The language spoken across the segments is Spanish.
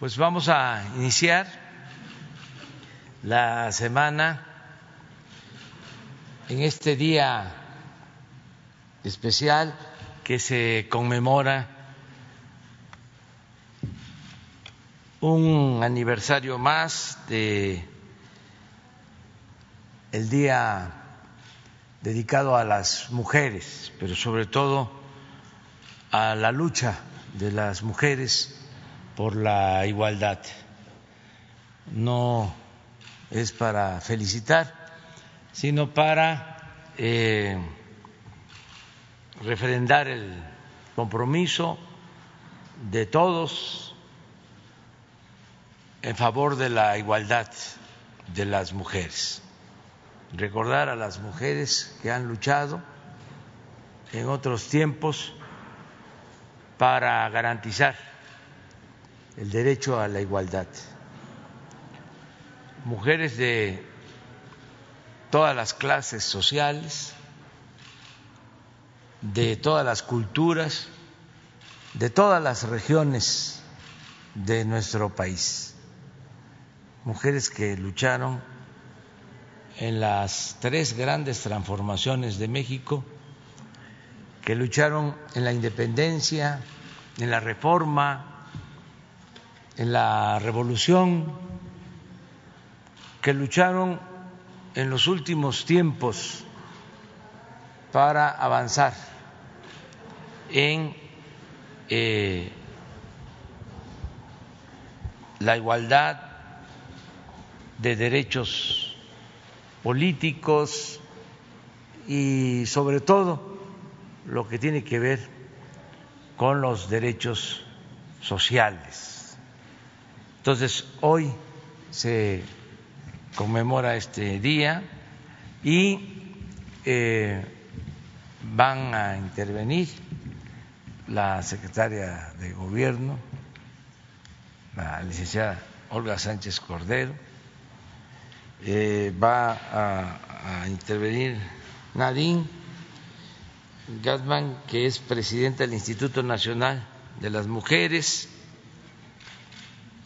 Pues vamos a iniciar la semana en este día especial que se conmemora un aniversario más de el día dedicado a las mujeres, pero sobre todo a la lucha de las mujeres por la igualdad. No es para felicitar, sino para eh, refrendar el compromiso de todos en favor de la igualdad de las mujeres. Recordar a las mujeres que han luchado en otros tiempos para garantizar el derecho a la igualdad. Mujeres de todas las clases sociales, de todas las culturas, de todas las regiones de nuestro país. Mujeres que lucharon en las tres grandes transformaciones de México, que lucharon en la independencia, en la reforma, en la revolución, que lucharon en los últimos tiempos para avanzar en eh, la igualdad de derechos políticos y sobre todo lo que tiene que ver con los derechos sociales. Entonces, hoy se conmemora este día y eh, van a intervenir la secretaria de Gobierno, la licenciada Olga Sánchez Cordero, eh, va a, a, intervenir Nadine Gatman, que es presidenta del Instituto Nacional de las Mujeres,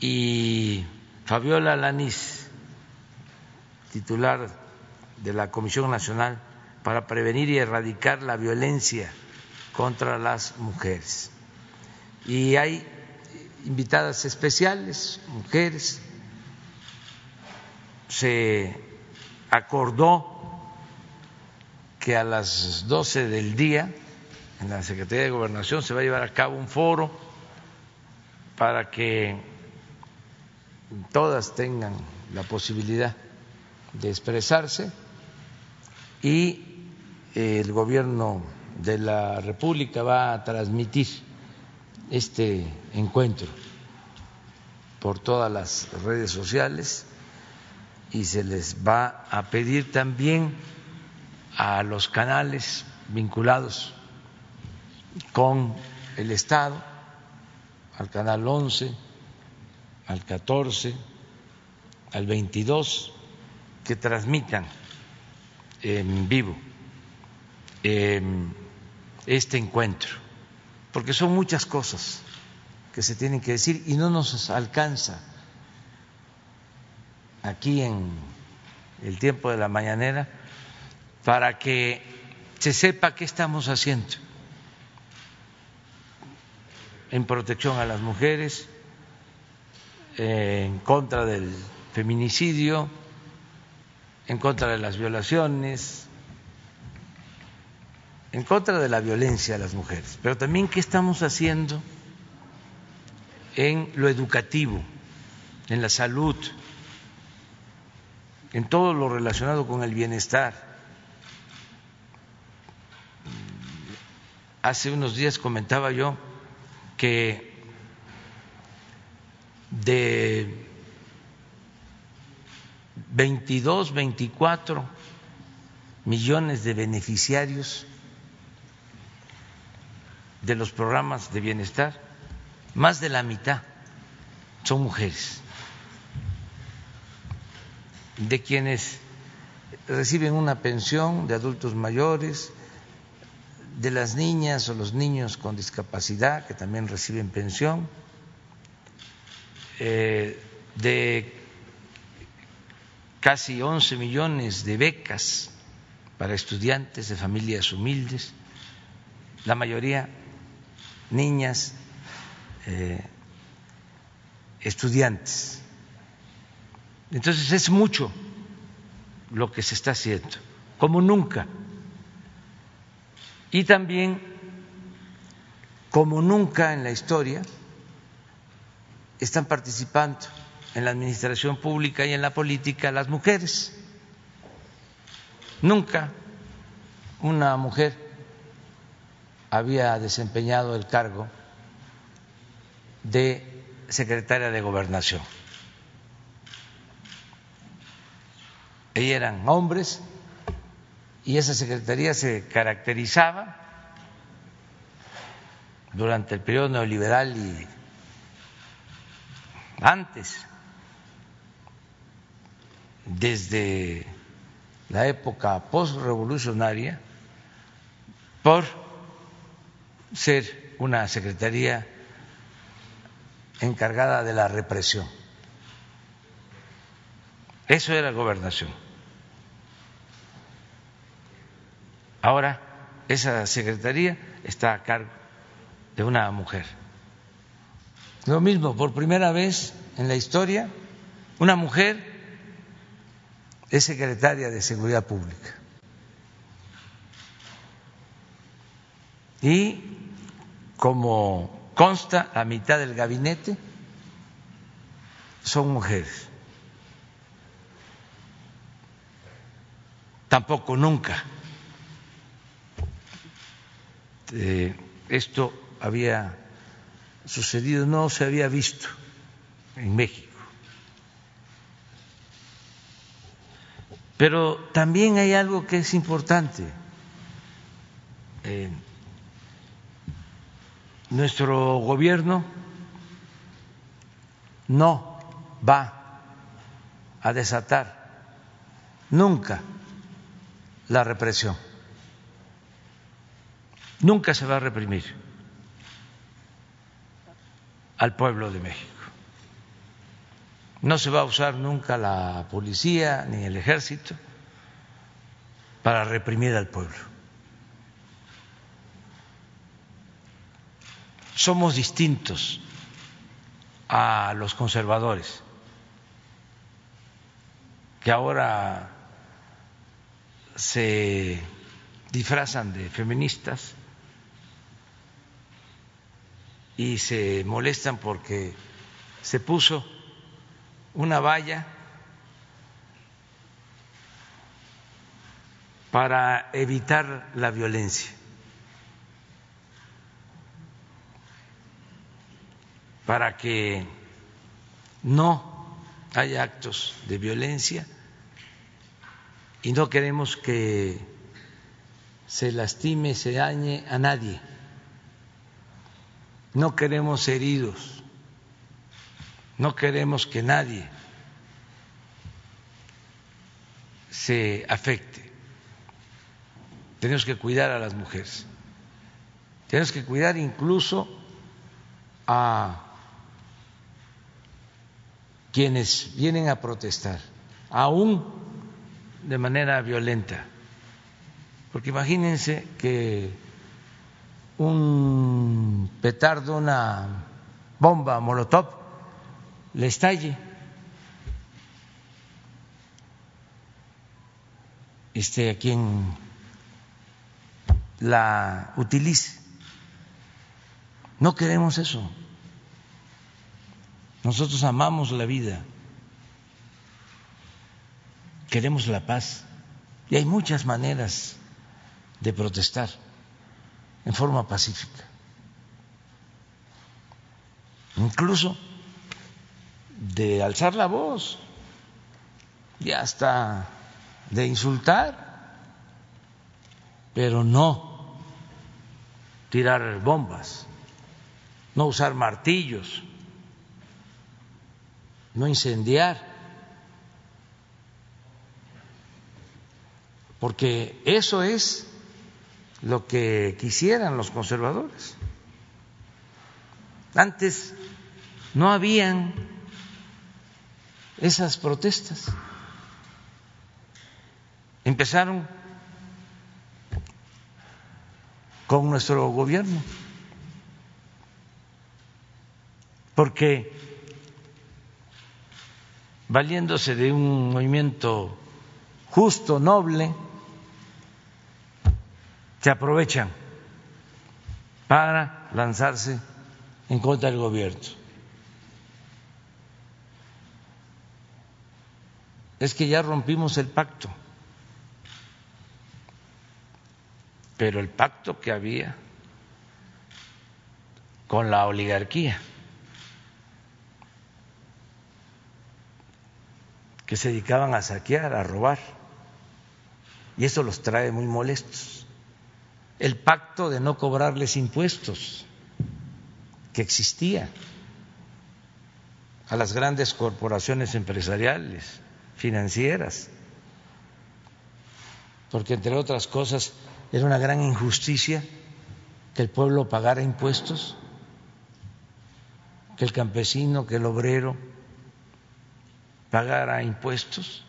y Fabiola Lanís, titular de la Comisión Nacional para Prevenir y Erradicar la Violencia contra las Mujeres. Y hay invitadas especiales, mujeres. Se acordó que a las 12 del día en la Secretaría de Gobernación se va a llevar a cabo un foro para que todas tengan la posibilidad de expresarse y el gobierno de la República va a transmitir este encuentro por todas las redes sociales y se les va a pedir también a los canales vinculados con el Estado, al canal 11, al 14, al 22, que transmitan en vivo em, este encuentro, porque son muchas cosas que se tienen que decir y no nos alcanza. Aquí en el tiempo de la mañanera para que se sepa qué estamos haciendo en protección a las mujeres, en contra del feminicidio, en contra de las violaciones, en contra de la violencia a las mujeres, pero también qué estamos haciendo en lo educativo, en la salud, en todo lo relacionado con el bienestar. Hace unos días comentaba yo que de 22, 24 millones de beneficiarios de los programas de bienestar, más de la mitad son mujeres, de quienes reciben una pensión de adultos mayores, de las niñas o los niños con discapacidad que también reciben pensión eh, de casi 11 millones de becas para estudiantes de familias humildes, la mayoría niñas, eh, estudiantes. Entonces es mucho lo que se está haciendo, como nunca. Y también, como nunca en la historia, están participando en la administración pública y en la política las mujeres. Nunca una mujer había desempeñado el cargo de secretaria de gobernación. Ellos eran hombres y esa secretaría se caracterizaba durante el periodo neoliberal y antes, desde la época postrevolucionaria, por ser una secretaría encargada de la represión. Eso era gobernación. Ahora esa secretaría está a cargo de una mujer. Lo mismo, por primera vez en la historia, una mujer es secretaria de Seguridad Pública. Y como consta, la mitad del gabinete son mujeres. Tampoco nunca eh, esto había sucedido, no se había visto en México. Pero también hay algo que es importante. Eh, nuestro gobierno no va a desatar nunca la represión. Nunca se va a reprimir al pueblo de México. No se va a usar nunca la policía ni el ejército para reprimir al pueblo. Somos distintos a los conservadores, que ahora se disfrazan de feministas y se molestan porque se puso una valla para evitar la violencia, para que no haya actos de violencia y no queremos que se lastime, se dañe a nadie no queremos heridos, no queremos que nadie se afecte. Tenemos que cuidar a las mujeres, tenemos que cuidar incluso a quienes vienen a protestar, aún de manera violenta. Porque imagínense que un petardo, una bomba molotov, le estalle. Este, a quien la utilice. No queremos eso. Nosotros amamos la vida, queremos la paz y hay muchas maneras de protestar en forma pacífica. Incluso de alzar la voz y hasta de insultar, pero no tirar bombas, no usar martillos, no incendiar, porque eso es lo que quisieran los conservadores. Antes no habían esas protestas. Empezaron con nuestro gobierno, porque valiéndose de un movimiento justo, noble, se aprovechan para lanzarse en contra del gobierno. Es que ya rompimos el pacto, pero el pacto que había con la oligarquía, que se dedicaban a saquear, a robar, y eso los trae muy molestos. El pacto de no cobrarles impuestos que existía a las grandes corporaciones empresariales, financieras, porque entre otras cosas era una gran injusticia que el pueblo pagara impuestos, que el campesino, que el obrero pagara impuestos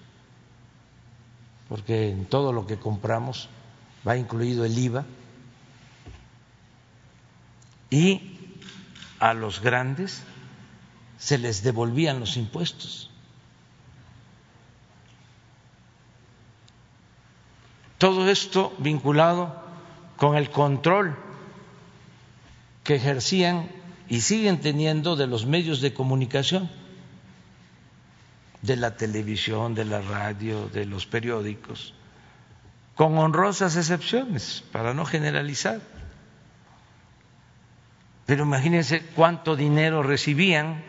porque en todo lo que compramos va incluido el IVA, y a los grandes se les devolvían los impuestos. Todo esto vinculado con el control que ejercían y siguen teniendo de los medios de comunicación de la televisión, de la radio, de los periódicos, con honrosas excepciones, para no generalizar. Pero imagínense cuánto dinero recibían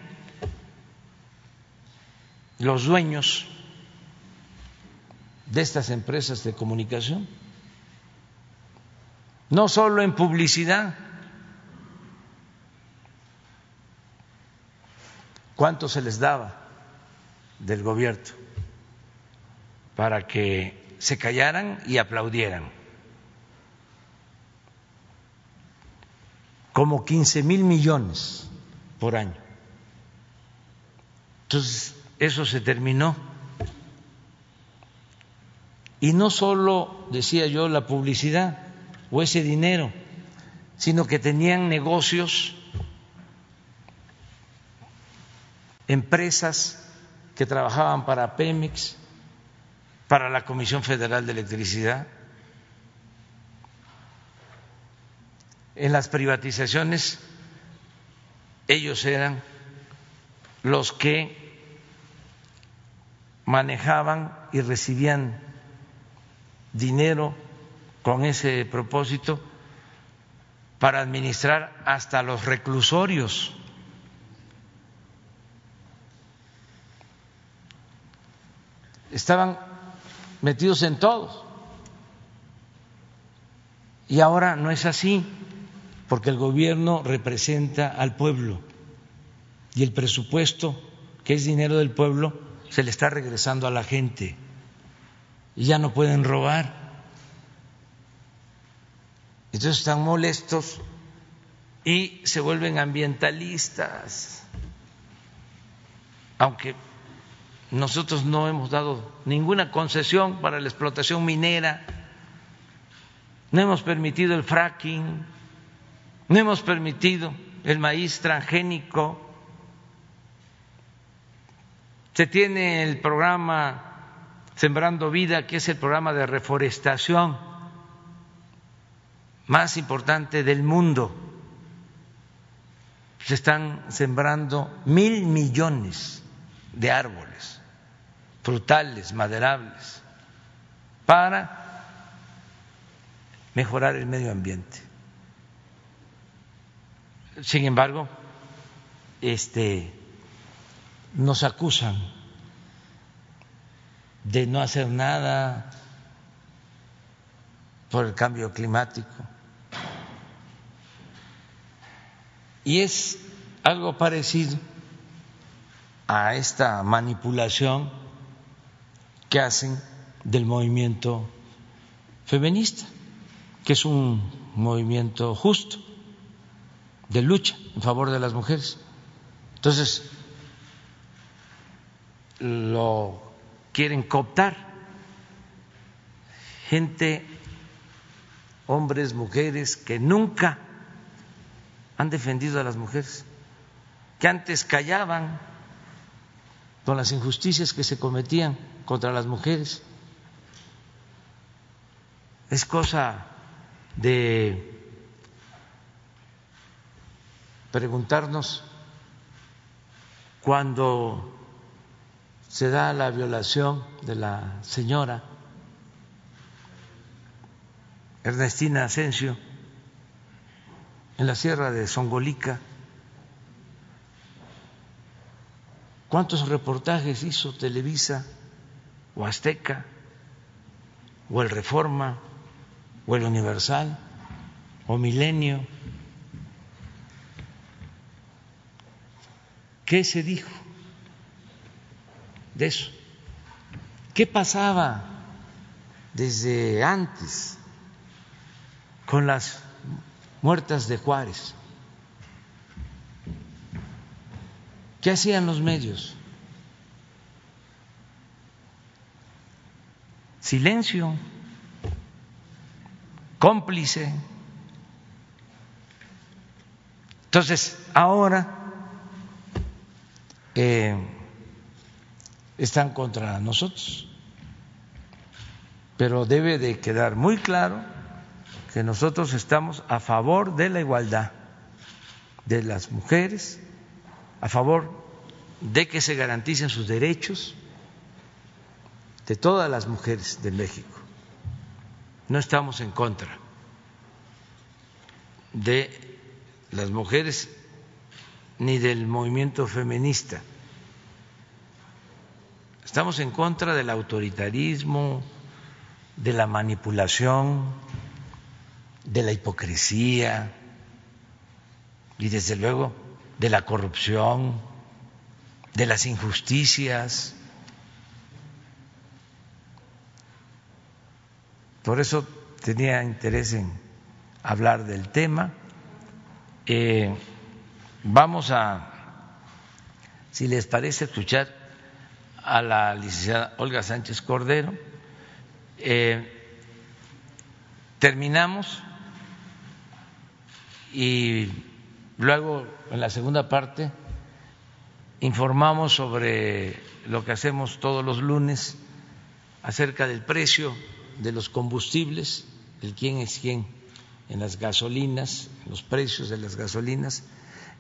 los dueños de estas empresas de comunicación, no solo en publicidad, cuánto se les daba del gobierno para que se callaran y aplaudieran. Como 15 mil millones por año. Entonces, eso se terminó. Y no solo, decía yo, la publicidad o ese dinero, sino que tenían negocios, empresas que trabajaban para Pemex, para la Comisión Federal de Electricidad. En las privatizaciones ellos eran los que manejaban y recibían dinero con ese propósito para administrar hasta los reclusorios estaban metidos en todos. Y ahora no es así, porque el gobierno representa al pueblo y el presupuesto, que es dinero del pueblo, se le está regresando a la gente y ya no pueden robar. Entonces están molestos y se vuelven ambientalistas, aunque nosotros no hemos dado ninguna concesión para la explotación minera, no hemos permitido el fracking, no hemos permitido el maíz transgénico. Se tiene el programa Sembrando Vida, que es el programa de reforestación más importante del mundo. Se están sembrando mil millones de árboles frutales, maderables, para mejorar el medio ambiente. Sin embargo, este, nos acusan de no hacer nada por el cambio climático. Y es algo parecido a esta manipulación que hacen del movimiento feminista, que es un movimiento justo, de lucha en favor de las mujeres. Entonces, lo quieren cooptar. Gente, hombres, mujeres, que nunca han defendido a las mujeres, que antes callaban con las injusticias que se cometían contra las mujeres. Es cosa de preguntarnos cuando se da la violación de la señora Ernestina Asensio en la sierra de Songolica. ¿Cuántos reportajes hizo Televisa o Azteca o el Reforma o el Universal o Milenio? ¿Qué se dijo de eso? ¿Qué pasaba desde antes con las muertas de Juárez? ¿Qué hacían los medios? Silencio, cómplice. Entonces, ahora eh, están contra nosotros. Pero debe de quedar muy claro que nosotros estamos a favor de la igualdad de las mujeres, a favor de que se garanticen sus derechos de todas las mujeres de México. No estamos en contra de las mujeres ni del movimiento feminista. Estamos en contra del autoritarismo, de la manipulación, de la hipocresía y desde luego de la corrupción, de las injusticias. Por eso tenía interés en hablar del tema. Eh, Vamos a, si les parece, escuchar a la licenciada Olga Sánchez Cordero. Eh, terminamos y luego en la segunda parte informamos sobre lo que hacemos todos los lunes acerca del precio de los combustibles, el quién es quién en las gasolinas, los precios de las gasolinas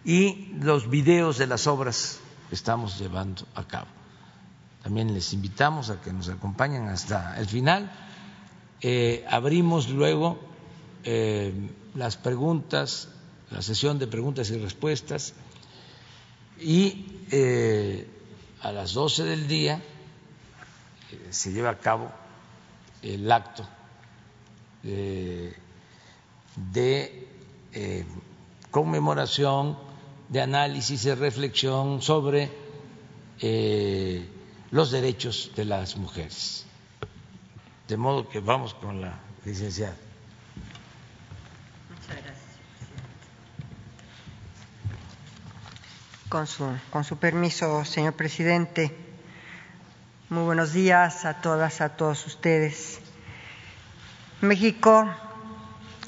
y los videos de las obras que estamos llevando a cabo. También les invitamos a que nos acompañen hasta el final. Eh, abrimos luego eh, las preguntas, la sesión de preguntas y respuestas y eh, a las 12 del día se lleva a cabo el acto de conmemoración de análisis y reflexión sobre eh, los derechos de las mujeres. De modo que vamos con la licenciada. Muchas gracias. Con su, con su permiso, señor presidente, muy buenos días a todas, a todos ustedes. México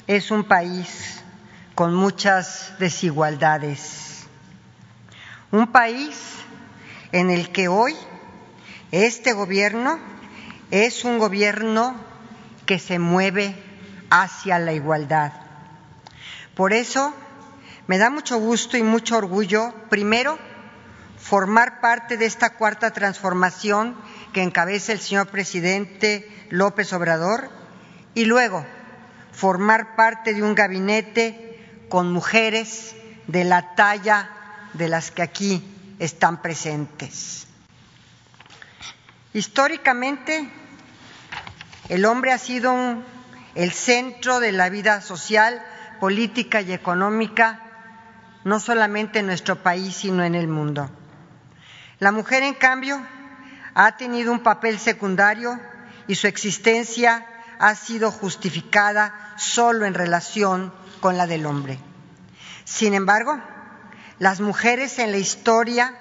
es un país con muchas desigualdades un país en el que hoy este gobierno es un gobierno que se mueve hacia la igualdad. Por eso me da mucho gusto y mucho orgullo, primero, formar parte de esta cuarta transformación que encabeza el señor presidente López Obrador y luego formar parte de un gabinete con mujeres de la talla de las que aquí están presentes. Históricamente, el hombre ha sido el centro de la vida social, política y económica, no solamente en nuestro país, sino en el mundo. La mujer, en cambio, ha tenido un papel secundario y su existencia ha sido justificada solo en relación con la del hombre. Sin embargo, las mujeres en la historia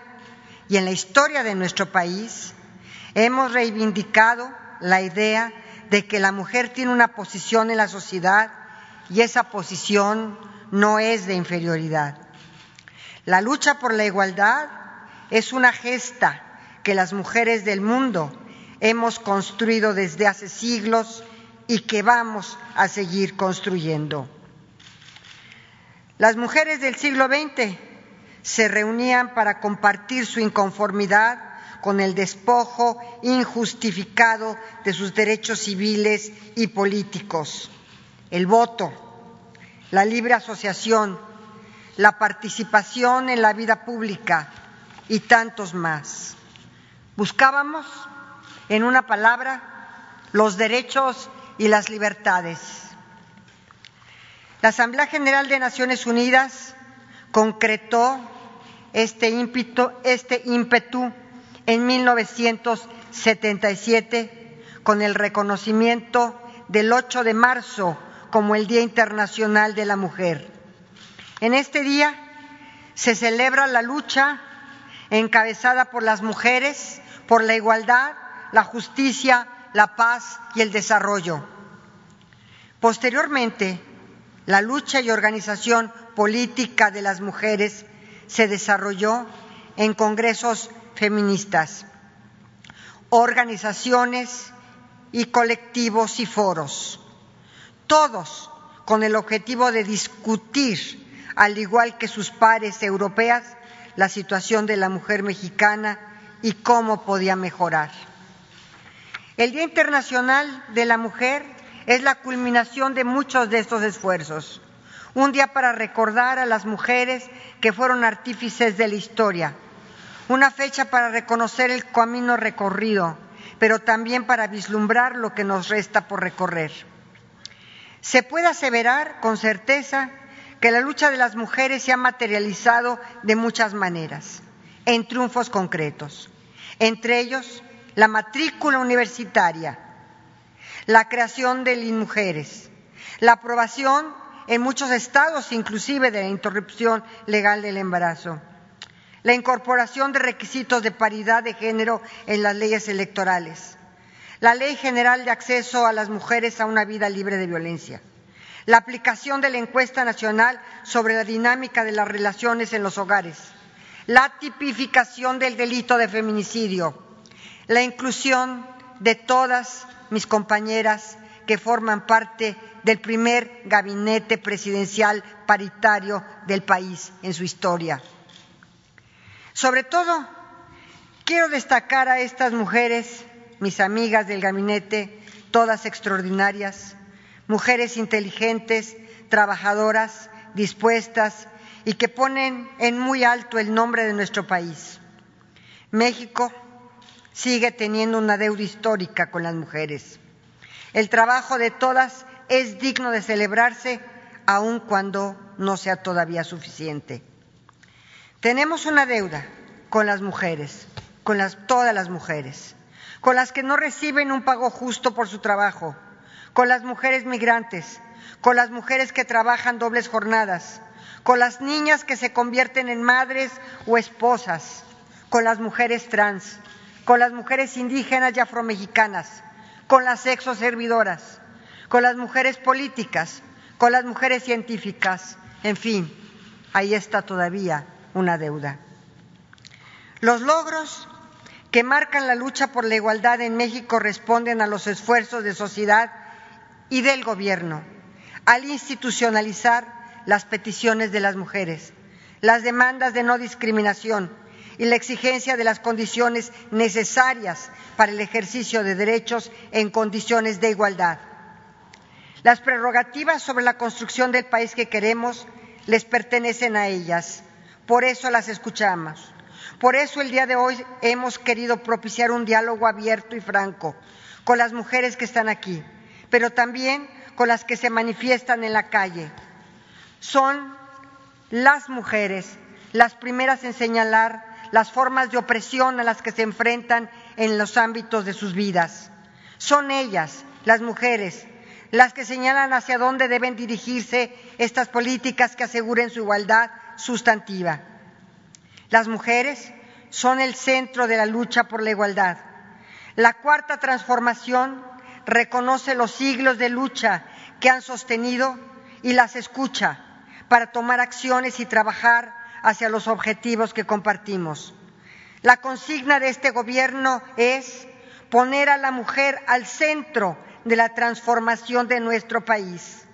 y en la historia de nuestro país, hemos reivindicado la idea de que la mujer tiene una posición en la sociedad y esa posición no es de inferioridad. La lucha por la igualdad es una gesta que las mujeres del mundo hemos construido desde hace siglos y que vamos a seguir construyendo. Las mujeres del siglo XX se reunían para compartir su inconformidad con el despojo injustificado de sus derechos civiles y políticos, el voto, la libre asociación, la participación en la vida pública y tantos más. Buscábamos, en una palabra, los derechos y las libertades. La Asamblea General de Naciones Unidas concretó este ímpetu, este ímpetu en 1977 con el reconocimiento del 8 de marzo como el Día Internacional de la Mujer. En este día se celebra la lucha encabezada por las mujeres por la igualdad, la justicia, la paz y el desarrollo. Posteriormente, la lucha y organización política de las mujeres se desarrolló en congresos feministas, organizaciones y colectivos y foros, todos con el objetivo de discutir, al igual que sus pares europeas, la situación de la mujer mexicana y cómo podía mejorar. El Día Internacional de la Mujer es la culminación de muchos de estos esfuerzos. Un día para recordar a las mujeres que fueron artífices de la historia. Una fecha para reconocer el camino recorrido, pero también para vislumbrar lo que nos resta por recorrer. Se puede aseverar con certeza que la lucha de las mujeres se ha materializado de muchas maneras, en triunfos concretos, entre ellos la matrícula universitaria, la creación de mujeres, la aprobación en muchos estados inclusive de la interrupción legal del embarazo, la incorporación de requisitos de paridad de género en las leyes electorales, la Ley General de Acceso a las Mujeres a una Vida Libre de Violencia, la aplicación de la encuesta nacional sobre la dinámica de las relaciones en los hogares, la tipificación del delito de feminicidio, la inclusión de todas mis compañeras que forman parte del primer gabinete presidencial paritario del país en su historia. Sobre todo, quiero destacar a estas mujeres, mis amigas del gabinete, todas extraordinarias, mujeres inteligentes, trabajadoras, dispuestas y que ponen en muy alto el nombre de nuestro país. México sigue teniendo una deuda histórica con las mujeres. El trabajo de todas es digno de celebrarse, aun cuando no sea todavía suficiente. Tenemos una deuda con las mujeres, con todas las mujeres, con las que no reciben un pago justo por su trabajo, con las mujeres migrantes, con las mujeres que trabajan dobles jornadas, con las niñas que se convierten en madres o esposas, con las mujeres trans, con las mujeres indígenas y afromexicanas, con las sexoservidoras, con las mujeres políticas, con las mujeres científicas, en fin, ahí está todavía una deuda. Los logros que marcan la lucha por la igualdad en México responden a los esfuerzos de sociedad y del Gobierno al institucionalizar las peticiones de las mujeres, las demandas de no discriminación y la exigencia de las condiciones necesarias para el ejercicio de derechos en condiciones de igualdad. Las prerrogativas sobre la construcción del país que queremos les pertenecen a ellas, por eso las escuchamos. Por eso el día de hoy hemos querido propiciar un diálogo abierto y franco con las mujeres que están aquí pero también con las que se manifiestan en la calle. Son las mujeres las primeras en señalar las formas de opresión a las que se enfrentan en los ámbitos de sus vidas. Son ellas, las mujeres, las que señalan hacia dónde deben dirigirse estas políticas que aseguren su igualdad sustantiva. Las mujeres son el centro de la lucha por la igualdad. La cuarta transformación reconoce los siglos de lucha que han sostenido y las escucha para tomar acciones y trabajar hacia los objetivos que compartimos. La consigna de este Gobierno es poner a la mujer al centro de la transformación de nuestro país.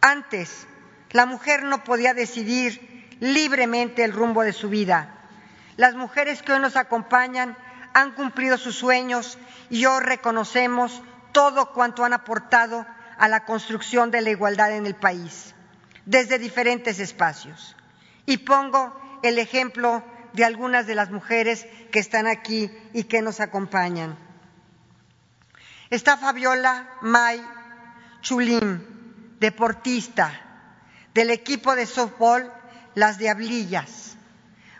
Antes, la mujer no podía decidir libremente el rumbo de su vida. Las mujeres que hoy nos acompañan han cumplido sus sueños y hoy reconocemos todo cuanto han aportado a la construcción de la igualdad en el país, desde diferentes espacios. Y pongo el ejemplo de algunas de las mujeres que están aquí y que nos acompañan. Está Fabiola May Chulín, deportista del equipo de softball Las Diablillas,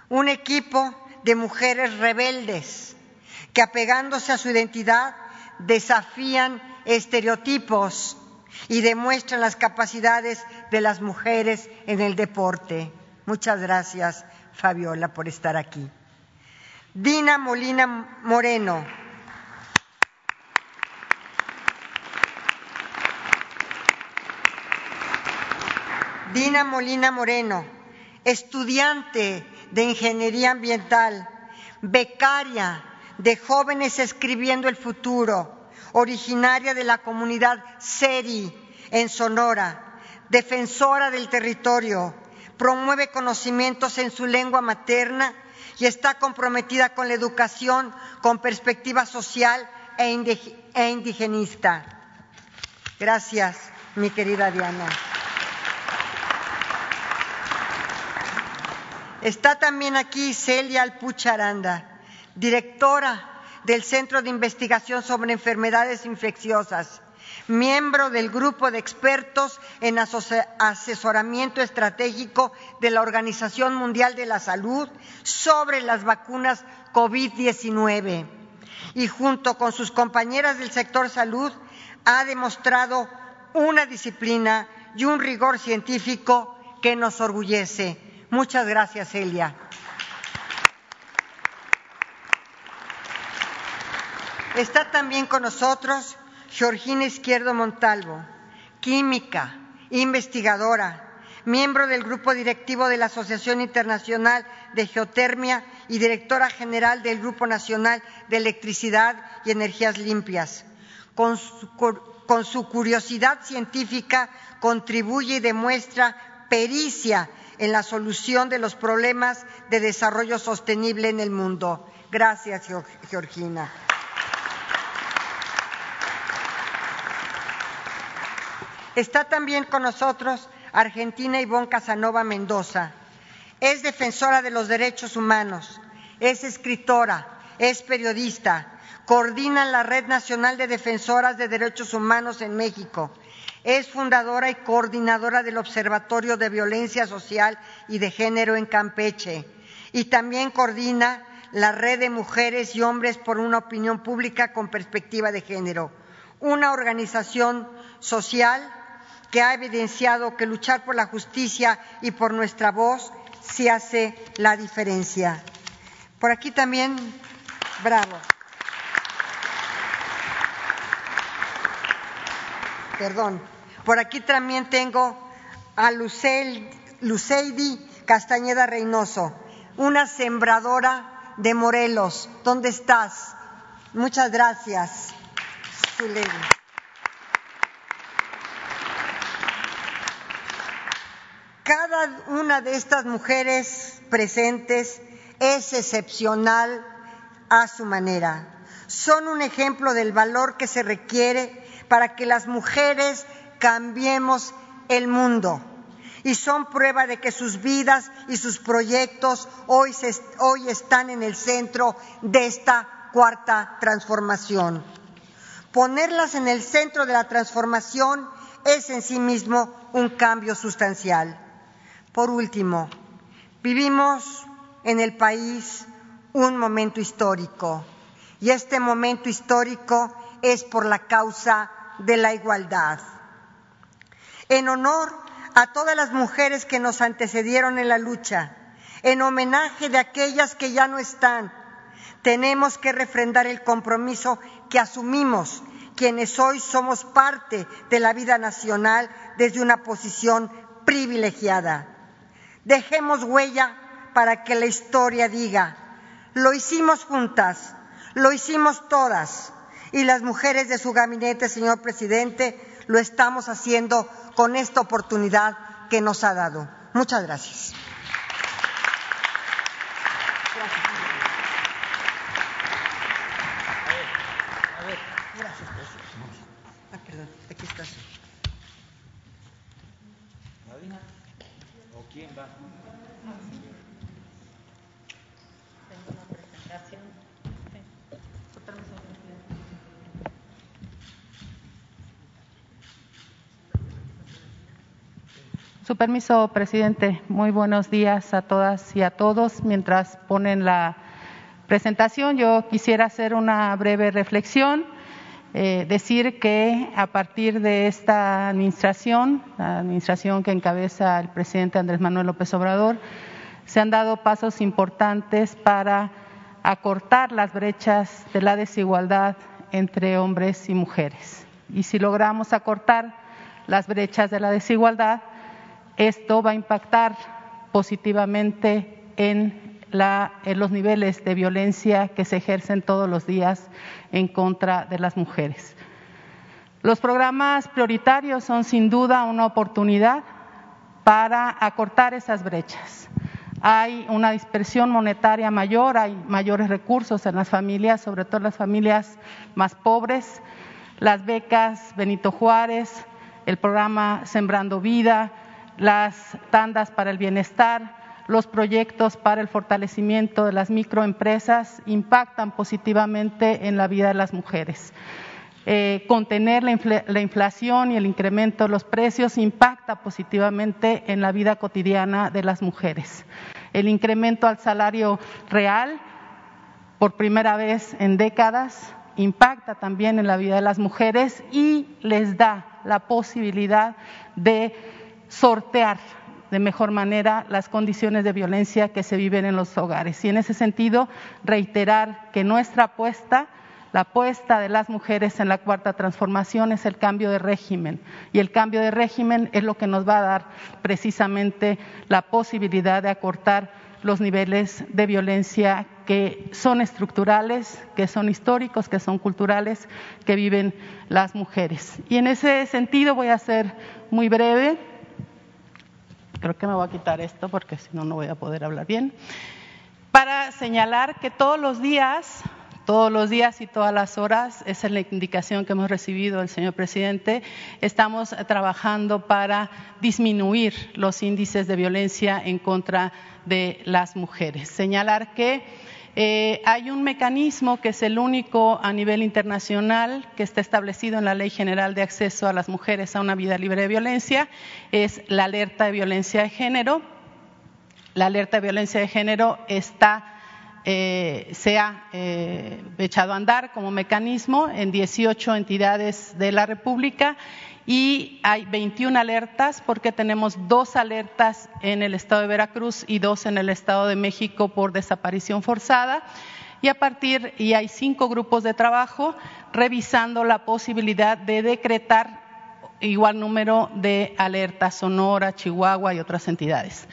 un equipo de mujeres rebeldes que apegándose a su identidad desafían estereotipos y demuestran las capacidades de las mujeres en el deporte. Muchas gracias, Fabiola, por estar aquí. Dina Molina Moreno. Dina Molina Moreno, estudiante de Ingeniería Ambiental, becaria de Jóvenes Escribiendo el Futuro, originaria de la comunidad Seri en Sonora, defensora del territorio, promueve conocimientos en su lengua materna y está comprometida con la educación con perspectiva social e, e indigenista. Gracias, mi querida Diana. Está también aquí Celia Alpucharanda, directora del Centro de Investigación sobre Enfermedades Infecciosas, miembro del grupo de expertos en asesoramiento estratégico de la Organización Mundial de la Salud sobre las vacunas COVID-19 y junto con sus compañeras del sector salud ha demostrado una disciplina y un rigor científico que nos orgullece. Muchas gracias, Elia. Está también con nosotros Georgina Izquierdo Montalvo, química, investigadora, miembro del grupo directivo de la Asociación Internacional de Geotermia y directora general del Grupo Nacional de Electricidad y Energías Limpias. Con su, curiosidad científica contribuye y demuestra pericia en la solución de los problemas de desarrollo sostenible en el mundo. Gracias, Georgina. Está también con nosotros Argentina Ivonne Casanova Mendoza. Es defensora de los derechos humanos, es escritora, es periodista, coordina la Red Nacional de Defensoras de Derechos Humanos en México es fundadora y coordinadora del Observatorio de Violencia Social y de Género en Campeche y también coordina la Red de Mujeres y Hombres por una Opinión Pública con Perspectiva de Género, una organización social que ha evidenciado que luchar por la justicia y por nuestra voz sí hace la diferencia. Por aquí también, bravo. perdón. Por aquí también tengo a Lucel, Luceidi Castañeda Reynoso, una sembradora de Morelos. ¿Dónde estás? Muchas gracias, Cada una de estas mujeres presentes es excepcional a su manera. Son un ejemplo del valor que se requiere para que las mujeres cambiemos el mundo. Y son prueba de que sus vidas y sus proyectos hoy, están en el centro de esta cuarta transformación. Ponerlas en el centro de la transformación es en sí mismo un cambio sustancial. Por último, vivimos en el país un momento histórico y este momento histórico es por la causa de la igualdad. En honor a todas las mujeres que nos antecedieron en la lucha, en homenaje de aquellas que ya no están. Tenemos que refrendar el compromiso que asumimos quienes hoy somos parte de la vida nacional desde una posición privilegiada. Dejemos huella para que la historia diga, lo hicimos juntas, lo hicimos todas, y las mujeres de su gabinete, señor presidente, lo estamos haciendo con esta oportunidad que nos ha dado. Muchas gracias. Permiso, presidente. Muy buenos días a todas y a todos. Mientras ponen la presentación, yo quisiera hacer una breve reflexión. Eh, decir que a partir de esta administración, la administración que encabeza el presidente Andrés Manuel López Obrador, se han dado pasos importantes para acortar las brechas de la desigualdad entre hombres y mujeres. Y si logramos acortar las brechas de la desigualdad, esto va a impactar positivamente en, los niveles de violencia que se ejercen todos los días en contra de las mujeres. Los programas prioritarios son sin duda una oportunidad para acortar esas brechas. Hay una dispersión monetaria mayor, hay mayores recursos en las familias, sobre todo en las familias más pobres. Las becas Benito Juárez, el programa Sembrando Vida, las tandas para el bienestar, los proyectos para el fortalecimiento de las microempresas impactan positivamente en la vida de las mujeres. Eh, contener la, inflación y el incremento de los precios impacta positivamente en la vida cotidiana de las mujeres. El incremento al salario real, por primera vez en décadas, impacta también en la vida de las mujeres y les da la posibilidad de sortear de mejor manera las condiciones de violencia que se viven en los hogares. Y en ese sentido, reiterar que nuestra apuesta, la apuesta de las mujeres en la cuarta transformación es el cambio de régimen. Y el cambio de régimen es lo que nos va a dar precisamente la posibilidad de acortar los niveles de violencia que son estructurales, que son históricos, que son culturales, que viven las mujeres. Y en ese sentido voy a ser muy breve creo que me voy a quitar esto porque si no, no voy a poder hablar bien, para señalar que todos los días, todos los días y todas las horas, esa es la indicación que hemos recibido del señor presidente, estamos trabajando para disminuir los índices de violencia en contra de las mujeres. Señalar que eh, hay un mecanismo que es el único a nivel internacional que está establecido en la Ley General de Acceso a las Mujeres a una Vida Libre de Violencia, es la alerta de violencia de género. La alerta de violencia de género está eh, se ha eh, echado a andar como mecanismo en 18 entidades de la República y hay 21 alertas porque tenemos dos alertas en el estado de Veracruz y dos en el estado de México por desaparición forzada. Y a partir, y hay cinco grupos de trabajo revisando la posibilidad de decretar igual número de alertas, Sonora, Chihuahua y otras entidades.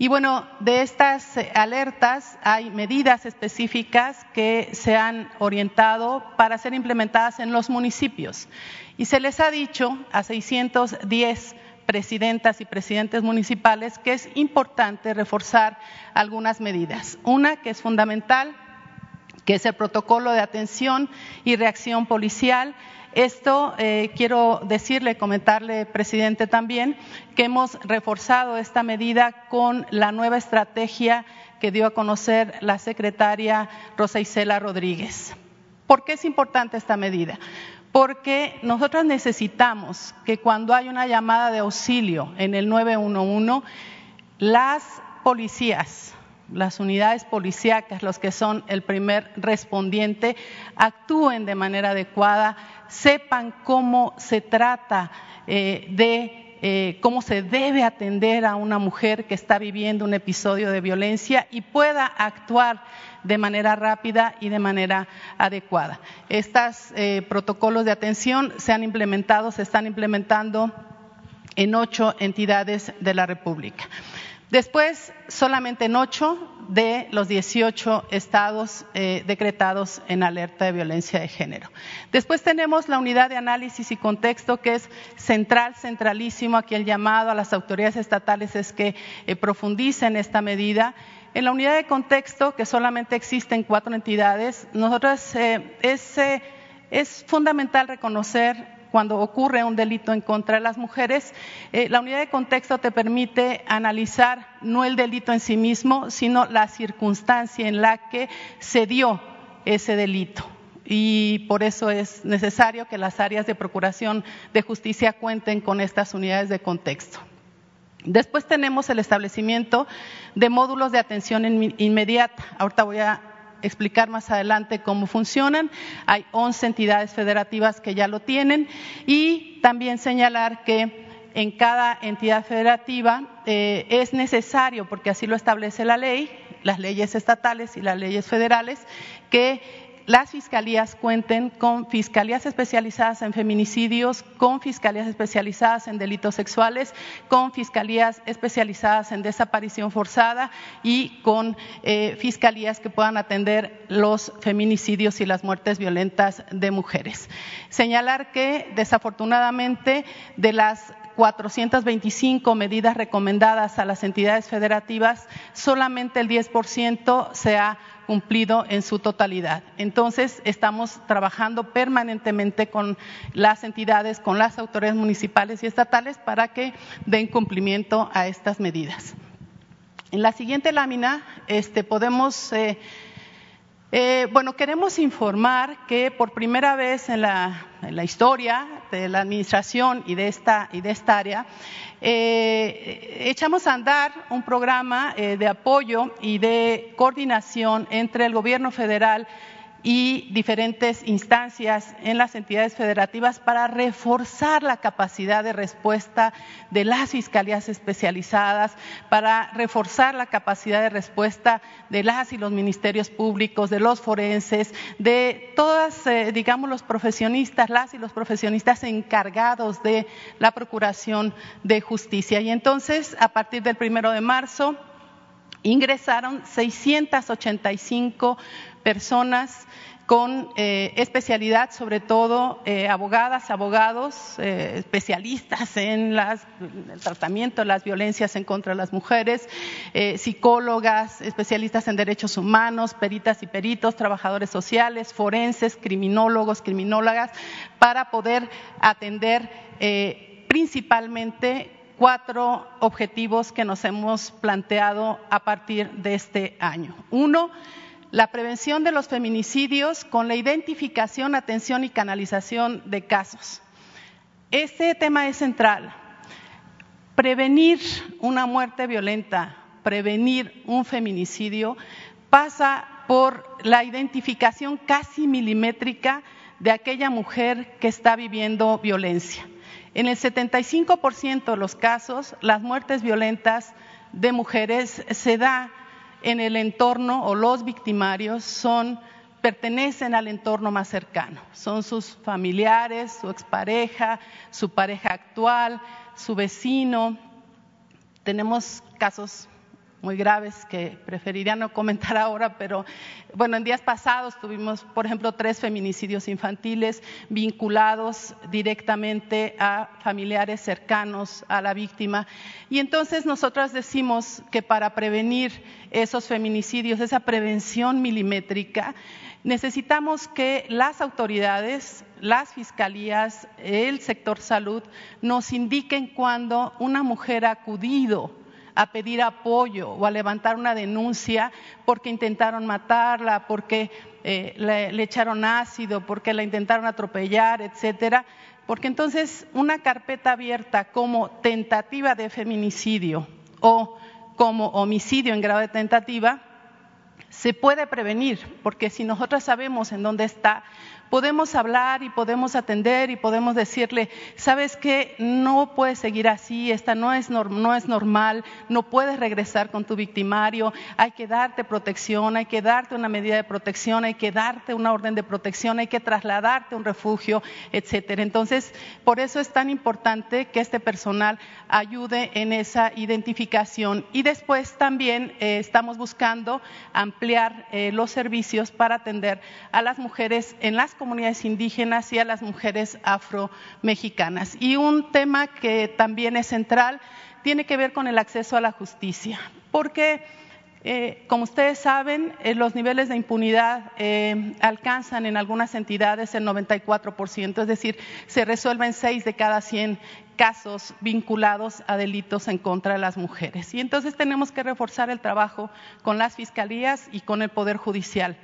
Y bueno, de estas alertas hay medidas específicas que se han orientado para ser implementadas en los municipios. Y se les ha dicho a 610 presidentas y presidentes municipales que es importante reforzar algunas medidas. Una que es fundamental, que es el protocolo de atención y reacción policial. Esto eh, quiero decirle, comentarle, presidente, también que hemos reforzado esta medida con la nueva estrategia que dio a conocer la secretaria Rosa Isela Rodríguez. ¿Por qué es importante esta medida? porque nosotros necesitamos que cuando hay una llamada de auxilio en el 911, las policías, las unidades policíacas, los que son el primer respondiente, actúen de manera adecuada, sepan cómo se trata eh, de eh, cómo se debe atender a una mujer que está viviendo un episodio de violencia y pueda actuar de manera rápida y de manera adecuada. Estos eh, protocolos de atención se han implementado, se están implementando en ocho entidades de la República. Después, solamente en ocho de los 18 estados eh, decretados en alerta de violencia de género. Después tenemos la unidad de análisis y contexto que es central, centralísimo. Aquí el llamado a las autoridades estatales es que eh, profundicen esta medida. En la unidad de contexto, que solamente existen cuatro entidades, nosotros eh, es, es fundamental reconocer cuando ocurre un delito en contra de las mujeres, eh, la unidad de contexto te permite analizar no el delito en sí mismo, sino la circunstancia en la que se dio ese delito. Y por eso es necesario que las áreas de procuración de justicia cuenten con estas unidades de contexto. Después tenemos el establecimiento de módulos de atención inmediata. Ahorita voy a explicar más adelante cómo funcionan. Hay 11 entidades federativas que ya lo tienen y también señalar que en cada entidad federativa eh, es necesario, porque así lo establece la ley, las leyes estatales y las leyes federales, que las fiscalías cuenten con fiscalías especializadas en feminicidios, con fiscalías especializadas en delitos sexuales, con fiscalías especializadas en desaparición forzada y con eh, fiscalías que puedan atender los feminicidios y las muertes violentas de mujeres. Señalar que desafortunadamente de las 425 medidas recomendadas a las entidades federativas, solamente el 10% se ha cumplido en su totalidad. Entonces, estamos trabajando permanentemente con las entidades, con las autoridades municipales y estatales para que den cumplimiento a estas medidas. En la siguiente lámina este, podemos, eh, eh, bueno, queremos informar que por primera vez en la, historia de la administración y de esta, y de esta área, eh, echamos a andar un programa eh, de apoyo y de coordinación entre el gobierno federal y diferentes instancias en las entidades federativas para reforzar la capacidad de respuesta de las fiscalías especializadas, para reforzar la capacidad de respuesta de las y los ministerios públicos, de los forenses, de todas, eh, digamos, los profesionistas, las y los profesionistas encargados de la procuración de justicia. Y entonces, a partir del primero de marzo, ingresaron 685 personas con eh, especialidad, sobre todo eh, abogadas, abogados, eh, especialistas en el tratamiento de las violencias en contra de las mujeres, psicólogas, especialistas en derechos humanos, peritas y peritos, trabajadores sociales, forenses, criminólogos, criminólogas, para poder atender principalmente cuatro objetivos que nos hemos planteado a partir de este año. Uno, la prevención de los feminicidios con la identificación, atención y canalización de casos. Este tema es central. Prevenir una muerte violenta, prevenir un feminicidio, pasa por la identificación casi milimétrica de aquella mujer que está viviendo violencia. En el 75% de los casos, las muertes violentas de mujeres se da en el entorno o los victimarios son pertenecen al entorno más cercano, son sus familiares, su expareja, su pareja actual, su vecino. Tenemos casos muy graves que preferiría no comentar ahora, pero bueno, en días pasados tuvimos, por ejemplo, tres feminicidios infantiles vinculados directamente a familiares cercanos a la víctima. Y entonces nosotras decimos que para prevenir esos feminicidios, esa prevención milimétrica, necesitamos que las autoridades, las fiscalías, el sector salud nos indiquen cuando una mujer ha acudido a pedir apoyo o a levantar una denuncia porque intentaron matarla, porque eh, le, echaron ácido, porque la intentaron atropellar, etcétera. Porque entonces una carpeta abierta como tentativa de feminicidio o como homicidio en grado de tentativa se puede prevenir, porque si nosotras sabemos en dónde está, podemos hablar y podemos atender y podemos decirle, sabes que no puedes seguir así, esta no es, no es normal, no puedes regresar con tu victimario, hay que darte protección, hay que darte una medida de protección, hay que darte una orden de protección, hay que trasladarte a un refugio, etcétera. Entonces, por eso es tan importante que este personal ayude en esa identificación. Y después también eh, estamos buscando ampliar eh, los servicios para atender a las mujeres en las comunidades indígenas y a las mujeres afromexicanas. Y un tema que también es central tiene que ver con el acceso a la justicia, porque eh, como ustedes saben, eh, los niveles de impunidad eh, alcanzan en algunas entidades el 94%, es decir, se resuelven seis de cada 100 casos vinculados a delitos en contra de las mujeres. Y entonces tenemos que reforzar el trabajo con las fiscalías y con el Poder Judicial.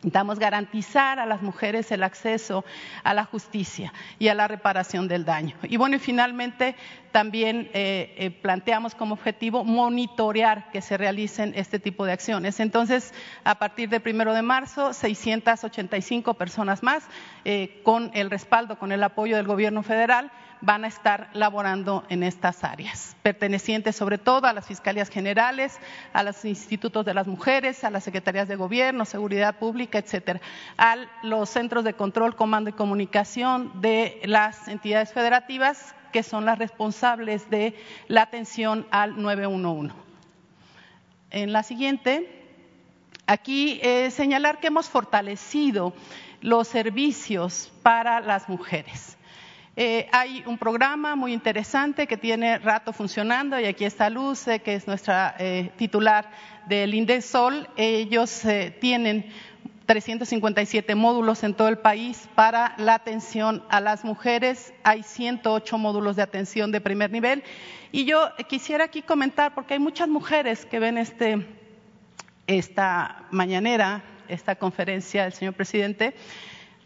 Necesitamos garantizar a las mujeres el acceso a la justicia y a la reparación del daño. Y bueno, y finalmente también eh, eh, planteamos como objetivo monitorear que se realicen este tipo de acciones. Entonces, a partir del primero de marzo, 685 personas más, eh, con el respaldo, con el apoyo del Gobierno federal, van a estar laborando en estas áreas, pertenecientes sobre todo a las fiscalías generales, a los institutos de las mujeres, a las secretarías de gobierno, seguridad pública, etcétera, a los centros de control, comando y comunicación de las entidades federativas que son las responsables de la atención al 911. En la siguiente, aquí eh, señalar que hemos fortalecido los servicios para las mujeres. Eh, hay un programa muy interesante que tiene rato funcionando y aquí está Luce, que es nuestra eh, titular del INDESOL. Ellos eh, tienen 357 módulos en todo el país para la atención a las mujeres. Hay 108 módulos de atención de primer nivel. Y yo quisiera aquí comentar, porque hay muchas mujeres que ven este, esta mañanera, esta conferencia del señor presidente,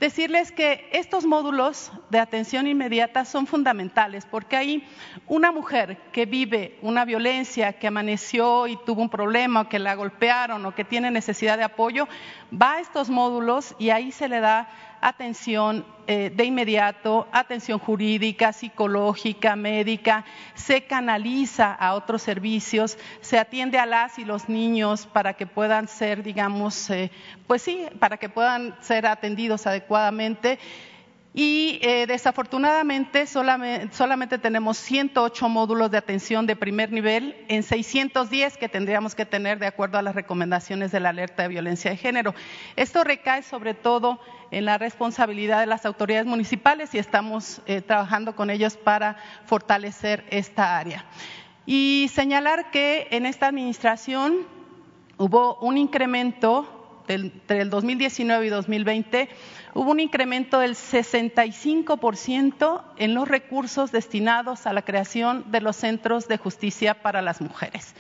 decirles que estos módulos de atención inmediata son fundamentales porque hay una mujer que vive una violencia, que amaneció y tuvo un problema, o que la golpearon o que tiene necesidad de apoyo, va a estos módulos y ahí se le da atención eh, de inmediato, atención jurídica, psicológica, médica, se canaliza a otros servicios, se atiende a las y los niños para que puedan ser, digamos, eh, pues sí, para que puedan ser atendidos adecuadamente y eh, desafortunadamente solamente, tenemos 108 módulos de atención de primer nivel en 610 que tendríamos que tener de acuerdo a las recomendaciones de la alerta de violencia de género. Esto recae sobre todo en la responsabilidad de las autoridades municipales y estamos eh, trabajando con ellos para fortalecer esta área. Y señalar que en esta administración hubo un incremento entre el 2019 y 2020 hubo un incremento del 65% en los recursos destinados a la creación de los centros de justicia para las mujeres.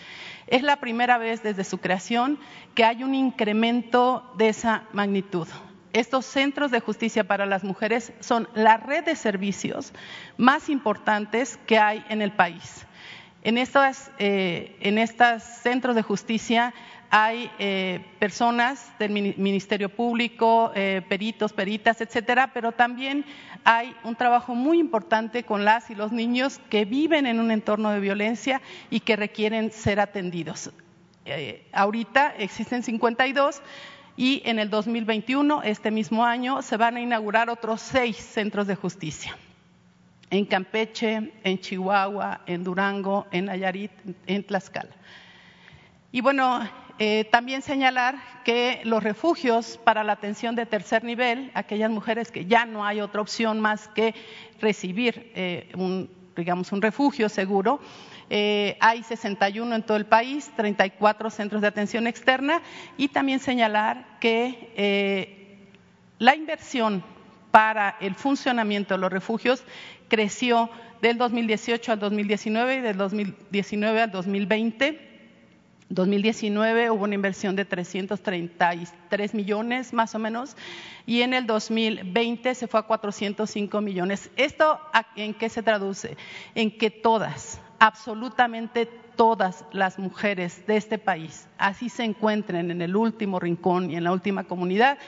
Es la primera vez desde su creación que hay un incremento de esa magnitud. Estos centros de justicia para las mujeres son la red de servicios más importantes que hay en el país. En estos eh, centros de justicia hay eh, personas del Ministerio Público, eh, peritos, peritas, etcétera, pero también hay un trabajo muy importante con las y los niños que viven en un entorno de violencia y que requieren ser atendidos. Eh, ahorita existen 52 y en el 2021, este mismo año, se van a inaugurar otros seis centros de justicia. En Campeche, en Chihuahua, en Durango, en Nayarit, en Tlaxcala. Y bueno, eh, también señalar que los refugios para la atención de tercer nivel, aquellas mujeres que ya no hay otra opción más que recibir eh, un, digamos, un refugio seguro, eh, hay 61 en todo el país, 34 centros de atención externa y también señalar que la inversión para el funcionamiento de los refugios creció del 2018 al 2019 y del 2019 al 2020 2019 hubo una inversión de 333 millones más o menos y en el 2020 se fue a 405 millones. ¿Esto en qué se traduce? En que todas, absolutamente todas las mujeres de este país, así se encuentren en el último rincón y en la última comunidad,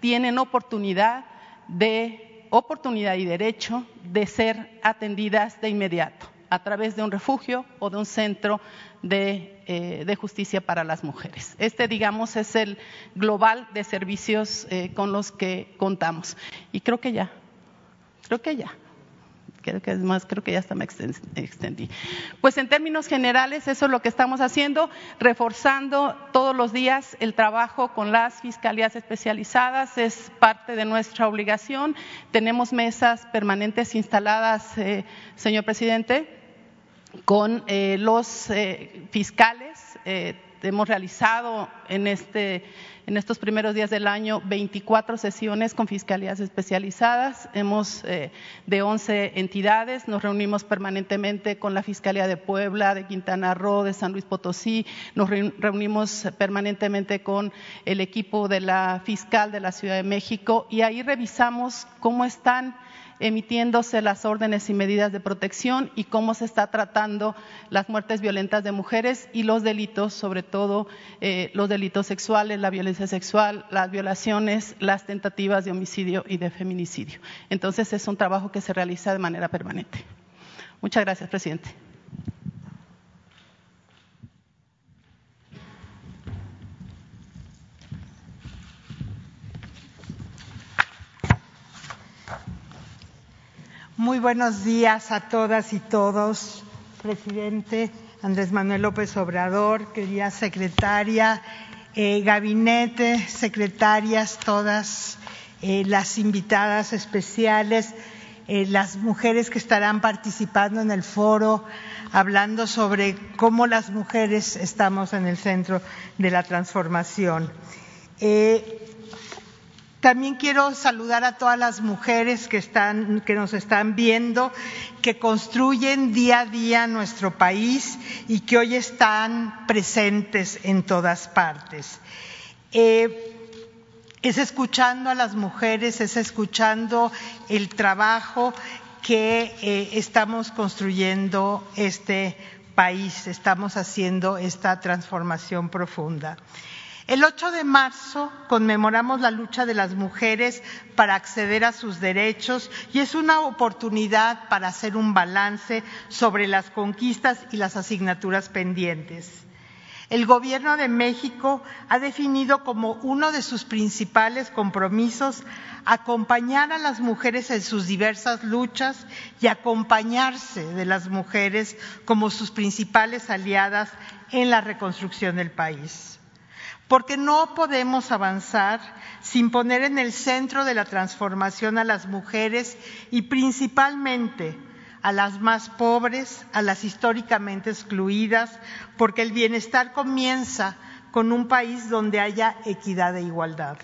tienen oportunidad de oportunidad y derecho de ser atendidas de inmediato a través de un refugio o de un centro de, eh, justicia para las mujeres. Este, digamos, es el global de servicios eh, con los que contamos. Y creo que ya, creo que ya creo que es más, creo que ya hasta me extendí. Pues en términos generales, eso es lo que estamos haciendo, reforzando todos los días el trabajo con las fiscalías especializadas, es parte de nuestra obligación. Tenemos mesas permanentes instaladas, eh, señor presidente, con eh, los eh, fiscales. hemos realizado en este en estos primeros días del año 24 sesiones con fiscalías especializadas. Hemos eh, de 11 entidades, nos reunimos permanentemente con la Fiscalía de Puebla, de Quintana Roo, de San Luis Potosí, nos reunimos permanentemente con el equipo de la fiscal de la Ciudad de México y ahí revisamos cómo están emitiéndose las órdenes y medidas de protección y cómo se está tratando las muertes violentas de mujeres y los delitos, sobre todo eh, los delitos sexuales, la violencia sexual, las violaciones, las tentativas de homicidio y de feminicidio. Entonces es un trabajo que se realiza de manera permanente. Muchas gracias, presidente. Muy buenos días a todas y todos, presidente Andrés Manuel López Obrador, querida secretaria, eh, gabinete, secretarias, todas eh, las invitadas especiales, eh, las mujeres que estarán participando en el foro, hablando sobre cómo las mujeres estamos en el centro de la transformación. También quiero saludar a todas las mujeres que, están, que nos están viendo, que construyen día a día nuestro país y que hoy están presentes en todas partes. Eh, es escuchando a las mujeres, es escuchando el trabajo que eh, estamos construyendo este país, estamos haciendo esta transformación profunda. El 8 de marzo conmemoramos la lucha de las mujeres para acceder a sus derechos y es una oportunidad para hacer un balance sobre las conquistas y las asignaturas pendientes. El Gobierno de México ha definido como uno de sus principales compromisos acompañar a las mujeres en sus diversas luchas y acompañarse de las mujeres como sus principales aliadas en la reconstrucción del país porque no podemos avanzar sin poner en el centro de la transformación a las mujeres y principalmente a las más pobres, a las históricamente excluidas, porque el bienestar comienza con un país donde haya equidad e igualdad.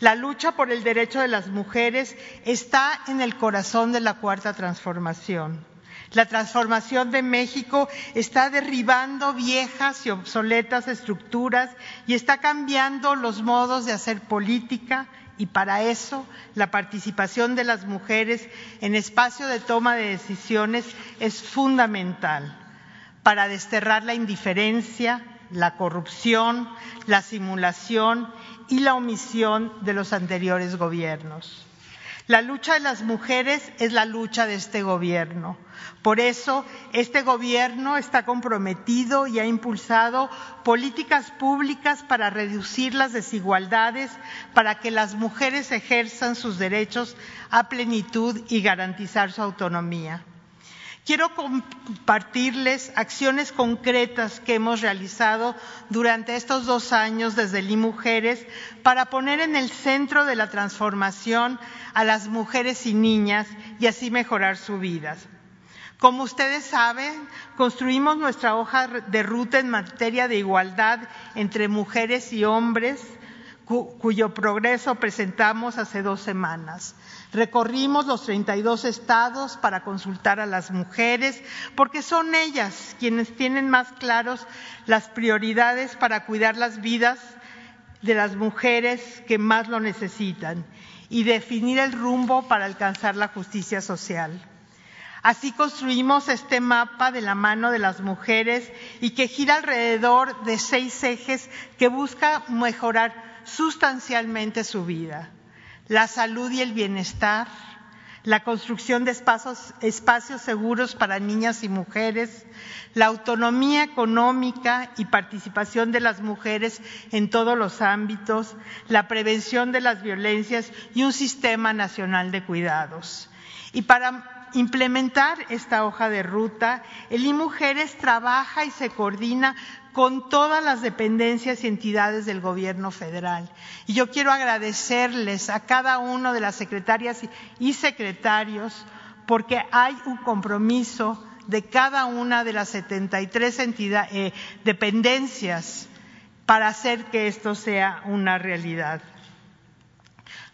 La lucha por el derecho de las mujeres está en el corazón de la cuarta transformación. La transformación de México está derribando viejas y obsoletas estructuras y está cambiando los modos de hacer política y para eso la participación de las mujeres en espacio de toma de decisiones es fundamental para desterrar la indiferencia, la corrupción, la simulación y la omisión de los anteriores gobiernos. La lucha de las mujeres es la lucha de este gobierno. Por eso, este gobierno está comprometido y ha impulsado políticas públicas para reducir las desigualdades, para que las mujeres ejerzan sus derechos a plenitud y garantizar su autonomía. Quiero compartirles acciones concretas que hemos realizado durante estos dos años desde Li Mujeres para poner en el centro de la transformación a las mujeres y niñas y así mejorar su vida. Como ustedes saben, construimos nuestra hoja de ruta en materia de igualdad entre mujeres y hombres, cuyo progreso presentamos hace dos semanas. Recorrimos los 32 estados para consultar a las mujeres, porque son ellas quienes tienen más claros las prioridades para cuidar las vidas de las mujeres que más lo necesitan y definir el rumbo para alcanzar la justicia social. Así construimos este mapa de la mano de las mujeres y que gira alrededor de seis ejes que busca mejorar sustancialmente su vida. La salud y el bienestar, la construcción de espacios, seguros para niñas y mujeres, la autonomía económica y participación de las mujeres en todos los ámbitos, la prevención de las violencias y un sistema nacional de cuidados. Y para implementar esta hoja de ruta, el IMujeres trabaja y se coordina con todas las dependencias y entidades del gobierno federal. Y yo quiero agradecerles a cada uno de las secretarias y secretarios porque hay un compromiso de cada una de las 73 entidades, eh, dependencias para hacer que esto sea una realidad.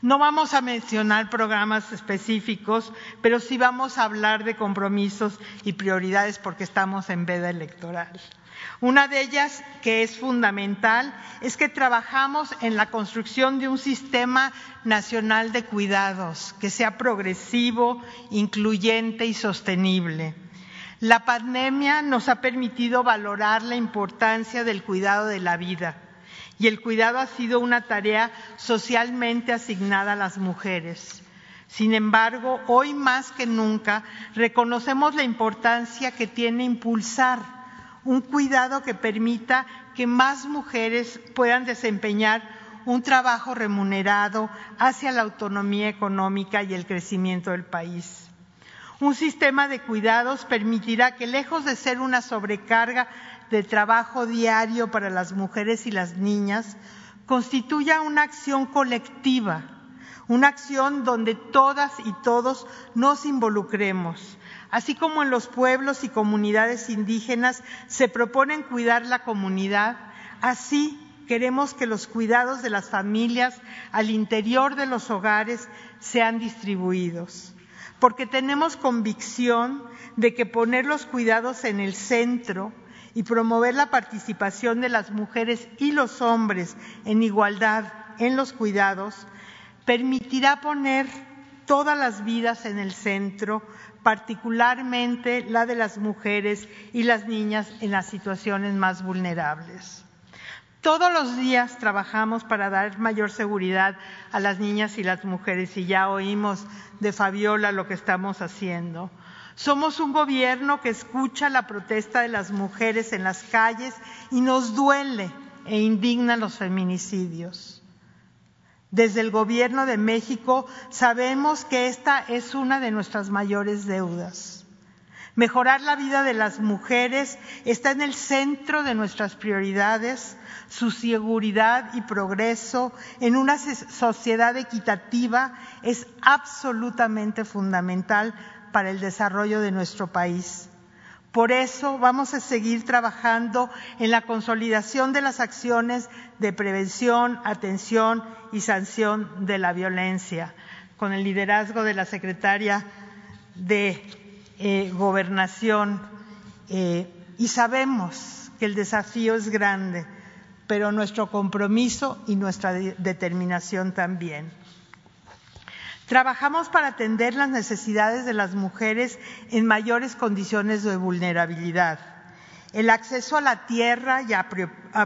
No vamos a mencionar programas específicos, pero sí vamos a hablar de compromisos y prioridades porque estamos en veda electoral. Una de ellas, que es fundamental, es que trabajamos en la construcción de un sistema nacional de cuidados que sea progresivo, incluyente y sostenible. La pandemia nos ha permitido valorar la importancia del cuidado de la vida y el cuidado ha sido una tarea socialmente asignada a las mujeres. Sin embargo, hoy más que nunca reconocemos la importancia que tiene impulsar un cuidado que permita que más mujeres puedan desempeñar un trabajo remunerado hacia la autonomía económica y el crecimiento del país. Un sistema de cuidados permitirá que, lejos de ser una sobrecarga de trabajo diario para las mujeres y las niñas constituya una acción colectiva, una acción donde todas y todos nos involucremos. Así como en los pueblos y comunidades indígenas se proponen cuidar la comunidad, así queremos que los cuidados de las familias al interior de los hogares sean distribuidos, porque tenemos convicción de que poner los cuidados en el centro y promover la participación de las mujeres y los hombres en igualdad en los cuidados, permitirá poner todas las vidas en el centro, particularmente la de las mujeres y las niñas en las situaciones más vulnerables. Todos los días trabajamos para dar mayor seguridad a las niñas y las mujeres y ya oímos de Fabiola lo que estamos haciendo. Somos un gobierno que escucha la protesta de las mujeres en las calles y nos duele e indigna los feminicidios. Desde el gobierno de México sabemos que esta es una de nuestras mayores deudas. Mejorar la vida de las mujeres está en el centro de nuestras prioridades, su seguridad y progreso en una sociedad equitativa es absolutamente fundamental para el desarrollo de nuestro país. Por eso vamos a seguir trabajando en la consolidación de las acciones de prevención, atención y sanción de la violencia, con el liderazgo de la secretaria de eh, Gobernación. Eh, y sabemos que el desafío es grande, pero nuestro compromiso y nuestra determinación también. Trabajamos para atender las necesidades de las mujeres en mayores condiciones de vulnerabilidad. El acceso a la tierra y a,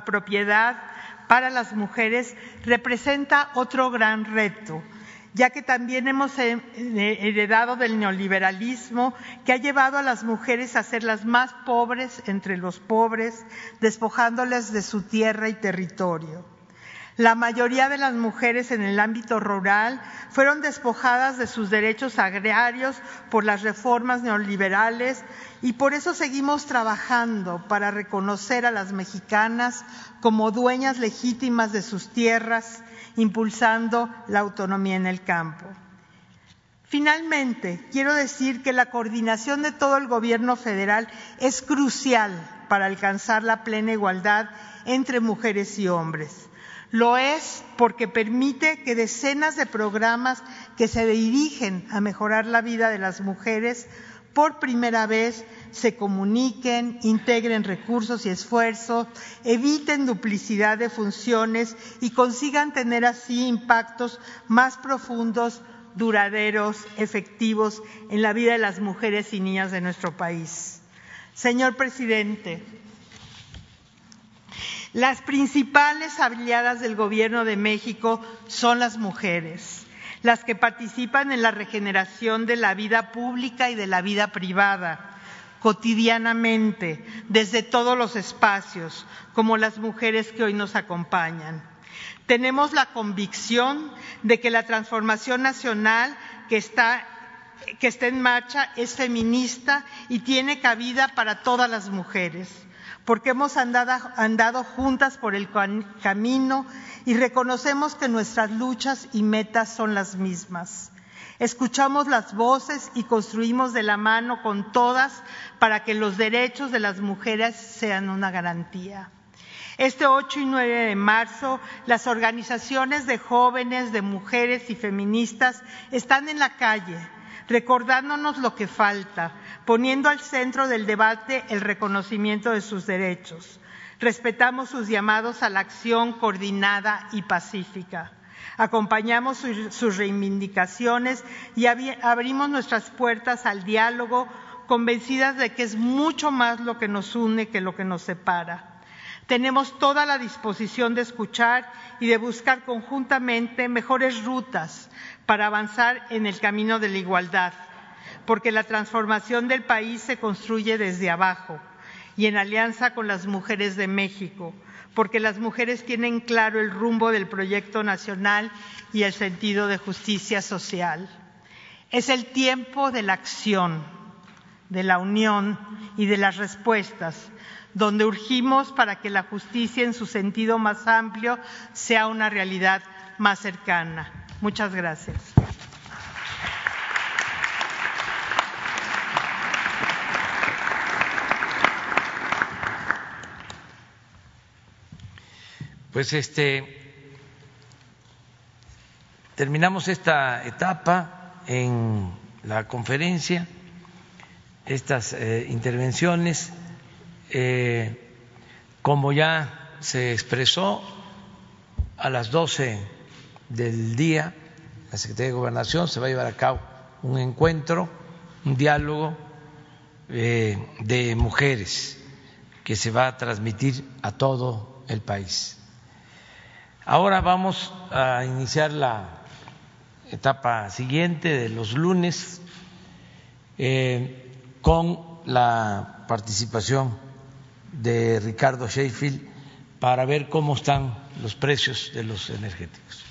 propiedad para las mujeres representa otro gran reto, ya que también hemos heredado del neoliberalismo que ha llevado a las mujeres a ser las más pobres entre los pobres, despojándoles de su tierra y territorio. La mayoría de las mujeres en el ámbito rural fueron despojadas de sus derechos agrarios por las reformas neoliberales y por eso seguimos trabajando para reconocer a las mexicanas como dueñas legítimas de sus tierras, impulsando la autonomía en el campo. Finalmente, quiero decir que la coordinación de todo el gobierno federal es crucial para alcanzar la plena igualdad entre mujeres y hombres. Lo es porque permite que decenas de programas que se dirigen a mejorar la vida de las mujeres por primera vez se comuniquen, integren recursos y esfuerzos, eviten duplicidad de funciones y consigan tener así impactos más profundos duraderos, efectivos en la vida de las mujeres y niñas de nuestro país. Señor presidente, las principales aliadas del Gobierno de México son las mujeres, las que participan en la regeneración de la vida pública y de la vida privada cotidianamente, desde todos los espacios, como las mujeres que hoy nos acompañan. Tenemos la convicción de que la transformación nacional que está, que está en marcha es feminista y tiene cabida para todas las mujeres porque hemos andado, juntas por el camino y reconocemos que nuestras luchas y metas son las mismas. Escuchamos las voces y construimos de la mano con todas para que los derechos de las mujeres sean una garantía. Este 8 y 9 de marzo, las organizaciones de jóvenes, de mujeres y feministas están en la calle recordándonos lo que falta, poniendo al centro del debate el reconocimiento de sus derechos. Respetamos sus llamados a la acción coordinada y pacífica. Acompañamos sus reivindicaciones y abrimos nuestras puertas al diálogo, convencidas de que es mucho más lo que nos une que lo que nos separa. Tenemos toda la disposición de escuchar y de buscar conjuntamente mejores rutas para avanzar en el camino de la igualdad, porque la transformación del país se construye desde abajo y en alianza con las mujeres de México, porque las mujeres tienen claro el rumbo del proyecto nacional y el sentido de justicia social. Es el tiempo de la acción, de la unión y de las respuestas, donde urgimos para que la justicia en su sentido más amplio sea una realidad más cercana. Muchas gracias. Pues este terminamos esta etapa en la conferencia, estas eh, intervenciones, eh, como ya se expresó a las doce del día, la Secretaría de Gobernación se va a llevar a cabo un encuentro, un diálogo eh, de mujeres que se va a transmitir a todo el país. Ahora vamos a iniciar la etapa siguiente de los lunes eh, con la participación de Ricardo Sheffield para ver cómo están los precios de los energéticos.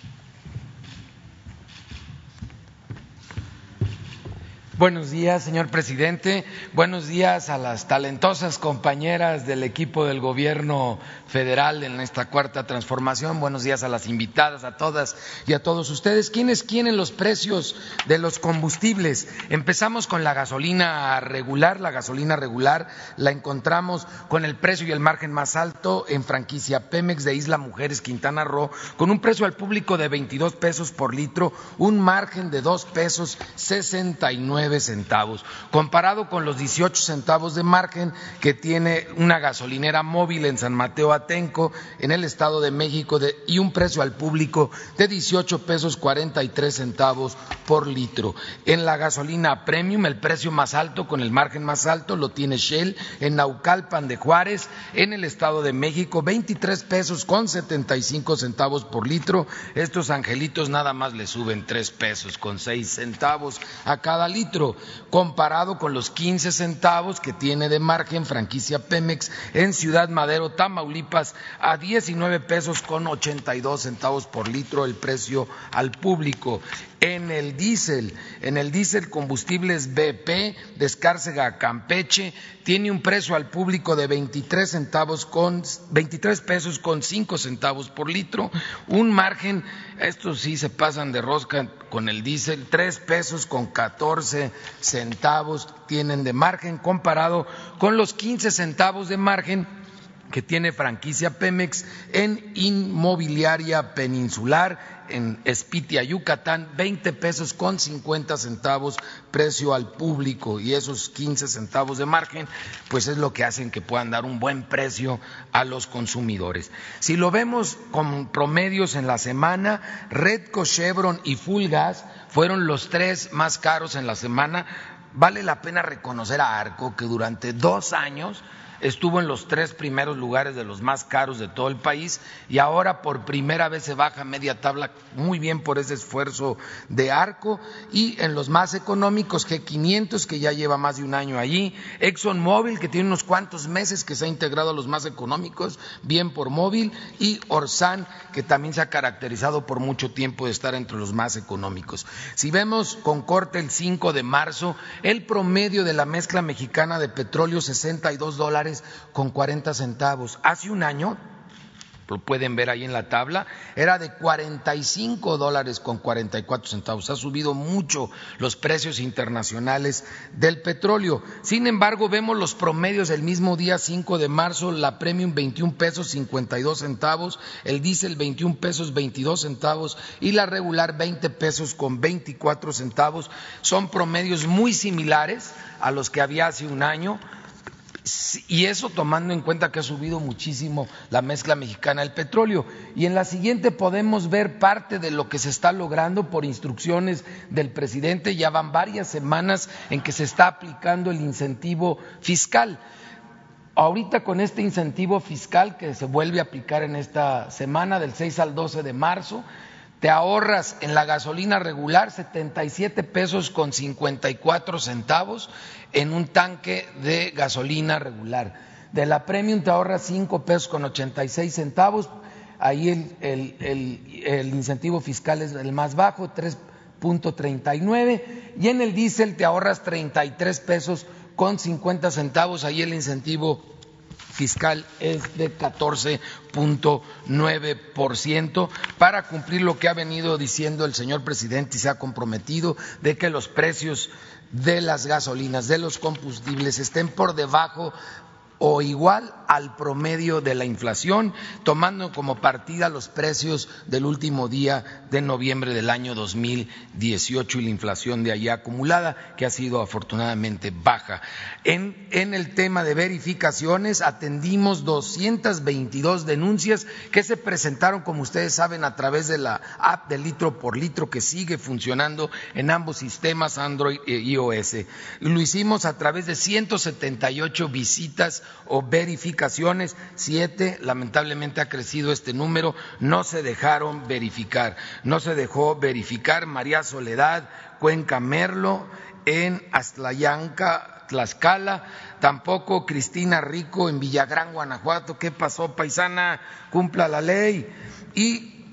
Buenos días, señor presidente. Buenos días a las talentosas compañeras del equipo del gobierno federal en esta cuarta transformación. Buenos días a las invitadas, a todas y a todos ustedes. ¿Quiénes quieren los precios de los combustibles? Empezamos con la gasolina regular. La gasolina regular la encontramos con el precio y el margen más alto en franquicia Pemex de Isla Mujeres, Quintana Roo, con un precio al público de 22 pesos por litro, un margen de dos pesos 69 centavos, comparado con los 18 centavos de margen que tiene una gasolinera móvil en San Mateo Atenco, en el Estado de México, y un precio al público de 18 pesos 43 centavos por litro. En la gasolina premium, el precio más alto, con el margen más alto, lo tiene Shell en Naucalpan de Juárez, en el Estado de México, 23 pesos con 75 centavos por litro. Estos angelitos nada más le suben 3 pesos con 6 centavos a cada litro comparado con los 15 centavos que tiene de margen franquicia Pemex en Ciudad Madero, Tamaulipas, a 19 pesos con 82 centavos por litro el precio al público en el diésel. En el diésel combustibles BP de Escárcega Campeche tiene un precio al público de 23 centavos con 23 pesos con 5 centavos por litro, un margen, estos sí se pasan de rosca con el diésel, 3 pesos con 14 centavos tienen de margen comparado con los 15 centavos de margen que tiene franquicia Pemex en inmobiliaria peninsular en Espitia, Yucatán, 20 pesos con 50 centavos precio al público y esos 15 centavos de margen, pues es lo que hacen que puedan dar un buen precio a los consumidores. Si lo vemos con promedios en la semana, Redco, Chevron y Full Gas fueron los tres más caros en la semana. Vale la pena reconocer a Arco que durante dos años estuvo en los tres primeros lugares de los más caros de todo el país y ahora por primera vez se baja media tabla muy bien por ese esfuerzo de arco y en los más económicos G500 que ya lleva más de un año allí, ExxonMobil que tiene unos cuantos meses que se ha integrado a los más económicos, bien por móvil y Orsan que también se ha caracterizado por mucho tiempo de estar entre los más económicos. Si vemos con corte el 5 de marzo, el promedio de la mezcla mexicana de petróleo 62 dólares con 40 centavos. Hace un año, lo pueden ver ahí en la tabla, era de 45 dólares con 44 centavos. Ha subido mucho los precios internacionales del petróleo. Sin embargo, vemos los promedios del mismo día 5 de marzo, la premium 21 pesos 52 centavos, el diésel 21 pesos 22 centavos y la regular 20 pesos con 24 centavos. Son promedios muy similares a los que había hace un año y eso tomando en cuenta que ha subido muchísimo la mezcla mexicana del petróleo. Y en la siguiente podemos ver parte de lo que se está logrando por instrucciones del presidente. Ya van varias semanas en que se está aplicando el incentivo fiscal. Ahorita con este incentivo fiscal que se vuelve a aplicar en esta semana del 6 al 12 de marzo, te ahorras en la gasolina regular 77 pesos con 54 centavos en un tanque de gasolina regular. De la premium te ahorras 5 pesos con 86 centavos, ahí el, el incentivo fiscal es el más bajo, 3.39, y en el diésel te ahorras 33 pesos con 50 centavos, ahí el incentivo fiscal es de 14.9% para cumplir lo que ha venido diciendo el señor presidente y se ha comprometido de que los precios de las gasolinas, de los combustibles estén por debajo o igual al promedio de la inflación, tomando como partida los precios del último día de noviembre del año 2018 y la inflación de allá acumulada, que ha sido afortunadamente baja. En, el tema de verificaciones atendimos 222 denuncias que se presentaron, como ustedes saben, a través de la app de litro por litro que sigue funcionando en ambos sistemas Android e iOS. Lo hicimos a través de 178 visitas o verificaciones, siete, lamentablemente ha crecido este número, no se dejaron verificar, no se dejó verificar María Soledad, Cuenca Merlo, en Aztlayanca, Tlaxcala, tampoco Cristina Rico en Villagrán, Guanajuato, ¿qué pasó, paisana? Cumpla la ley. Y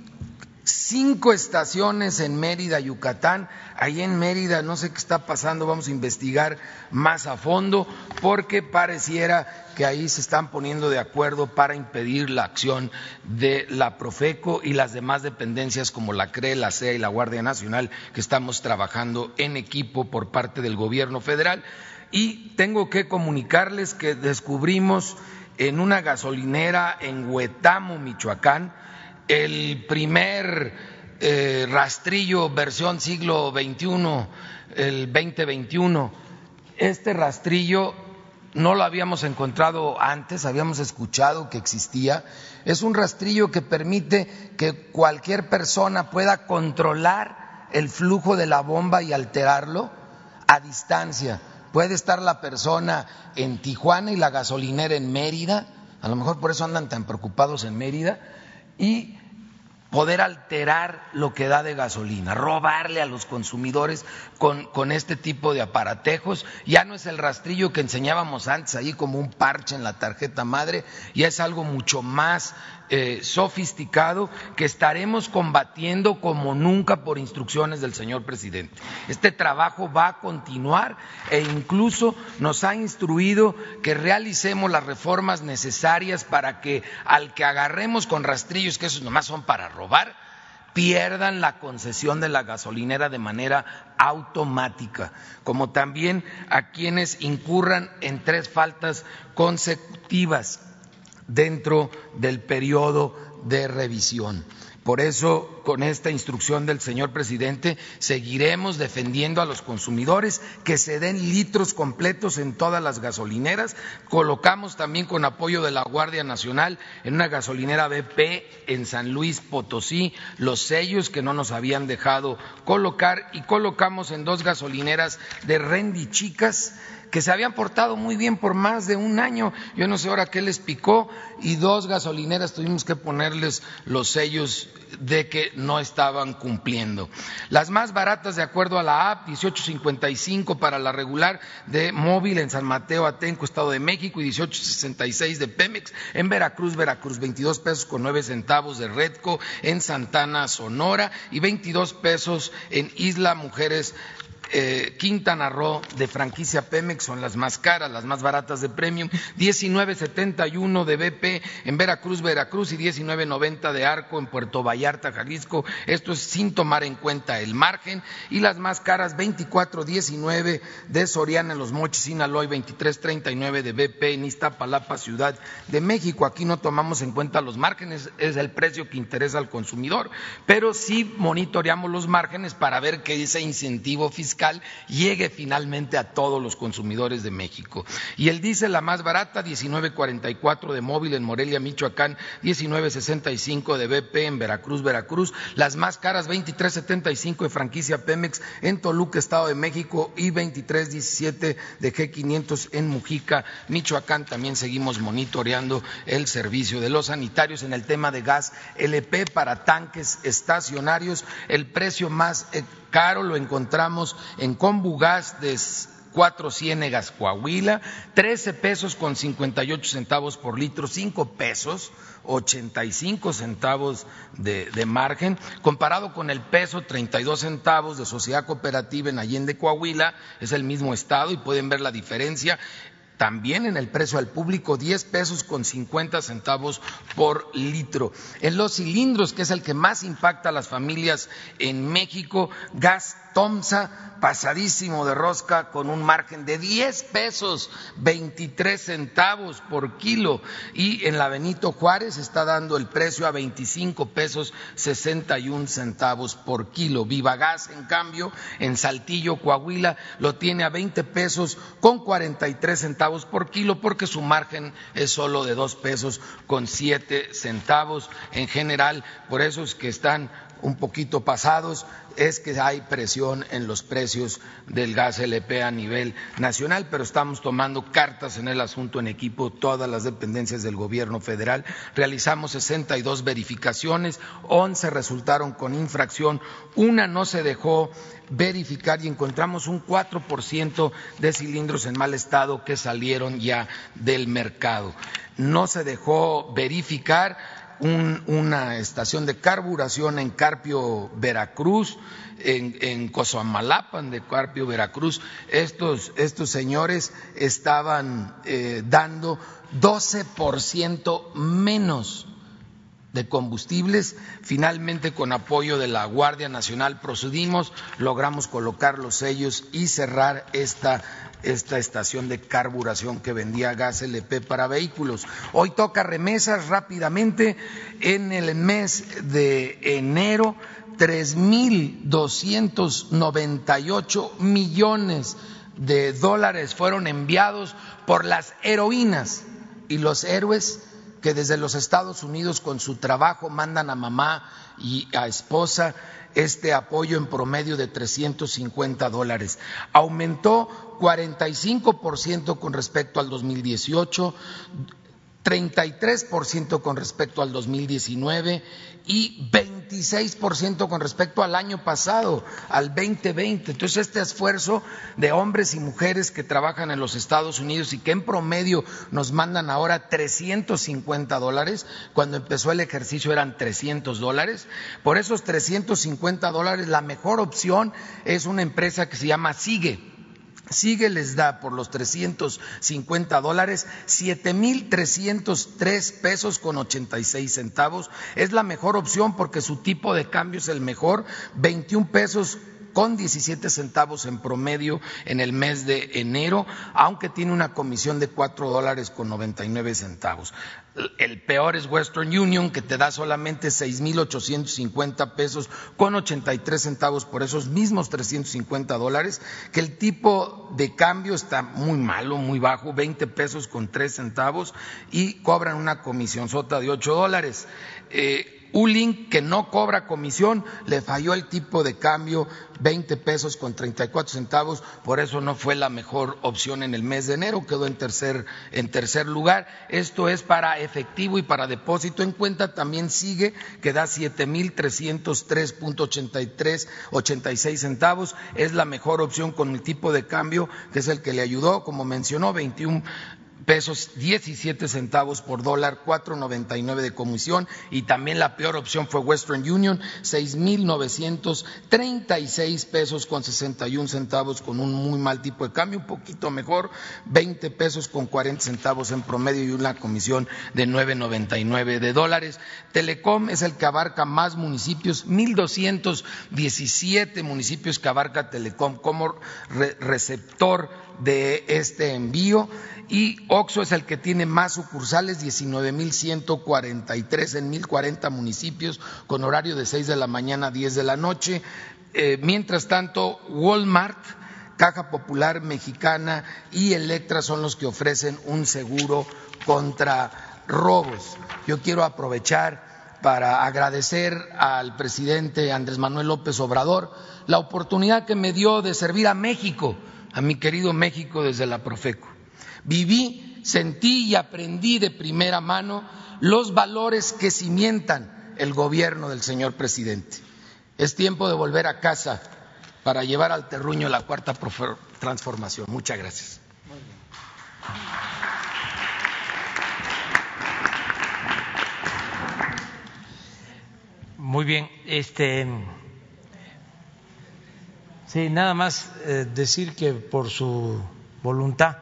cinco estaciones en Mérida, Yucatán. Ahí en Mérida no sé qué está pasando, vamos a investigar más a fondo porque pareciera que ahí se están poniendo de acuerdo para impedir la acción de la Profeco y las demás dependencias como la CRE, la CEA y la Guardia Nacional que estamos trabajando en equipo por parte del gobierno federal. Y tengo que comunicarles que descubrimos en una gasolinera en Huetamo, Michoacán, el primer eh, rastrillo versión siglo XXI, el 2021. Este rastrillo no lo habíamos encontrado antes, habíamos escuchado que existía. Es un rastrillo que permite que cualquier persona pueda controlar el flujo de la bomba y alterarlo a distancia. Puede estar la persona en Tijuana y la gasolinera en Mérida, a lo mejor por eso andan tan preocupados en Mérida, y poder alterar lo que da de gasolina, robarle a los consumidores con, con, este tipo de aparatejos. Ya no es el rastrillo que enseñábamos antes ahí como un parche en la tarjeta madre, ya es algo mucho más eh, sofisticado que estaremos combatiendo como nunca por instrucciones del señor presidente. Este trabajo va a continuar e incluso nos ha instruido que realicemos las reformas necesarias para que al que agarremos con rastrillos, que esos nomás son para robar, pierdan la concesión de la gasolinera de manera automática, como también a quienes incurran en tres faltas consecutivas dentro del periodo de revisión. Por eso, con esta instrucción del señor presidente, seguiremos defendiendo a los consumidores que se den litros completos en todas las gasolineras. Colocamos también con apoyo de la Guardia Nacional en una gasolinera BP en San Luis Potosí los sellos que no nos habían dejado colocar y colocamos en dos gasolineras de Rendi Chicas que se habían portado muy bien por más de un año. Yo no sé ahora qué les picó y dos gasolineras tuvimos que ponerles los sellos de que no estaban cumpliendo. Las más baratas, de acuerdo a la app, 18.55 para la regular de móvil en San Mateo, Atenco, Estado de México, y 18.66 de Pemex en Veracruz, Veracruz, 22 pesos con 9 centavos de Redco en Santana, Sonora, y 22 pesos en Isla Mujeres eh, Quintana Roo de franquicia Pemex son las más caras, las más baratas de Premium, 19.71 de BP en Veracruz, Veracruz y 19.90 de Arco en Puerto Vallarta, Jalisco. Esto es sin tomar en cuenta el margen y las más caras 24.19 de Soriana en Los Mochis, Sinaloa y 23.39 de BP en Iztapalapa, Ciudad de México. Aquí no tomamos en cuenta los márgenes, es el precio que interesa al consumidor, pero sí monitoreamos los márgenes para ver que ese incentivo fiscal llegue finalmente a todos los consumidores de México. Y el diésel, la más barata, 19.44 de móvil en Morelia, Michoacán, 19.65 de BP en Veracruz, Veracruz, las más caras, 23.75 de franquicia Pemex en Toluca, Estado de México, y 23.17 de G500 en Mujica, Michoacán. También seguimos monitoreando el servicio de los sanitarios en el tema de gas LP para tanques estacionarios. El precio más eh, caro lo encontramos en Combugas de Cuatro Ciénegas, Coahuila, 13 pesos con 58 centavos por litro, 5 pesos 85 centavos de, de, margen, comparado con el peso 32 centavos de sociedad cooperativa en Allende, Coahuila, es el mismo estado y pueden ver la diferencia también en el precio al público 10 pesos con 50 centavos por litro. En los cilindros, que es el que más impacta a las familias en México, gas Tomsa pasadísimo de rosca con un margen de 10 pesos 23 centavos por kilo y en la Benito Juárez está dando el precio a 25 pesos 61 centavos por kilo. Viva Gas, en cambio, en Saltillo, Coahuila, lo tiene a 20 pesos con 43 centavos por kilo porque su margen es solo de 2 pesos con 7 centavos. En general, por eso es que están un poquito pasados es que hay presión en los precios del gas LP a nivel nacional, pero estamos tomando cartas en el asunto en equipo todas las dependencias del gobierno federal. Realizamos 62 verificaciones, 11 resultaron con infracción, una no se dejó verificar y encontramos un 4% de cilindros en mal estado que salieron ya del mercado. No se dejó verificar una estación de carburación en Carpio, Veracruz, en, en Cozoamalapan de Carpio, Veracruz. Estos, estos señores estaban eh, dando 12% menos de combustibles. Finalmente, con apoyo de la Guardia Nacional, procedimos, logramos colocar los sellos y cerrar esta esta estación de carburación que vendía gas LP para vehículos. Hoy toca remesas rápidamente. En el mes de enero, tres mil doscientos noventa y ocho millones de dólares fueron enviados por las heroínas y los héroes que desde los Estados Unidos con su trabajo mandan a mamá y a esposa este apoyo en promedio de 350 dólares. Aumentó 45% con respecto al 2018, 33% con respecto al 2019 y 26% con respecto al año pasado, al 2020. Entonces, este esfuerzo de hombres y mujeres que trabajan en los Estados Unidos y que en promedio nos mandan ahora 350 dólares, cuando empezó el ejercicio eran 300 dólares, por esos 350 dólares la mejor opción es una empresa que se llama Sigue Sigue les da por los 350 dólares 7.303 pesos con 86 centavos. Es la mejor opción porque su tipo de cambio es el mejor, 21 pesos con 17 centavos en promedio en el mes de enero, aunque tiene una comisión de 4 dólares con 99 centavos. El peor es Western Union, que te da solamente 6.850 pesos con 83 centavos por esos mismos 350 dólares, que el tipo de cambio está muy malo, muy bajo, 20 pesos con 3 centavos y cobran una comisión sota de 8 dólares. Eh, Ulink, que no cobra comisión, le falló el tipo de cambio 20 pesos con 34 centavos, por eso no fue la mejor opción en el mes de enero, quedó en tercer, en tercer lugar. Esto es para efectivo y para depósito en cuenta, también sigue, que da 7.303.83, centavos, es la mejor opción con el tipo de cambio, que es el que le ayudó, como mencionó, 21 pesos 17 centavos por dólar, 4.99 de comisión y también la peor opción fue Western Union, 6.936 pesos con 61 centavos con un muy mal tipo de cambio, un poquito mejor, 20 pesos con 40 centavos en promedio y una comisión de 9.99 de dólares. Telecom es el que abarca más municipios, 1.217 municipios que abarca Telecom como receptor de este envío y Oxo es el que tiene más sucursales, 19.143 en 1.040 municipios, con horario de 6 de la mañana a 10 de la noche. Eh, mientras tanto, Walmart, Caja Popular Mexicana y Electra son los que ofrecen un seguro contra robos. Yo quiero aprovechar para agradecer al presidente Andrés Manuel López Obrador la oportunidad que me dio de servir a México, a mi querido México desde la Profeco. Viví, sentí y aprendí de primera mano los valores que cimientan el gobierno del señor presidente. Es tiempo de volver a casa para llevar al terruño la cuarta transformación. Muchas gracias. Muy bien, este sí, nada más eh, decir que por su voluntad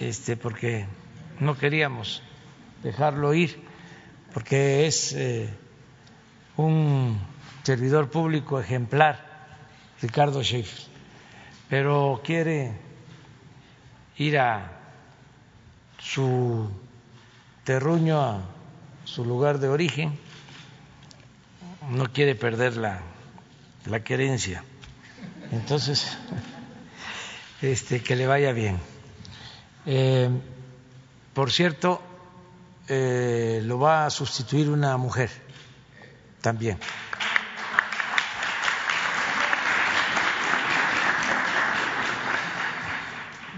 este, porque no queríamos dejarlo ir, porque es eh, un servidor público ejemplar, Ricardo Schaefer, pero quiere ir a su terruño, a su lugar de origen, no quiere perder la, la querencia. Entonces, este, que le vaya bien. Eh, por cierto, eh, lo va a sustituir una mujer también.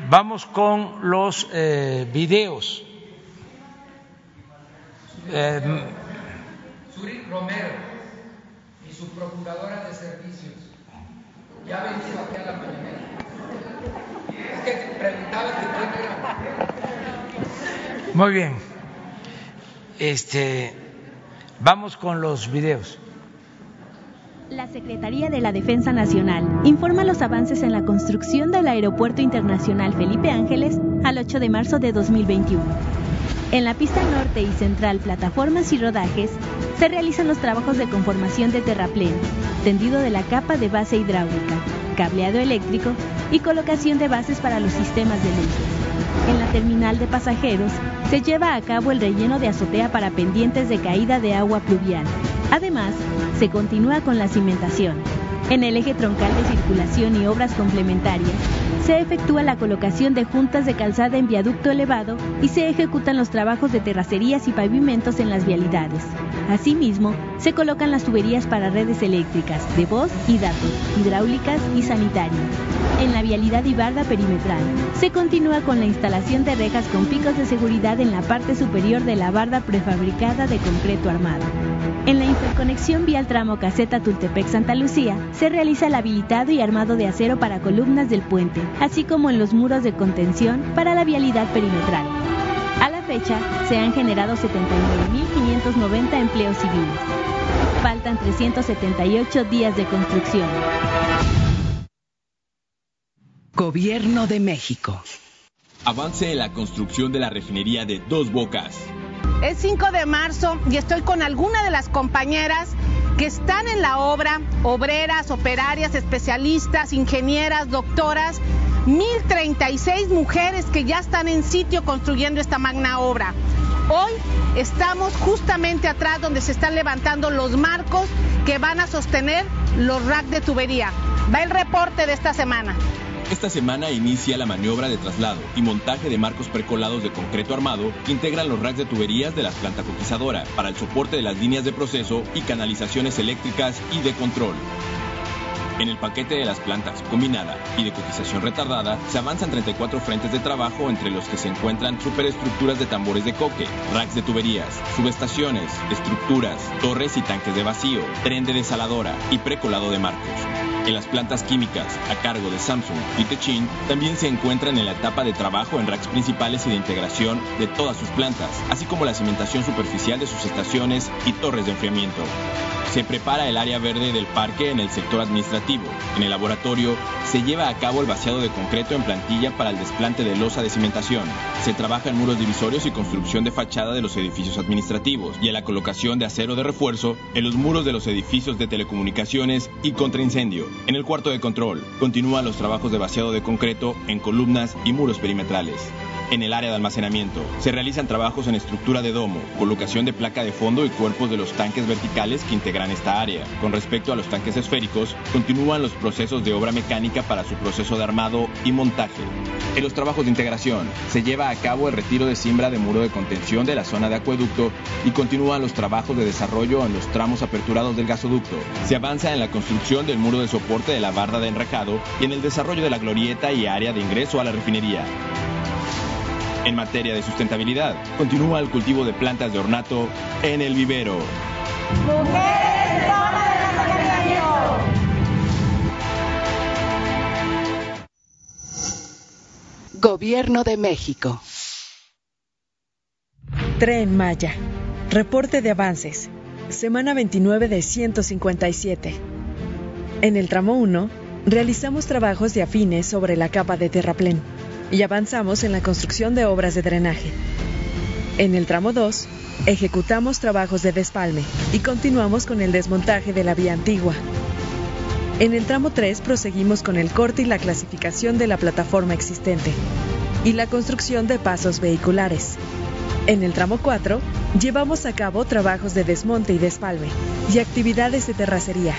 Vamos con los eh, videos. Eh, Romero y su procuradora de servicios ya ha venido aquí a la mañana. Es que preguntaba que muy bien. Este, vamos con los videos. La Secretaría de la Defensa Nacional informa los avances en la construcción del Aeropuerto Internacional Felipe Ángeles al 8 de marzo de 2021. En la pista norte y central, plataformas y rodajes, se realizan los trabajos de conformación de terraplén, tendido de la capa de base hidráulica, cableado eléctrico y colocación de bases para los sistemas de luces. En la terminal de pasajeros se lleva a cabo el relleno de azotea para pendientes de caída de agua pluvial. Además, se continúa con la cimentación. En el eje troncal de circulación y obras complementarias, se efectúa la colocación de juntas de calzada en viaducto elevado y se ejecutan los trabajos de terracerías y pavimentos en las vialidades. Asimismo, se colocan las tuberías para redes eléctricas, de voz y datos, hidráulicas y sanitarias. En la vialidad y barda perimetral, se continúa con la instalación de rejas con picos de seguridad en la parte superior de la barda prefabricada de concreto armado. En la interconexión vial tramo caseta Tultepec-Santa Lucía, se realiza el habilitado y armado de acero para columnas del puente, así como en los muros de contención para la vialidad perimetral. A la fecha, se han generado 79.590 empleos civiles. Faltan 378 días de construcción. Gobierno de México. Avance en la construcción de la refinería de Dos Bocas. Es 5 de marzo y estoy con alguna de las compañeras que están en la obra, obreras, operarias, especialistas, ingenieras, doctoras, 1036 mujeres que ya están en sitio construyendo esta magna obra. Hoy estamos justamente atrás donde se están levantando los marcos que van a sostener los racks de tubería. Va el reporte de esta semana. Esta semana inicia la maniobra de traslado y montaje de marcos precolados de concreto armado que integran los racks de tuberías de la planta coquizadora para el soporte de las líneas de proceso y canalizaciones eléctricas y de control. En el paquete de las plantas combinada y de cotización retardada se avanzan 34 frentes de trabajo entre los que se encuentran superestructuras de tambores de coque, racks de tuberías, subestaciones, estructuras, torres y tanques de vacío, tren de desaladora y precolado de marcos. En las plantas químicas, a cargo de Samsung y Techin, también se encuentran en la etapa de trabajo en racks principales y de integración de todas sus plantas, así como la cimentación superficial de sus estaciones y torres de enfriamiento. Se prepara el área verde del parque en el sector administrativo. En el laboratorio se lleva a cabo el vaciado de concreto en plantilla para el desplante de losa de cimentación. Se trabaja en muros divisorios y construcción de fachada de los edificios administrativos y en la colocación de acero de refuerzo en los muros de los edificios de telecomunicaciones y contraincendio. En el cuarto de control continúan los trabajos de vaciado de concreto en columnas y muros perimetrales. En el área de almacenamiento se realizan trabajos en estructura de domo, colocación de placa de fondo y cuerpos de los tanques verticales que integran esta área. Con respecto a los tanques esféricos, continúan los procesos de obra mecánica para su proceso de armado y montaje. En los trabajos de integración se lleva a cabo el retiro de cimbra de muro de contención de la zona de acueducto y continúan los trabajos de desarrollo en los tramos aperturados del gasoducto. Se avanza en la construcción del muro de soporte de la barra de enrejado y en el desarrollo de la glorieta y área de ingreso a la refinería. En materia de sustentabilidad, continúa el cultivo de plantas de ornato en el vivero. Gobierno de México. Tren Maya. Reporte de avances. Semana 29 de 157. En el tramo 1, realizamos trabajos de afines sobre la capa de terraplén y avanzamos en la construcción de obras de drenaje. En el tramo 2, ejecutamos trabajos de despalme y continuamos con el desmontaje de la vía antigua. En el tramo 3 proseguimos con el corte y la clasificación de la plataforma existente y la construcción de pasos vehiculares. En el tramo 4 llevamos a cabo trabajos de desmonte y despalme y actividades de terracería.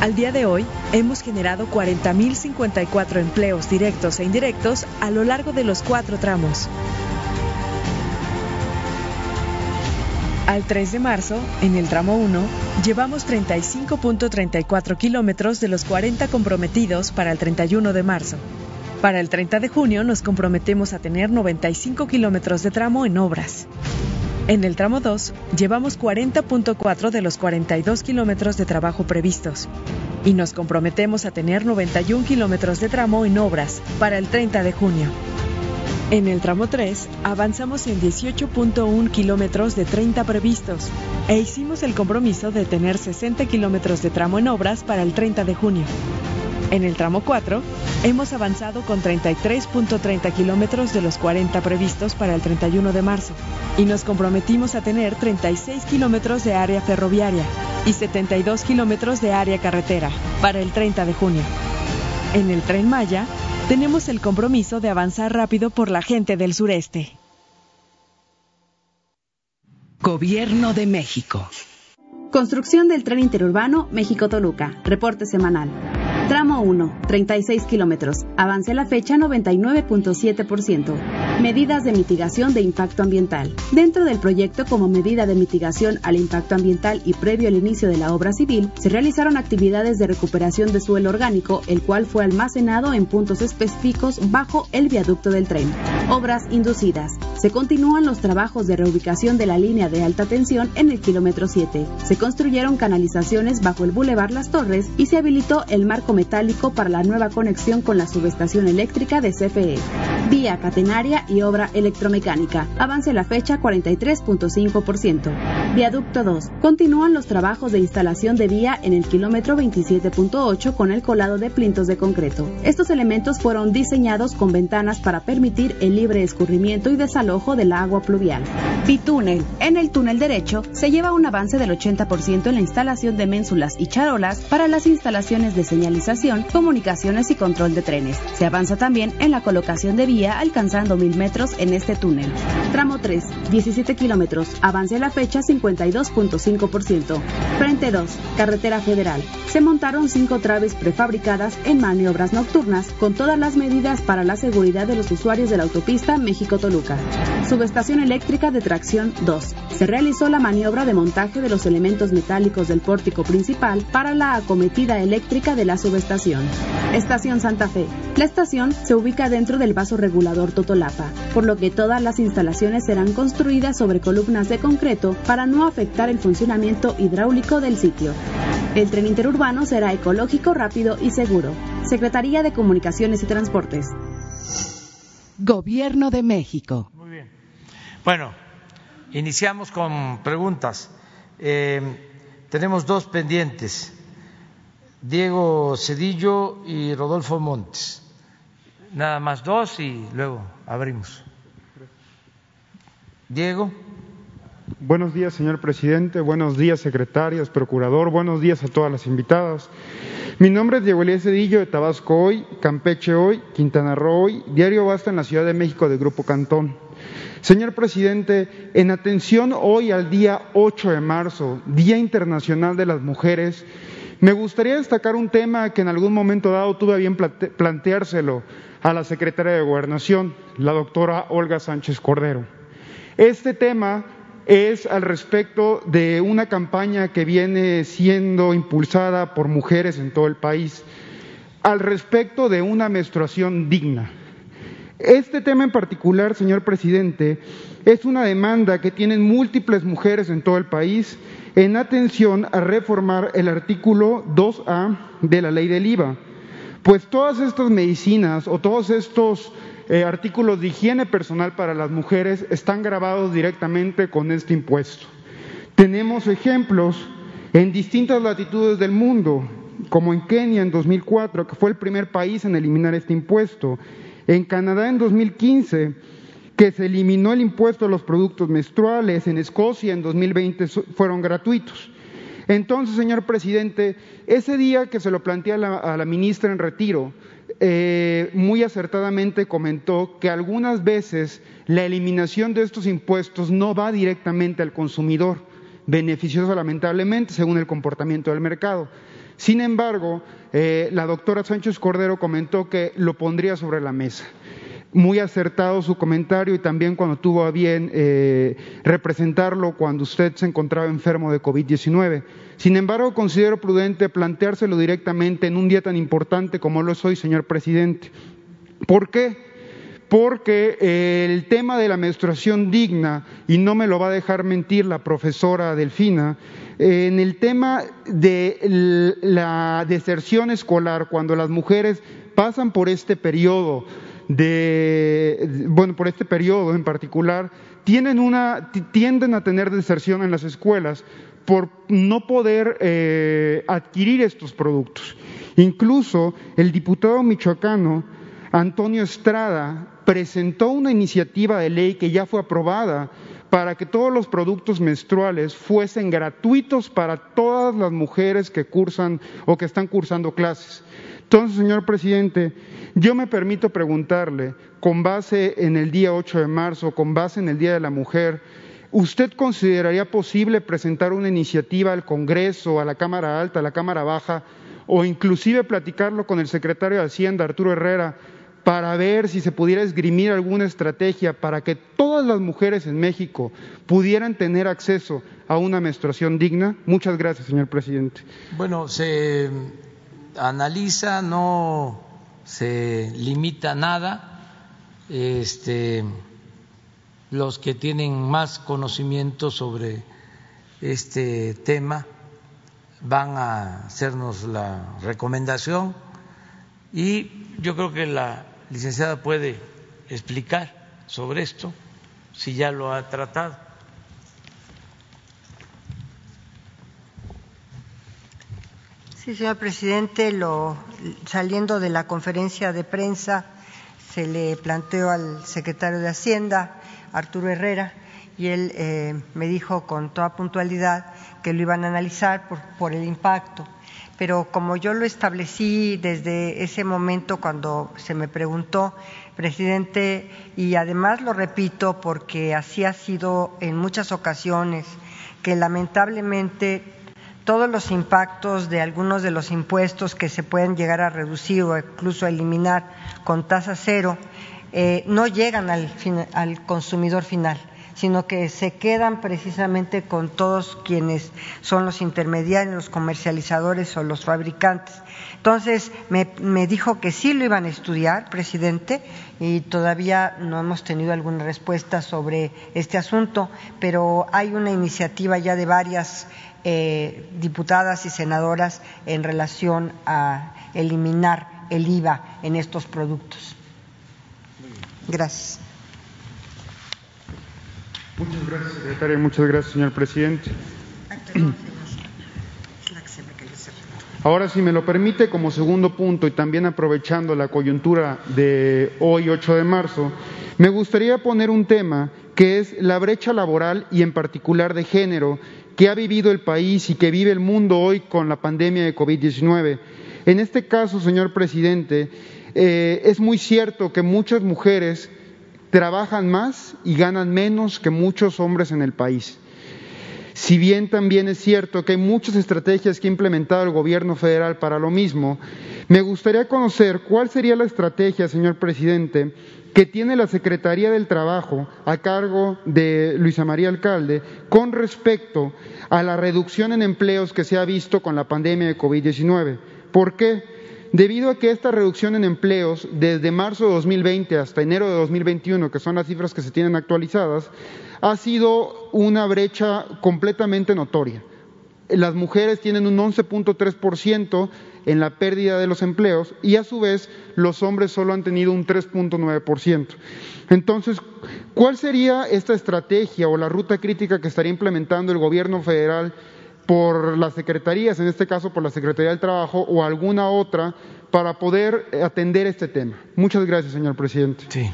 Al día de hoy, hemos generado 40.054 empleos directos e indirectos a lo largo de los cuatro tramos. Al 3 de marzo, en el tramo 1, llevamos 35.34 kilómetros de los 40 comprometidos para el 31 de marzo. Para el 30 de junio nos comprometemos a tener 95 kilómetros de tramo en obras. En el tramo 2, llevamos 40.4 de los 42 kilómetros de trabajo previstos y nos comprometemos a tener 91 kilómetros de tramo en obras para el 30 de junio. En el tramo 3, avanzamos en 18.1 kilómetros de 30 previstos e hicimos el compromiso de tener 60 kilómetros de tramo en obras para el 30 de junio. En el tramo 4, hemos avanzado con 33.30 kilómetros de los 40 previstos para el 31 de marzo y nos comprometimos a tener 36 kilómetros de área ferroviaria y 72 kilómetros de área carretera para el 30 de junio. En el tren Maya, tenemos el compromiso de avanzar rápido por la gente del sureste. Gobierno de México. Construcción del tren interurbano México-Toluca. Reporte semanal. Tramo 1, 36 kilómetros. Avance la fecha 99.7%. Medidas de mitigación de impacto ambiental. Dentro del proyecto como medida de mitigación al impacto ambiental y previo al inicio de la obra civil, se realizaron actividades de recuperación de suelo orgánico, el cual fue almacenado en puntos específicos bajo el viaducto del tren. Obras inducidas. Se continúan los trabajos de reubicación de la línea de alta tensión en el kilómetro 7. Se construyeron canalizaciones bajo el Boulevard Las Torres y se habilitó el marco metálico para la nueva conexión con la subestación eléctrica de CFE. Vía catenaria y obra electromecánica. Avance la fecha 43.5%. Viaducto 2. Continúan los trabajos de instalación de vía en el kilómetro 27.8 con el colado de plintos de concreto. Estos elementos fueron diseñados con ventanas para permitir el libre escurrimiento y desalojo del agua pluvial. Bitúnel. En el túnel derecho se lleva un avance del 80% en la instalación de ménsulas y charolas para las instalaciones de señalización, comunicaciones y control de trenes. Se avanza también en la colocación de vía alcanzando mil metros en este túnel. Tramo 3, 17 kilómetros, avance a la fecha 52.5%. Frente 2, carretera federal. Se montaron cinco traves prefabricadas en maniobras nocturnas con todas las medidas para la seguridad de los usuarios de la autopista México-Toluca. Subestación eléctrica de tracción 2. Se realizó la maniobra de montaje de los elementos metálicos del pórtico principal para la acometida eléctrica de la subestación. Estación Santa Fe. La estación se ubica dentro del vaso regulador Totolapa, por lo que todas las instalaciones serán construidas sobre columnas de concreto para no afectar el funcionamiento hidráulico del sitio. El tren interurbano será ecológico, rápido y seguro. Secretaría de Comunicaciones y Transportes. Gobierno de México. Muy bien. Bueno, iniciamos con preguntas. Eh, tenemos dos pendientes, Diego Cedillo y Rodolfo Montes. Nada más dos y luego abrimos. Diego. Buenos días, señor presidente. Buenos días, secretarias, procurador. Buenos días a todas las invitadas. Mi nombre es Diego Elías Cedillo de Tabasco Hoy, Campeche Hoy, Quintana Roo Hoy, Diario Basta en la Ciudad de México de Grupo Cantón. Señor presidente, en atención hoy al día 8 de marzo, Día Internacional de las Mujeres, me gustaría destacar un tema que en algún momento dado tuve bien planteárselo a la secretaria de Gobernación, la doctora Olga Sánchez Cordero. Este tema es al respecto de una campaña que viene siendo impulsada por mujeres en todo el país, al respecto de una menstruación digna. Este tema en particular, señor presidente, es una demanda que tienen múltiples mujeres en todo el país en atención a reformar el artículo 2A de la ley del IVA. Pues todas estas medicinas o todos estos eh, artículos de higiene personal para las mujeres están grabados directamente con este impuesto. Tenemos ejemplos en distintas latitudes del mundo, como en Kenia en 2004, que fue el primer país en eliminar este impuesto, en Canadá en 2015, que se eliminó el impuesto a los productos menstruales, en Escocia en 2020 fueron gratuitos. Entonces, señor presidente, ese día que se lo planteé a la, ministra en retiro, eh, muy acertadamente comentó que algunas veces la eliminación de estos impuestos no va directamente al consumidor, beneficioso lamentablemente según el comportamiento del mercado. Sin embargo, eh, la doctora Sánchez Cordero comentó que lo pondría sobre la mesa. Muy acertado su comentario y también cuando tuvo a bien eh, representarlo cuando usted se encontraba enfermo de COVID-19. Sin embargo, considero prudente planteárselo directamente en un día tan importante como lo es hoy, señor presidente. ¿Por qué? Porque eh, el tema de la menstruación digna, y no me lo va a dejar mentir la profesora Delfina, en el tema de la deserción escolar, cuando las mujeres pasan por este periodo de, bueno, por este periodo en particular, tienen una, tienden a tener deserción en las escuelas por no poder eh, adquirir estos productos. Incluso el diputado michoacano Antonio Estrada presentó una iniciativa de ley que ya fue aprobada para que todos los productos menstruales fuesen gratuitos para todas las mujeres que cursan o que están cursando clases. Entonces, señor presidente, yo me permito preguntarle, con base en el día 8 de marzo, con base en el Día de la Mujer, ¿usted consideraría posible presentar una iniciativa al Congreso, a la Cámara Alta, a la Cámara Baja, o inclusive platicarlo con el secretario de Hacienda, Arturo Herrera, para ver si se pudiera esgrimir alguna estrategia para que todas las mujeres en México pudieran tener acceso a una menstruación digna? Muchas gracias, señor presidente. Bueno, se analiza, no se limita nada. Este, los que tienen más conocimiento sobre este tema van a hacernos la recomendación Y yo creo que la licenciada puede explicar sobre esto, si ya lo ha tratado. Sí, señor presidente, lo, saliendo de la conferencia de prensa se le planteó al secretario de Hacienda, Arturo Herrera, y él eh, me dijo con toda puntualidad que lo iban a analizar por, por el impacto. Pero como yo lo establecí desde ese momento cuando se me preguntó, presidente, y además lo repito porque así ha sido en muchas ocasiones, que lamentablemente todos los impactos de algunos de los impuestos que se pueden llegar a reducir o incluso a eliminar con tasa cero eh, no llegan al, al consumidor final sino que se quedan precisamente con todos quienes son los intermediarios, los comercializadores o los fabricantes. Entonces, me, me, dijo que sí lo iban a estudiar, presidente, y todavía no hemos tenido alguna respuesta sobre este asunto, pero hay una iniciativa ya de varias eh, diputadas y senadoras en relación a eliminar el IVA en estos productos. Gracias. Muchas gracias, secretaria. Muchas gracias, señor presidente. Ahora, si me lo permite, como segundo punto y también aprovechando la coyuntura de hoy, 8 de marzo, me gustaría poner un tema que es la brecha laboral y en particular de género que ha vivido el país y que vive el mundo hoy con la pandemia de COVID-19. En este caso, señor presidente, eh, es muy cierto que muchas mujeres trabajan más y ganan menos que muchos hombres en el país. Si bien también es cierto que hay muchas estrategias que ha implementado el gobierno federal para lo mismo, me gustaría conocer cuál sería la estrategia, señor presidente, que tiene la Secretaría del Trabajo a cargo de Luisa María Alcalde con respecto a la reducción en empleos que se ha visto con la pandemia de COVID-19. ¿Por qué? Debido a que esta reducción en empleos desde marzo de 2020 hasta enero de 2021, que son las cifras que se tienen actualizadas, ha sido una brecha completamente notoria. Las mujeres tienen un 11.3% en la pérdida de los empleos y a su vez los hombres solo han tenido un 3.9%. Entonces, ¿cuál sería esta estrategia o la ruta crítica que estaría implementando el gobierno federal por las secretarías, en este caso por la Secretaría del Trabajo o alguna otra, para poder atender este tema. Muchas gracias, señor presidente. Sí.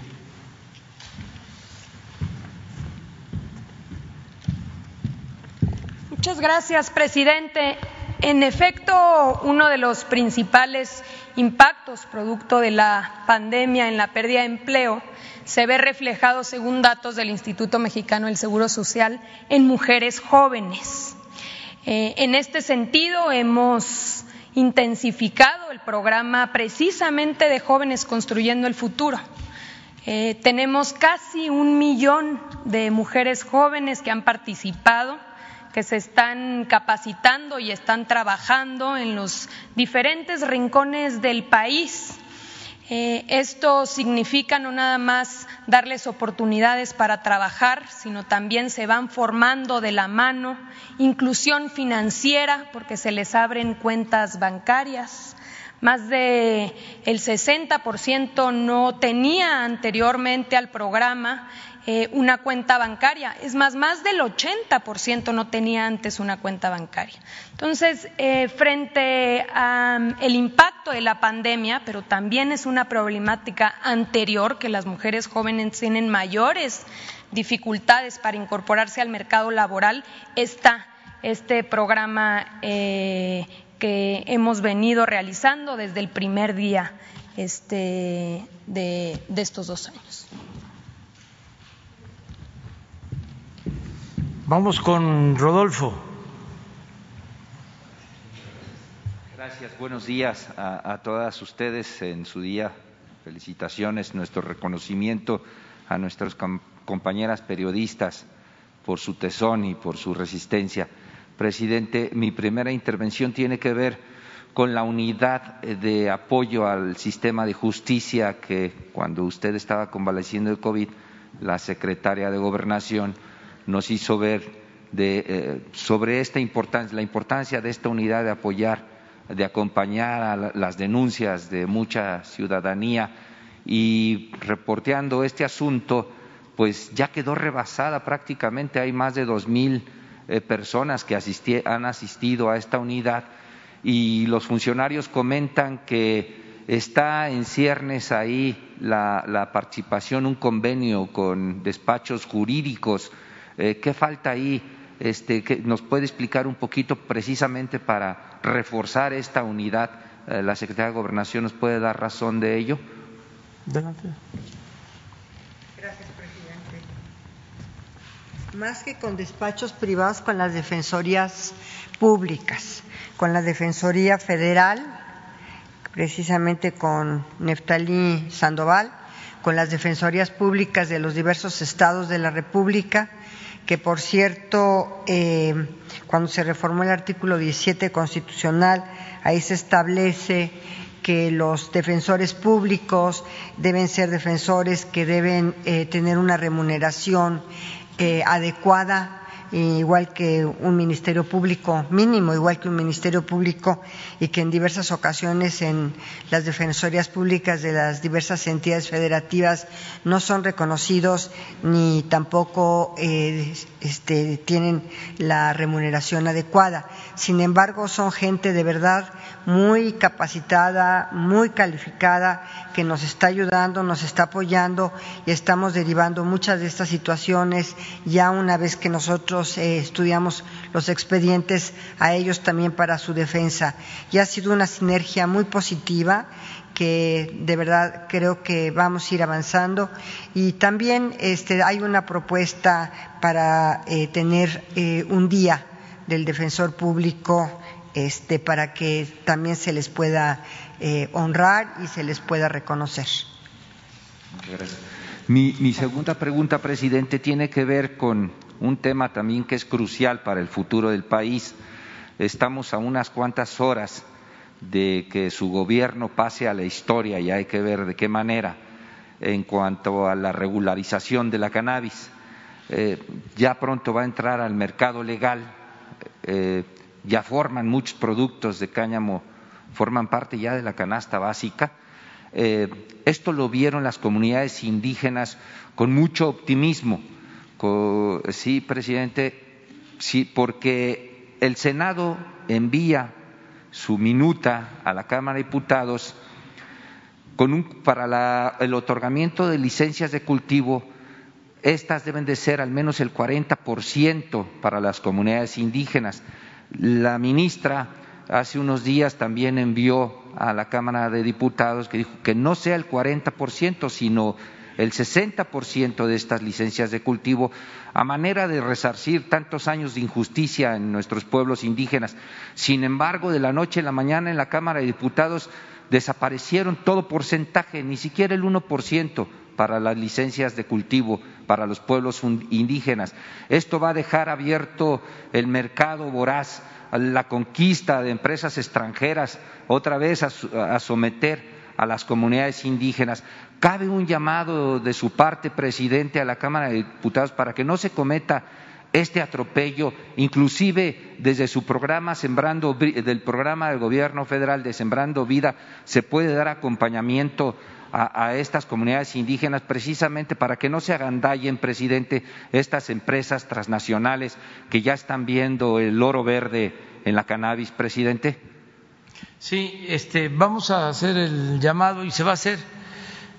Muchas gracias, presidente. En efecto, uno de los principales impactos producto de la pandemia en la pérdida de empleo se ve reflejado, según datos del Instituto Mexicano del Seguro Social, en mujeres jóvenes. Eh, en este sentido, hemos intensificado el programa precisamente de jóvenes construyendo el futuro. Eh, tenemos casi un millón de mujeres jóvenes que han participado, que se están capacitando y están trabajando en los diferentes rincones del país eh, esto significa no nada más darles oportunidades para trabajar, sino también se van formando de la mano inclusión financiera porque se les abren cuentas bancarias. Más de el 60% no tenía anteriormente al programa eh, una cuenta bancaria. Es más, más del 80% no tenía antes una cuenta bancaria. Entonces, eh, frente al impacto de la pandemia, pero también es una problemática anterior que las mujeres jóvenes tienen mayores dificultades para incorporarse al mercado laboral, está este programa eh, que hemos venido realizando desde el primer día este, de estos dos años. Vamos con Rodolfo. Gracias, buenos días a, todas ustedes en su día. Felicitaciones, nuestro reconocimiento a nuestras compañeras periodistas por su tesón y por su resistencia. Presidente, mi primera intervención tiene que ver con la unidad de apoyo al sistema de justicia que cuando usted estaba convaleciendo de COVID, la secretaria de Gobernación nos hizo ver de, eh, sobre esta importancia, la importancia de esta unidad de apoyar de acompañar a las denuncias de mucha ciudadanía y reporteando este asunto, pues ya quedó rebasada prácticamente, hay más de dos mil eh, personas que han asistido a esta unidad y los funcionarios comentan que está en ciernes ahí la, participación, un convenio con despachos jurídicos. Eh, ¿Qué falta ahí? Este, ¿Nos puede explicar un poquito precisamente para reforzar esta unidad? Eh, ¿La Secretaría de Gobernación nos puede dar razón de ello? Gracias, presidente. Más que con despachos privados, con las defensorías públicas, con la Defensoría Federal, precisamente con Neftalí Sandoval, con las defensorías públicas de los diversos estados de la República, que por cierto, eh, cuando se reformó el artículo 17 constitucional, ahí se establece que los defensores públicos deben ser defensores que deben eh, tener una remuneración eh, adecuada igual que un ministerio público mínimo, igual que un ministerio público y que en diversas ocasiones en las defensorías públicas de las diversas entidades federativas no son reconocidos ni tampoco eh, este, tienen la remuneración adecuada. Sin embargo, son gente de verdad muy capacitada, muy calificada, que nos está ayudando, nos está apoyando y estamos derivando muchas de estas situaciones ya una vez que nosotros eh, estudiamos los expedientes a ellos también para su defensa. Y ha sido una sinergia muy positiva que de verdad creo que vamos a ir avanzando y también este, hay una propuesta para eh, tener eh, un día del defensor público este, para que también se les pueda honrar y se les pueda reconocer. Mi, segunda pregunta, presidente, tiene que ver con un tema también que es crucial para el futuro del país. Estamos a unas cuantas horas de que su gobierno pase a la historia y hay que ver de qué manera en cuanto a la regularización de la cannabis. Eh, ya pronto va a entrar al mercado legal eh, ya forman muchos productos de cáñamo, forman parte ya de la canasta básica. Eh, esto lo vieron las comunidades indígenas con mucho optimismo. sí, presidente, sí, porque el Senado envía su minuta a la Cámara de Diputados con para el otorgamiento de licencias de cultivo. Estas deben de ser al menos el 40% para las comunidades indígenas. La ministra hace unos días también envió a la Cámara de Diputados que dijo que no sea el 40%, sino el 60% de estas licencias de cultivo a manera de resarcir tantos años de injusticia en nuestros pueblos indígenas. Sin embargo, de la noche a la mañana en la Cámara de Diputados desaparecieron todo porcentaje, ni siquiera el 1% para las licencias de cultivo para los pueblos indígenas. Esto va a dejar abierto el mercado voraz la conquista de empresas extranjeras, otra vez a, someter a las comunidades indígenas. Cabe un llamado de su parte, presidente, a la Cámara de Diputados para que no se cometa este atropello, inclusive desde su programa Sembrando, del programa del Gobierno Federal de Sembrando Vida, se puede dar acompañamiento a, estas comunidades indígenas precisamente para que no se agandallen, presidente, estas empresas transnacionales que ya están viendo el oro verde en la cannabis, presidente? Sí, este, vamos a hacer el llamado y se va a hacer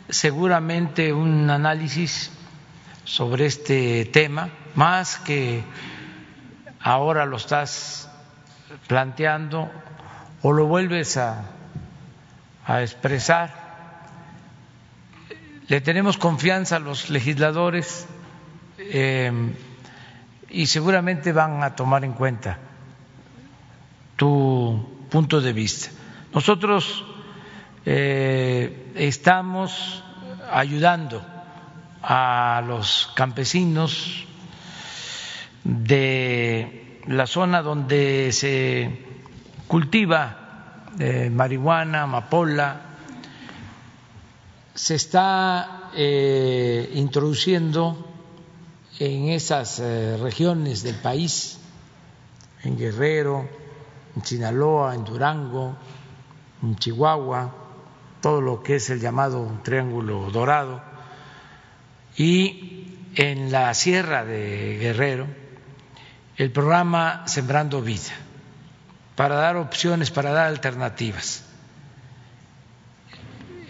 seguramente un análisis sobre este tema, más que ahora lo estás planteando o lo vuelves a, a expresar le tenemos confianza a los legisladores eh, y seguramente van a tomar en cuenta tu punto de vista. Nosotros eh, estamos ayudando a los campesinos de la zona donde se cultiva eh, marihuana, amapola, se está eh, introduciendo en esas eh, regiones del país, en Guerrero, en Sinaloa, en Durango, en Chihuahua, todo lo que es el llamado Triángulo Dorado, y en la Sierra de Guerrero, el programa Sembrando Vida, para dar opciones, para dar alternativas.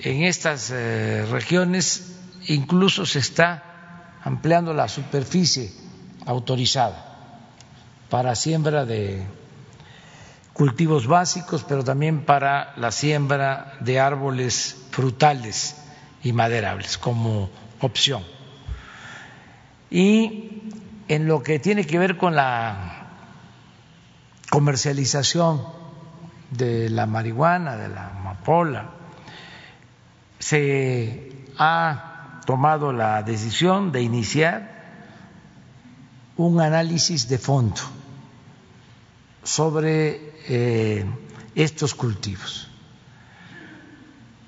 En estas eh, regiones incluso se está ampliando la superficie autorizada para siembra de cultivos básicos, pero también para la siembra de árboles frutales y maderables como opción. Y en lo que tiene que ver con la comercialización de la marihuana, de la amapola, se ha tomado la decisión de iniciar un análisis de fondo sobre eh, estos cultivos,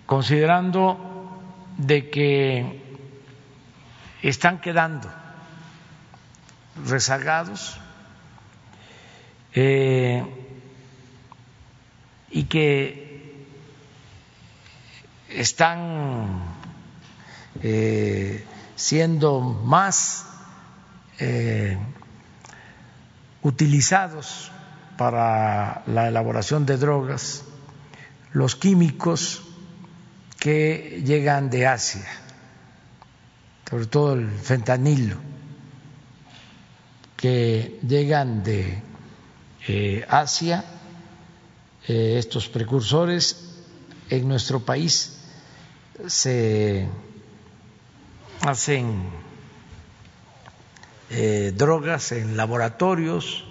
considerando de que están quedando rezagados eh, y que están eh, siendo más eh, utilizados para la elaboración de drogas los químicos que llegan de Asia, sobre todo el fentanilo, que llegan de eh, Asia, estos precursores en nuestro país se hacen eh, drogas en laboratorios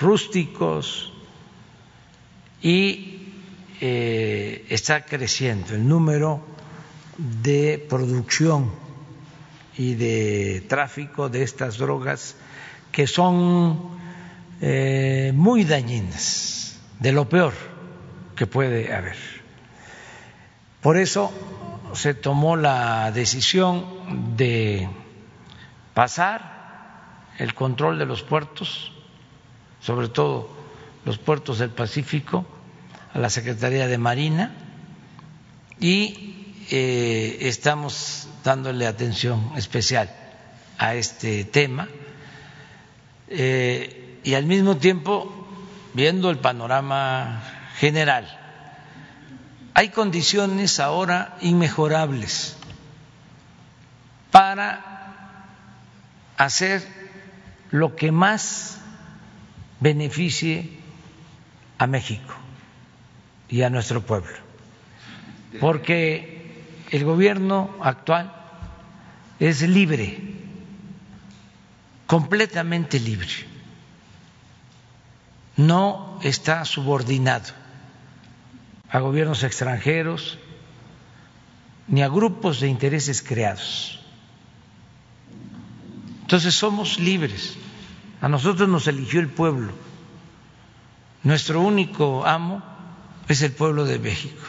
rústicos y eh, está creciendo el número de producción y de tráfico de estas drogas que son eh, muy dañinas, de lo peor que puede haber. Por eso se tomó la decisión de pasar el control de los puertos, sobre todo los puertos del Pacífico, a la Secretaría de Marina y eh, estamos dándole atención especial a este tema eh, y al mismo tiempo viendo el panorama general hay condiciones ahora inmejorables para hacer lo que más beneficie a México y a nuestro pueblo, porque el gobierno actual es libre, completamente libre, no está subordinado a gobiernos extranjeros ni a grupos de intereses creados. Entonces somos libres. A nosotros nos eligió el pueblo. Nuestro único amo es el pueblo de México.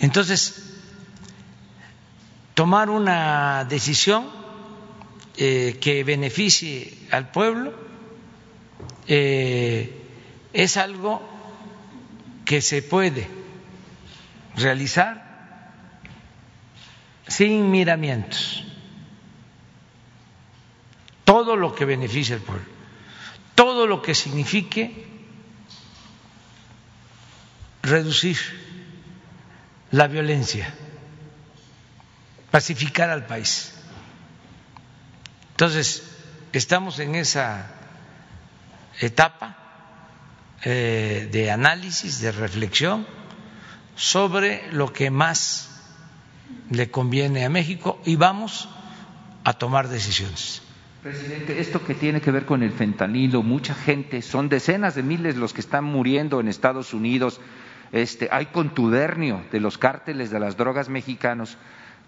Entonces, tomar una decisión eh, que beneficie al pueblo eh, es algo que se puede realizar sin miramientos. Todo lo que beneficie al pueblo, todo lo que signifique reducir la violencia, pacificar al país. Entonces, estamos en esa etapa eh, de análisis, de reflexión sobre lo que más le conviene a México y vamos a tomar decisiones. Presidente, esto que tiene que ver con el fentanilo, mucha gente, son decenas de miles los que están muriendo en Estados Unidos. Este, hay contubernio de los cárteles de las drogas mexicanos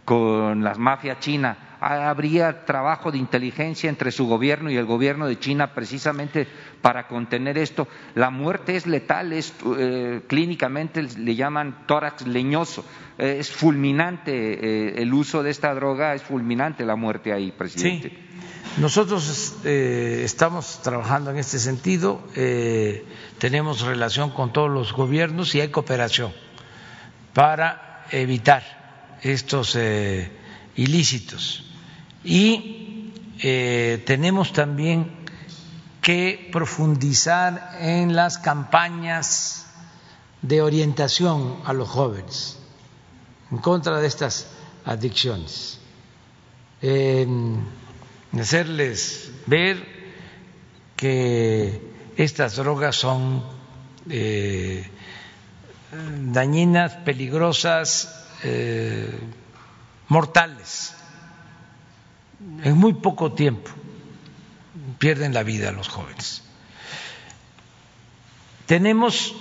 con las mafias chinas. ¿Habría trabajo de inteligencia entre su gobierno y el gobierno de China precisamente para contener esto? La muerte es letal, es, eh, clínicamente le llaman tórax leñoso, eh, es fulminante eh, el uso de esta droga, es fulminante la muerte ahí, presidente. Sí. Nosotros estamos trabajando en este sentido, tenemos relación con todos los gobiernos y hay cooperación para evitar estos ilícitos. Y eh, tenemos también que profundizar en las campañas de orientación a los jóvenes en contra de estas adicciones, hacerles ver que estas drogas son eh, dañinas, peligrosas, eh, mortales en muy poco tiempo pierden la vida los jóvenes. Tenemos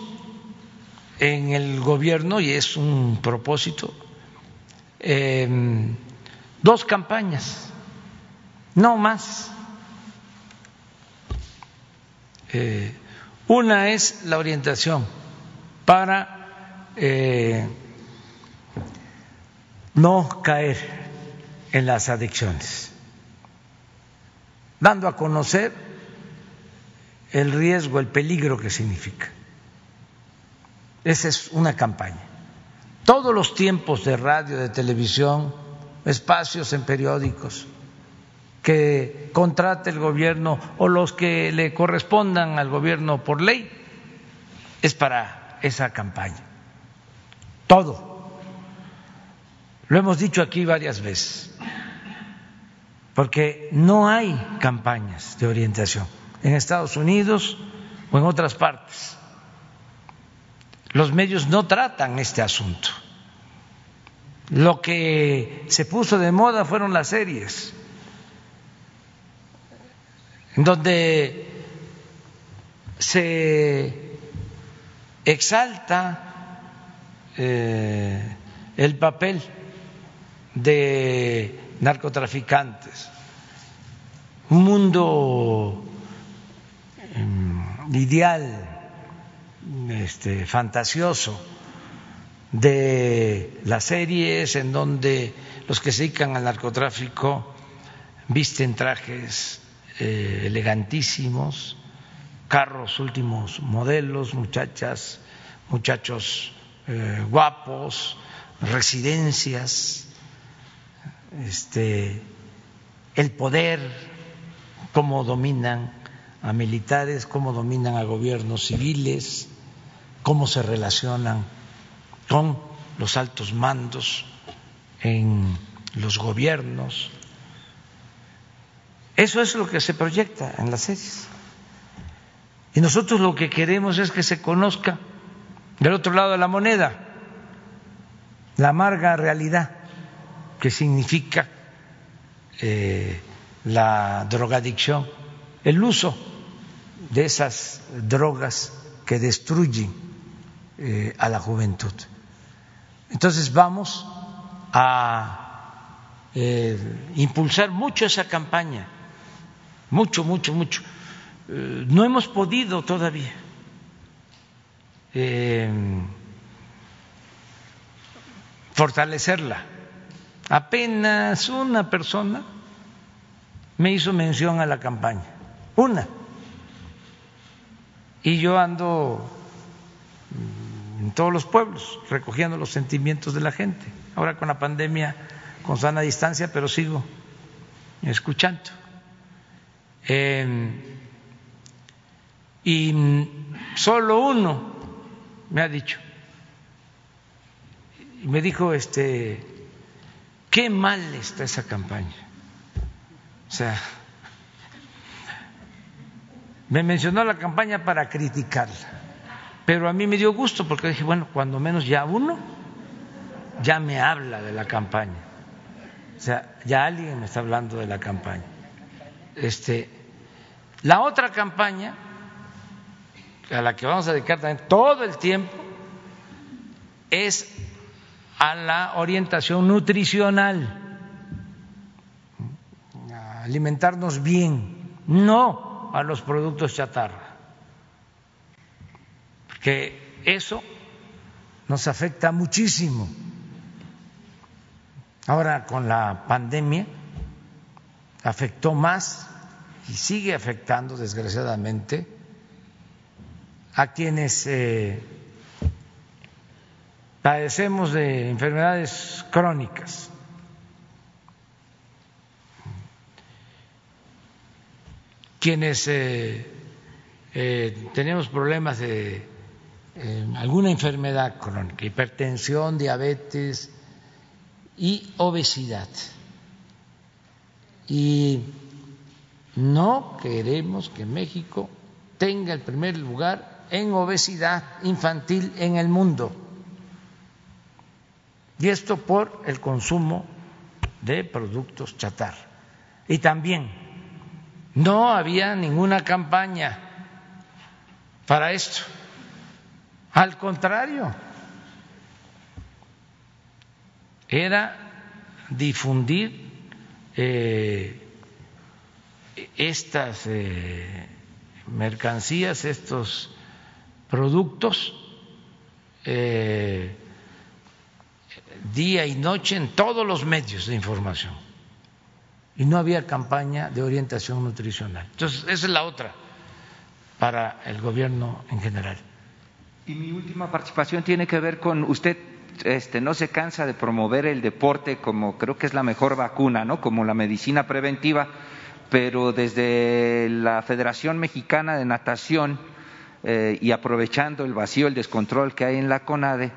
en el gobierno, y es un propósito, eh, dos campañas, no más. Eh, una es la orientación para eh, no caer en las adicciones dando a conocer el riesgo, el peligro que significa. Esa es una campaña. Todos los tiempos de radio, de televisión, espacios en periódicos que contrate el gobierno o los que le correspondan al gobierno por ley, es para esa campaña. Todo. Lo hemos dicho aquí varias veces porque no hay campañas de orientación en Estados Unidos o en otras partes. Los medios no tratan este asunto. Lo que se puso de moda fueron las series, en donde se exalta eh, el papel de narcotraficantes, un mundo em, ideal, este, fantasioso de las series en donde los que se dedican al narcotráfico visten trajes eh, elegantísimos, carros últimos modelos, muchachas, muchachos eh, guapos, residencias este, el poder, cómo dominan a militares, cómo dominan a gobiernos civiles, cómo se relacionan con los altos mandos en los gobiernos. Eso es lo que se proyecta en las series. Y nosotros lo que queremos es que se conozca del otro lado de la moneda la amarga realidad que significa eh, la drogadicción, el uso de esas drogas que destruyen eh, a la juventud. Entonces vamos a eh, impulsar mucho esa campaña, mucho, mucho, mucho. no hemos podido todavía fortalecerla Apenas una persona me hizo mención a la campaña, una. Y yo ando en todos los pueblos recogiendo los sentimientos de la gente. Ahora con la pandemia, con sana distancia, pero sigo escuchando. Em, y solo uno me ha dicho, me dijo este Qué mal está esa campaña. O sea, me mencionó la campaña para criticarla, pero a mí me dio gusto porque dije, bueno, cuando menos ya uno ya me habla de la campaña. O sea, ya alguien me está hablando de la campaña. Este, la otra campaña a la que vamos a dedicar también todo el tiempo es a la orientación nutricional, a alimentarnos bien, no a los productos chatarra, porque eso nos afecta muchísimo. Ahora con la pandemia afectó más y sigue afectando desgraciadamente a quienes eh, padecemos de enfermedades crónicas. Quienes eh, eh, tenemos problemas de alguna enfermedad crónica, hipertensión, diabetes y obesidad. Y no queremos que México tenga el primer lugar en obesidad infantil en el mundo. Y esto por el consumo de productos chatar. Y también no había ninguna campaña para esto. Al contrario, era difundir eh, estas eh, mercancías, estos productos, eh, día y noche en todos los medios de información. Y no había campaña de orientación nutricional. Entonces, esa es la otra para el gobierno en general. Y mi última participación tiene que ver con usted este, no se cansa de promover el deporte como creo que es la mejor vacuna, ¿no? Como la medicina preventiva, pero desde la Federación Mexicana de Natación eh, y aprovechando el vacío, el descontrol que hay en la CONADE,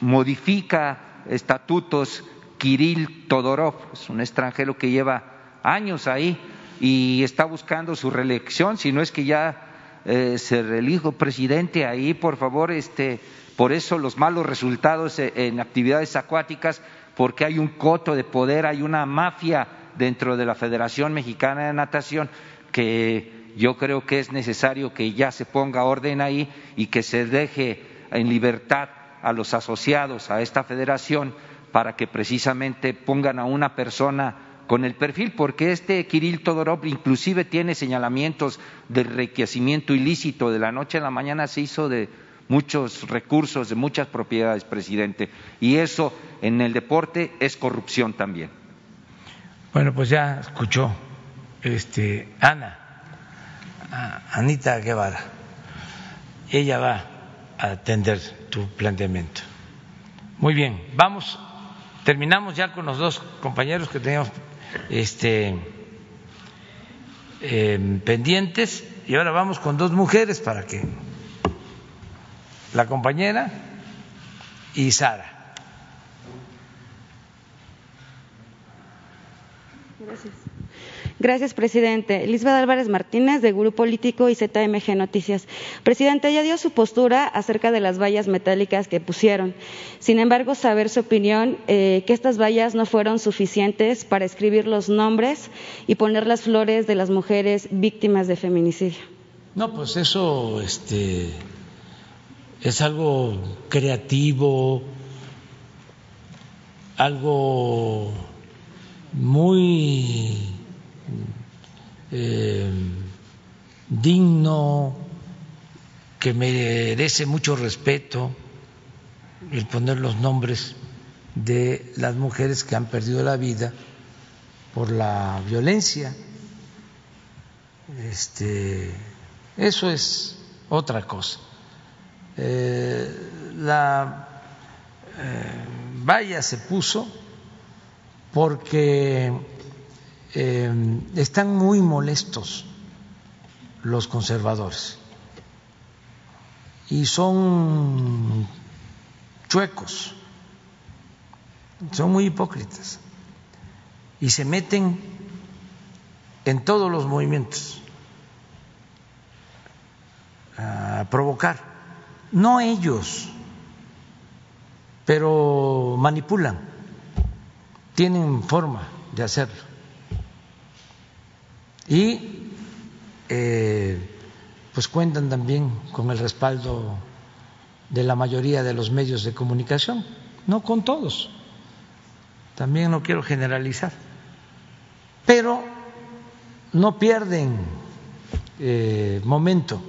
modifica estatutos Kirill Todorov, es un extranjero que lleva años ahí y está buscando su reelección, si no es que ya eh, se reelijo presidente ahí, por favor, este, por eso los malos resultados e, en actividades acuáticas, porque hay un coto de poder, hay una mafia dentro de la Federación Mexicana de Natación que yo creo que es necesario que ya se ponga orden ahí y que se deje en libertad a los asociados a esta federación para que precisamente pongan a una persona con el perfil, porque este Kirill Todorov inclusive tiene señalamientos de enriquecimiento ilícito, de la noche a la mañana se hizo de muchos recursos, de muchas propiedades, presidente, y eso en el deporte es corrupción también. Bueno, pues ya escuchó este, Ana, Anita Guevara, ella va atender tu planteamiento. Muy bien, vamos, terminamos ya con los dos compañeros que teníamos este, em, pendientes y ahora vamos con dos mujeres para que la compañera y Sara. Gracias. Gracias, presidente. Lisbeth Álvarez Martínez, de Grupo Político y ZMG Noticias. Presidente, ya dio su postura acerca de las vallas metálicas que pusieron. Sin embargo, saber su opinión, eh, que estas vallas no fueron suficientes para escribir los nombres y poner las flores de las mujeres víctimas de feminicidio. No, pues eso este, es algo creativo, algo muy eh, digno, que merece mucho respeto el poner los nombres de las mujeres que han perdido la vida por la violencia. Este, eso es otra cosa. Eh, la eh, valla se puso porque eh, están muy molestos los conservadores y son chuecos, son muy hipócritas y se meten en todos los movimientos a provocar, no ellos, pero manipulan, tienen forma de hacerlo y eh, pues cuentan también con el respaldo de la mayoría de los medios de comunicación, no con todos, también no quiero generalizar, pero no pierden eh, momento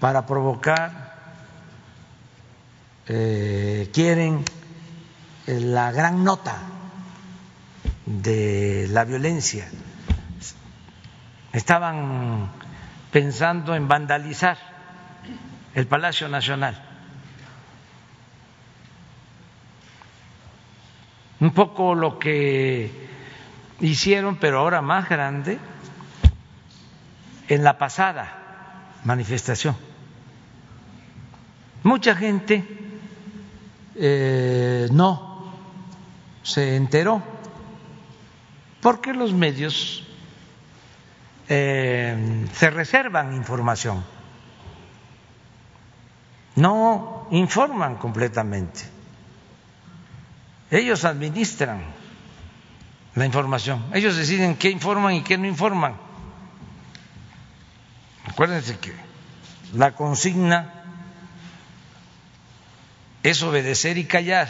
para provocar, eh, quieren la gran nota de la violencia. Estaban pensando en vandalizar el Palacio Nacional. Un poco lo que hicieron, pero ahora más grande, en la pasada manifestación. Mucha gente eh, no se enteró porque los medios eh, se reservan información, no informan completamente. Ellos administran la información, ellos deciden qué informan y qué no informan. Acuérdense que la consigna es obedecer y callar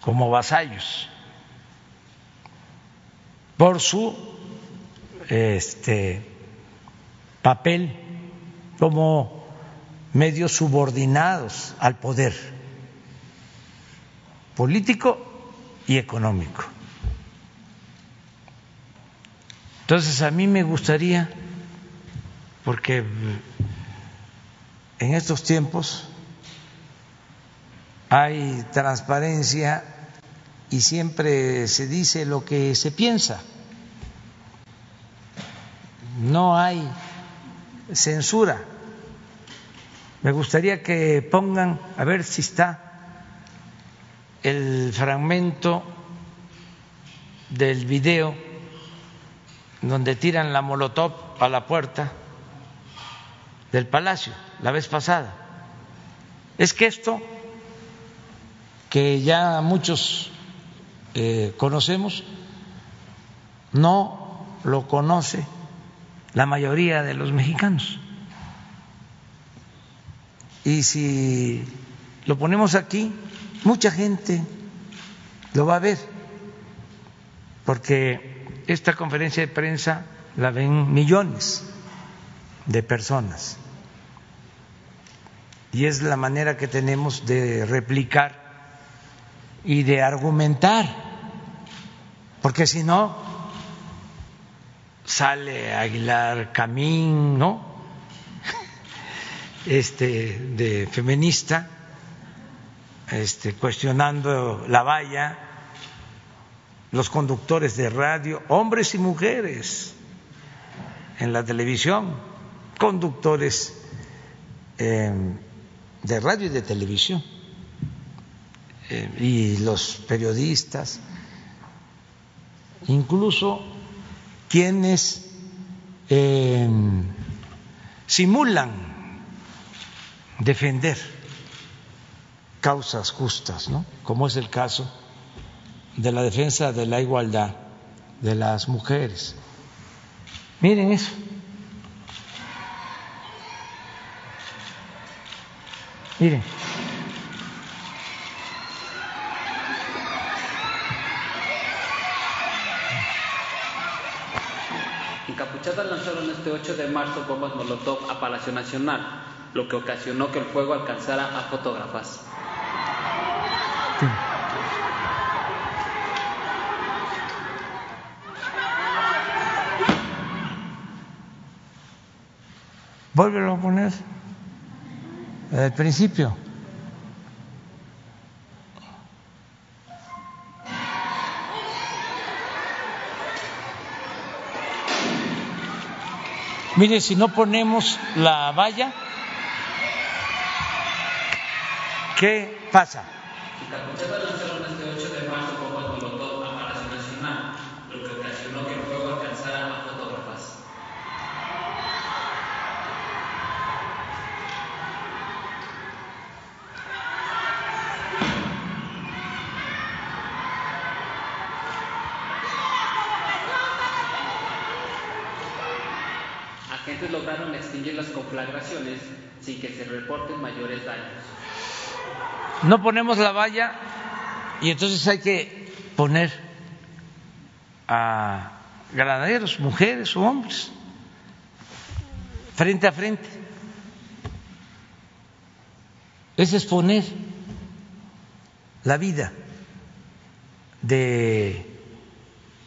como vasallos por su este papel como medios subordinados al poder político y económico. Entonces a mí me gustaría, porque en estos tiempos hay transparencia y siempre se dice lo que se piensa. No hay censura. Me gustaría que pongan, a ver si está el fragmento del video donde tiran la molotov a la puerta del palacio la vez pasada. Es que esto, que ya muchos eh, conocemos, no lo conoce la mayoría de los mexicanos. Y si lo ponemos aquí, mucha gente lo va a ver, porque esta conferencia de prensa la ven millones de personas. Y es la manera que tenemos de replicar y de argumentar porque si no, sale Aguilar Camín, ¿no? Este, de feminista, este, cuestionando la valla, los conductores de radio, hombres y mujeres en la televisión, conductores eh, de radio y de televisión, eh, y los periodistas incluso quienes eh, simulan defender causas justas, ¿no? como es el caso de la defensa de la igualdad de las mujeres. Miren eso. Miren. Lanzaron este 8 de marzo bombas Molotov a Palacio Nacional, lo que ocasionó que el fuego alcanzara a fotógrafas. Vuelve a poner al principio. Mire, si no ponemos la valla, ¿qué pasa? Lograron extinguir las conflagraciones sin que se reporten mayores daños. no ponemos la valla y entonces hay que poner a granaderos, mujeres o hombres, frente a frente. Es exponer la vida de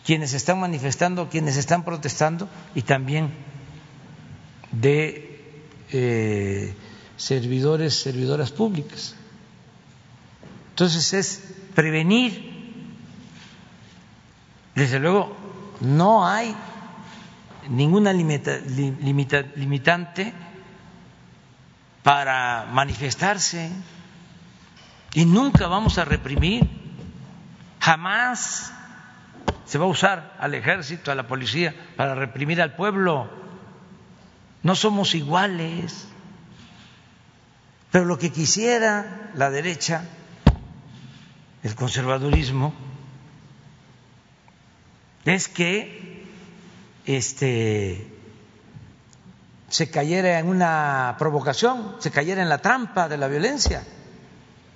quienes están manifestando, quienes están protestando y también de eh, servidores, servidoras públicas. Entonces es prevenir. Desde luego, no hay ninguna limitante para manifestarse y nunca vamos a reprimir, jamás se va a usar al ejército, a la policía para reprimir al pueblo. No somos iguales. Pero lo que quisiera la derecha, el conservadurismo, es que este se cayera en una provocación, se cayera en la trampa de la violencia,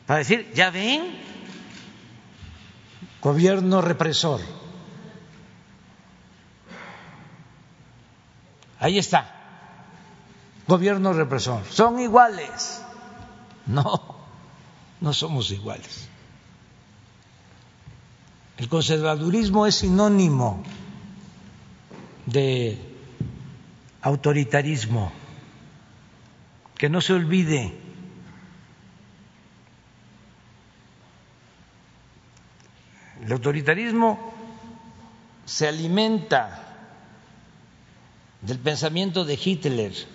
para decir, ya ven, gobierno represor. Ahí está, gobierno represor. Son iguales. No, no somos iguales. El conservadurismo es sinónimo de autoritarismo. Que no se olvide. El autoritarismo se alimenta del pensamiento de Hitler.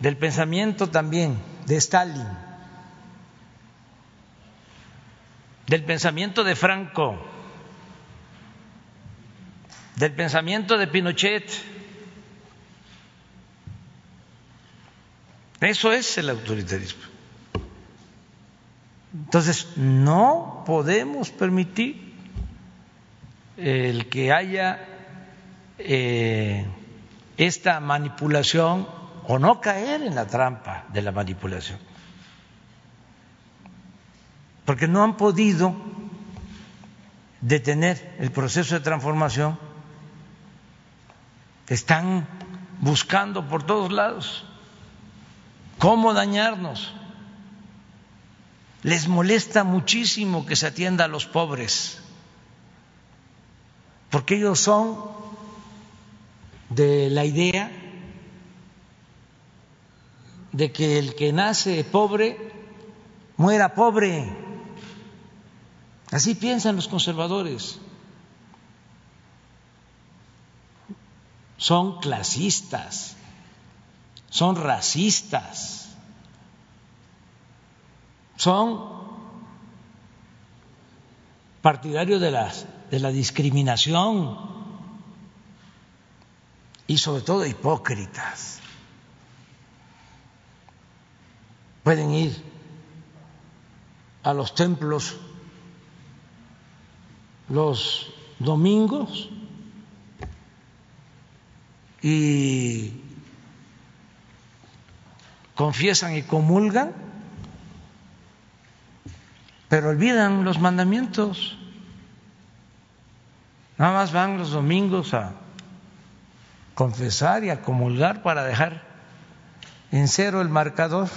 Del pensamiento también de Stalin, del pensamiento de Franco, del pensamiento de Pinochet. Eso es el autoritarismo. Entonces, no podemos permitir el que haya eh, esta manipulación o no caer en la trampa de la manipulación. Porque no han podido detener el proceso de transformación, están buscando por todos lados cómo dañarnos. Les molesta muchísimo que se atienda a los pobres, porque ellos son de la idea de que el que nace pobre muera pobre. Así piensan los conservadores. Son clasistas, son racistas, son partidarios de la, de la discriminación y sobre todo hipócritas. Pueden ir a los templos los domingos y confiesan y comulgan, pero olvidan los mandamientos. Nada más van los domingos a confesar y a comulgar para dejar en cero el marcador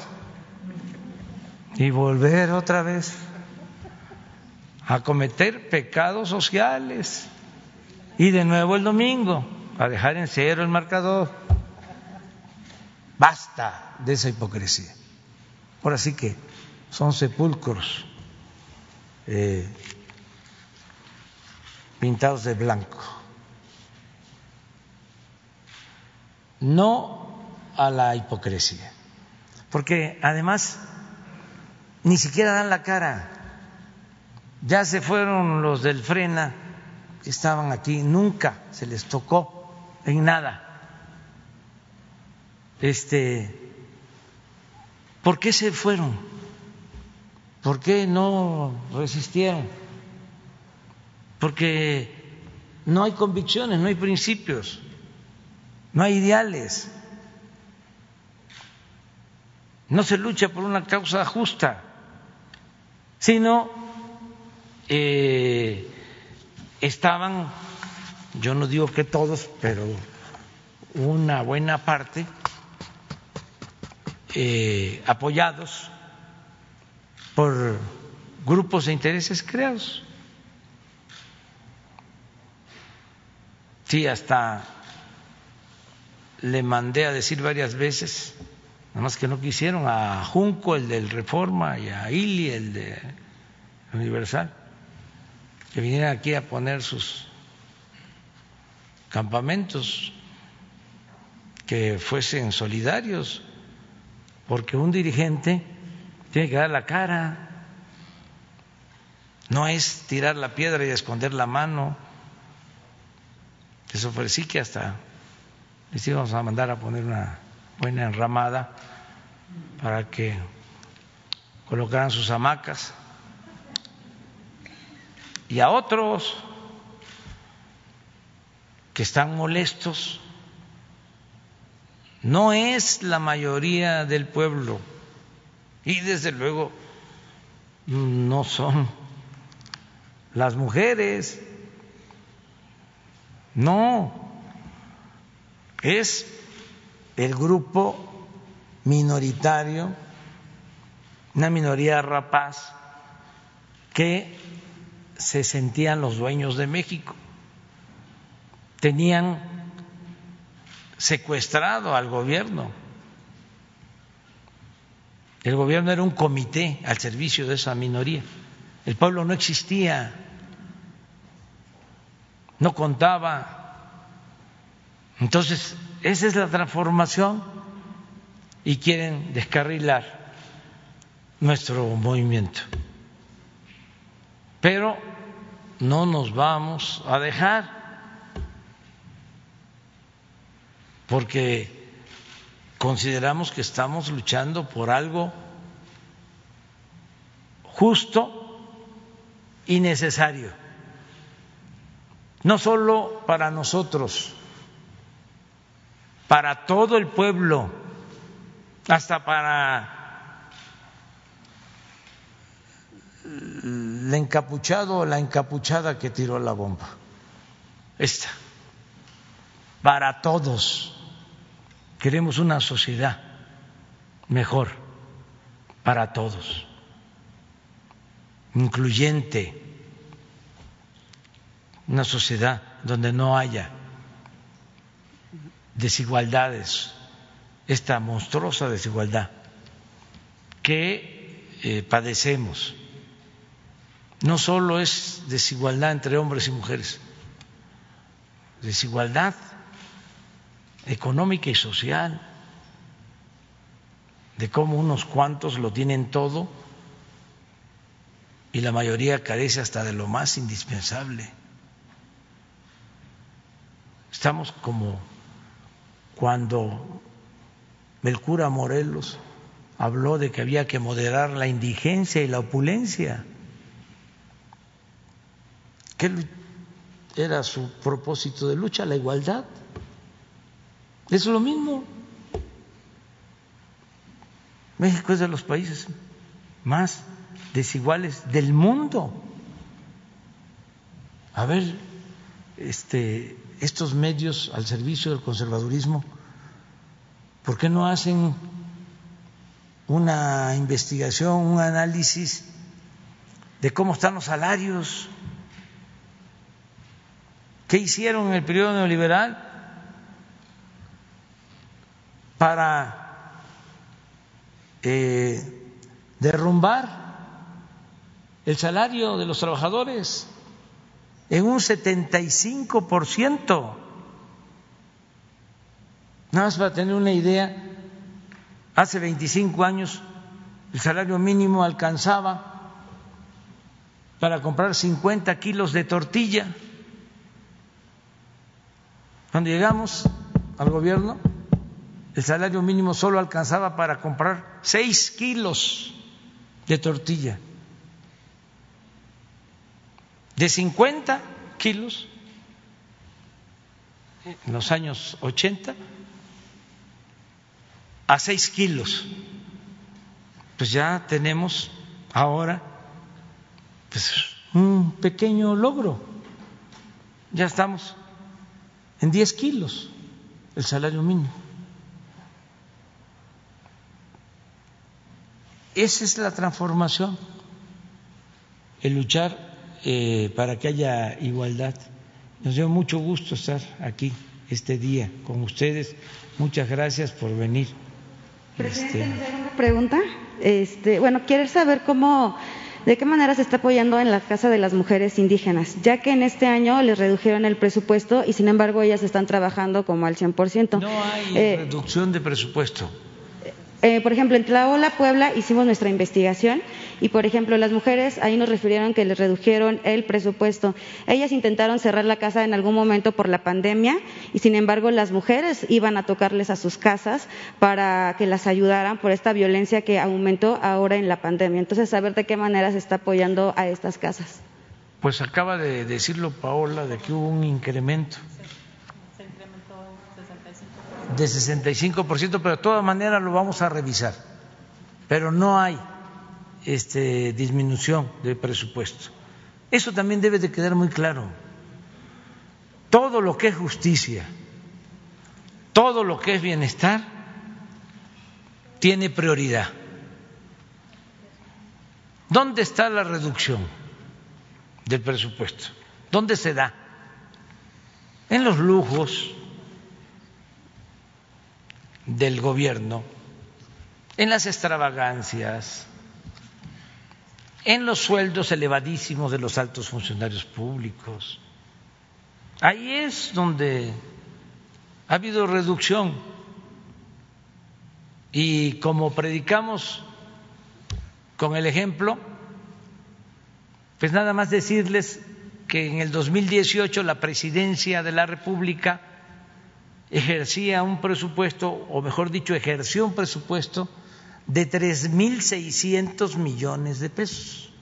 y volver otra vez a cometer pecados sociales y de nuevo el domingo a dejar en cero el marcador. Basta de esa hipocresía. Ahora sí que son sepulcros eh, pintados de blanco. No a la hipocresía, porque además ni siquiera dan la cara. Ya se fueron los del Frena que estaban aquí, nunca se les tocó en nada. Este, ¿por qué se fueron? ¿Por qué no resistieron? Porque no hay convicciones, no hay principios, no hay ideales. no se lucha por una causa justa, sino eh, estaban, yo no digo que todos, pero una buena parte, eh, apoyados por grupos de intereses creados. Sí, hasta le mandé a decir varias veces, nada más que no quisieron, a Junco, el del Reforma, y a Ili, el de Universal, que vinieran aquí a poner sus campamentos, que fuesen solidarios, porque un dirigente tiene que dar la cara, no es tirar la piedra y esconder la mano. Les ofrecí que hasta les íbamos a mandar a poner una buena enramada para que colocaran sus hamacas. Y a otros que están molestos, no es la mayoría del pueblo y desde luego no son las mujeres, no, es el grupo minoritario, una minoría rapaz que se sentían los dueños de México, tenían secuestrado al gobierno. El gobierno era un comité al servicio de esa minoría. El pueblo no existía, no contaba. Entonces, esa es la transformación y quieren descarrilar nuestro movimiento. Pero no nos vamos a dejar porque consideramos que estamos luchando por algo justo y necesario, no solo para nosotros, para todo el pueblo, hasta para el encapuchado o la encapuchada que tiró la bomba. Esta, para todos. Queremos una sociedad mejor para todos incluyente, una sociedad donde no haya desigualdades, esta monstruosa desigualdad que eh, padecemos. No solo es desigualdad entre hombres y mujeres, desigualdad económica y social, de cómo unos cuantos lo tienen todo y la mayoría carece hasta de lo más indispensable. Estamos como cuando el cura Morelos habló de que había que moderar la indigencia y la opulencia. ¿Qué era su propósito de lucha? La igualdad. Es lo mismo. México es de los países más desiguales del mundo. A ver, este, estos medios al servicio del conservadurismo, ¿por qué no hacen una investigación, un análisis de cómo están los salarios? ¿Qué hicieron en el periodo neoliberal para eh, derrumbar el salario de los trabajadores en un 75%. Nada más para tener una idea, hace 25 años el salario mínimo alcanzaba para comprar 50 kilos de tortilla. Cuando llegamos al gobierno, el salario mínimo solo alcanzaba para comprar 6 kilos de tortilla de 50 kilos en los años 80 a 6 kilos pues ya tenemos ahora pues, un pequeño logro. Ya estamos en 10 kilos el salario mínimo. Esa es la transformación, el luchar eh, para que haya igualdad. Nos dio mucho gusto estar aquí este día con ustedes. Muchas gracias por venir. Presidente, este... una pregunta. Este, bueno, quiero saber cómo, de qué manera se está apoyando en la Casa de las Mujeres Indígenas, ya que en este año les redujeron el presupuesto y sin embargo ellas están trabajando como al 100%. No hay eh, reducción de presupuesto. Eh, por ejemplo, en Tlaola, Puebla, hicimos nuestra investigación y, por ejemplo, las mujeres ahí nos refirieron que les redujeron el presupuesto. Ellas intentaron cerrar la casa en algún momento por la pandemia y, sin embargo, las mujeres iban a tocarles a sus casas para que las ayudaran por esta violencia que aumentó ahora en la pandemia. Entonces, saber de qué manera se está apoyando a estas casas. Pues acaba de decirlo Paola de que hubo un incremento de 65%, pero de todas maneras lo vamos a revisar. Pero no hay este, disminución de presupuesto. Eso también debe de quedar muy claro. Todo lo que es justicia, todo lo que es bienestar, tiene prioridad. ¿Dónde está la reducción del presupuesto? ¿Dónde se da? En los lujos, del gobierno en las extravagancias, en los sueldos elevadísimos de los altos funcionarios públicos. Ahí es donde ha habido reducción. Y como predicamos con el ejemplo, pues nada más decirles que en el 2018 la presidencia de la República ejercía un presupuesto, o mejor dicho, ejerció un presupuesto de tres mil seiscientos millones de pesos.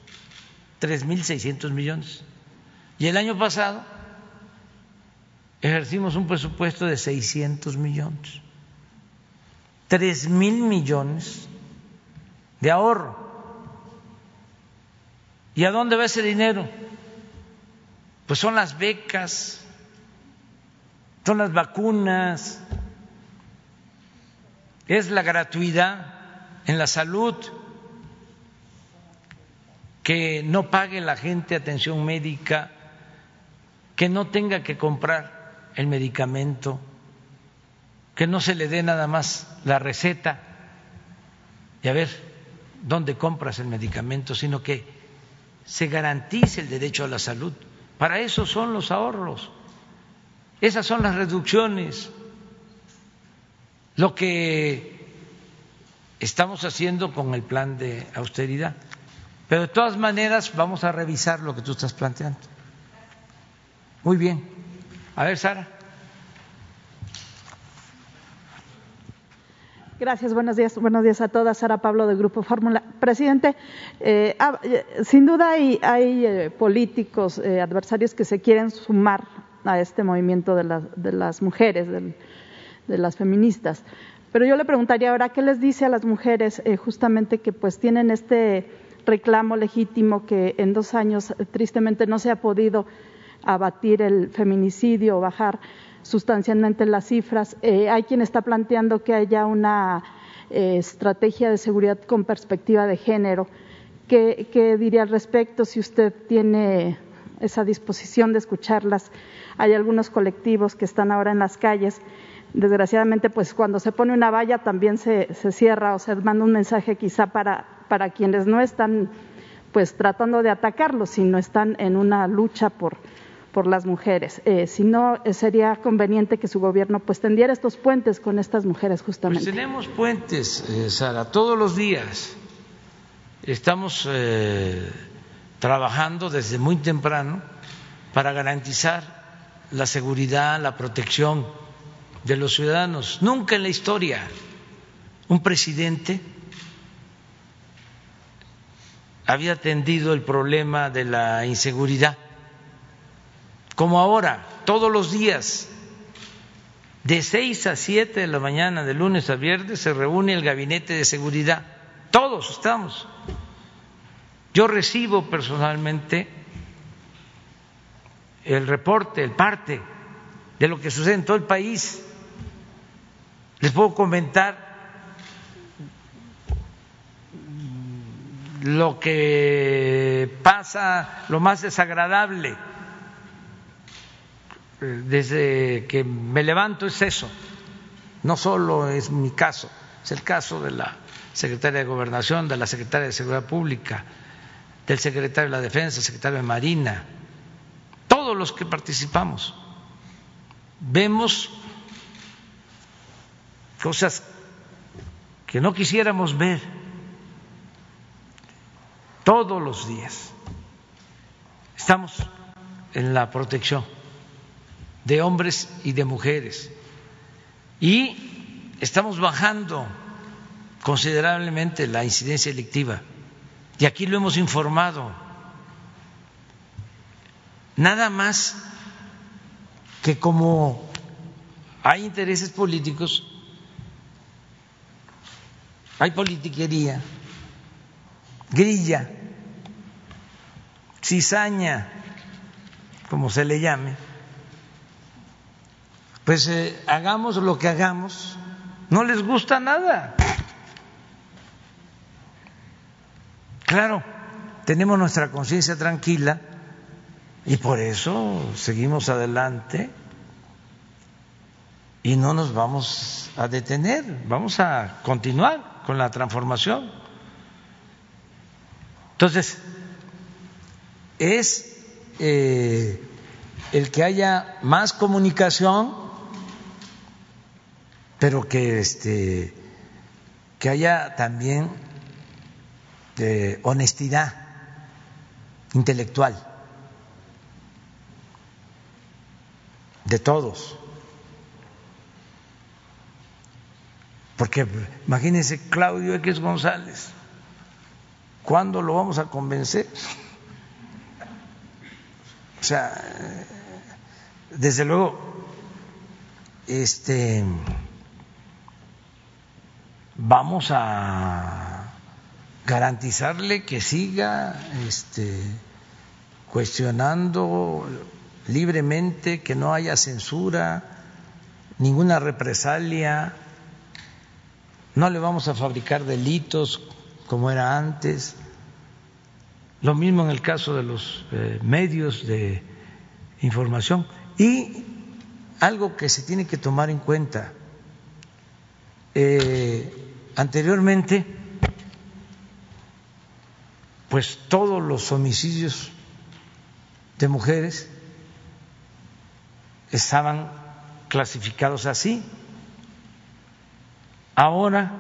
Tres mil seiscientos millones. Y el año pasado ejercimos un presupuesto de 600 millones. Tres mil millones de ahorro. ¿Y a dónde va ese dinero? Pues son las becas, son las vacunas, es la gratuidad en la salud, que no pague la gente atención médica, que no tenga que comprar el medicamento, que no se le dé nada más la receta y a ver dónde compras el medicamento, sino que se garantice el derecho a la salud. Para eso son los ahorros. Esas son las reducciones. Lo que estamos haciendo con el plan de austeridad. Pero de todas maneras vamos a revisar lo que tú estás planteando. Muy bien. A ver, Sara. Gracias, buenos días, buenos días a todas. Sara Pablo del Grupo Fórmula. Presidente, eh, ah, eh, sin duda hay, eh, políticos, adversarios que se quieren sumar a este movimiento de, de las mujeres, de, las feministas. Pero yo le preguntaría ahora, ¿qué les dice a las mujeres eh, justamente que pues tienen este reclamo legítimo que en dos años eh, tristemente no se ha podido abatir el feminicidio o bajar sustancialmente las cifras? Eh, hay quien está planteando que haya una estrategia de seguridad con perspectiva de género. ¿Qué, ¿Qué diría al respecto si usted tiene esa disposición de escucharlas? Hay algunos colectivos que están ahora en las calles. Desgraciadamente, pues cuando se pone una valla también se, se cierra o se manda un mensaje quizá para, para quienes no están pues tratando de atacarlos, sino están en una lucha por, por las mujeres. Eh, si no, eh, sería conveniente que su gobierno pues tendiera estos puentes con estas mujeres justamente. Pues tenemos puentes, eh, Sara, todos los días. Estamos trabajando desde muy temprano para garantizar la seguridad, la protección de los ciudadanos. Nunca en la historia un presidente había atendido el problema de la inseguridad como ahora, todos los días. De seis a siete de la mañana, de lunes a viernes, se reúne el gabinete de seguridad todos estamos. Yo recibo personalmente el reporte, el parte de lo que sucede en todo el país. Les puedo comentar lo que pasa, lo más desagradable desde que me levanto es eso. No solo es mi caso, es el caso de la secretaria de Gobernación, de la secretaria de Seguridad Pública, del secretario de la Defensa, secretario de Marina, todos los que participamos. Vemos cosas que no quisiéramos ver todos los días. Estamos en la protección de hombres y de mujeres y estamos bajando considerablemente la incidencia electiva y aquí lo hemos informado. Nada más que como hay intereses políticos, hay politiquería, grilla, cizaña, como se le llame, pues eh, hagamos lo que hagamos, no les gusta nada. Claro, tenemos nuestra conciencia tranquila y por eso seguimos adelante y no nos vamos a detener, vamos a continuar con la transformación. Entonces, es eh, el que haya más comunicación, pero que este que haya también de honestidad intelectual de todos. Porque imagínense Claudio X González, ¿cuándo lo vamos a convencer? O sea, desde luego, este, vamos a garantizarle que siga este, cuestionando libremente, que no haya censura, ninguna represalia, no le vamos a fabricar delitos como era antes. Lo mismo en el caso de los eh, medios de información. Y algo que se tiene que tomar en cuenta, eh, anteriormente pues todos los homicidios de mujeres estaban clasificados así. Ahora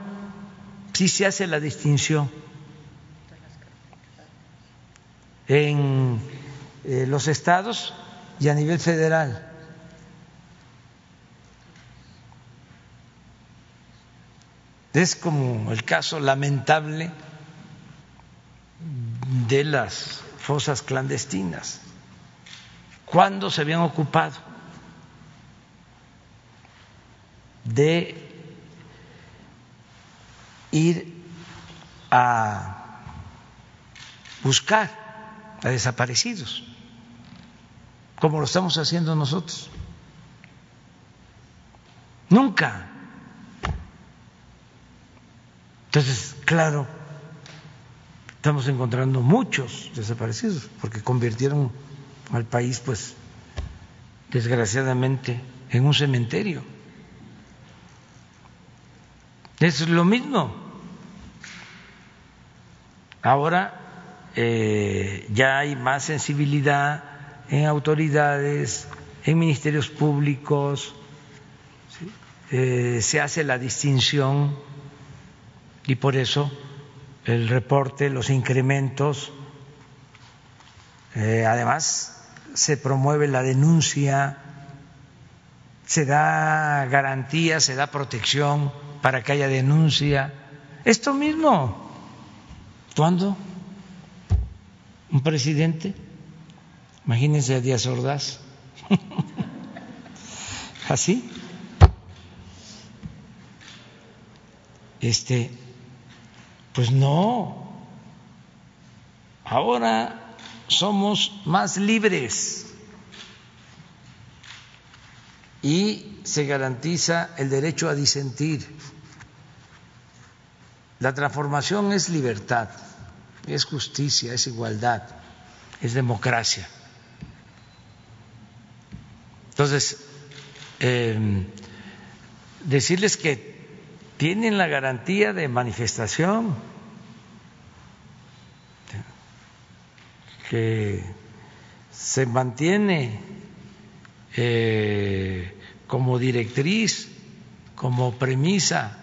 sí se hace la distinción en eh, los estados y a nivel federal. Es como el caso lamentable de las fosas clandestinas. ¿Cuándo se habían ocupado de ir a buscar a desaparecidos, como lo estamos haciendo nosotros? Nunca. Entonces, claro, estamos encontrando muchos desaparecidos porque convirtieron al país, pues, desgraciadamente, en un cementerio. Es lo mismo. Ahora eh, ya hay más sensibilidad en autoridades, en ministerios públicos, eh, se hace la distinción y por eso el reporte, los incrementos. Eh, además, se promueve la denuncia, se da garantía, se da protección para que haya denuncia. Esto mismo. ¿Cuándo? Un presidente, imagínense a Díaz Ordaz, así. Este, Pues no. Ahora somos más libres y se garantiza el derecho a disentir. La transformación es libertad, es justicia, es igualdad, es democracia. Entonces, eh, decirles que tienen la garantía de manifestación, que se mantiene eh, como directriz, como premisa,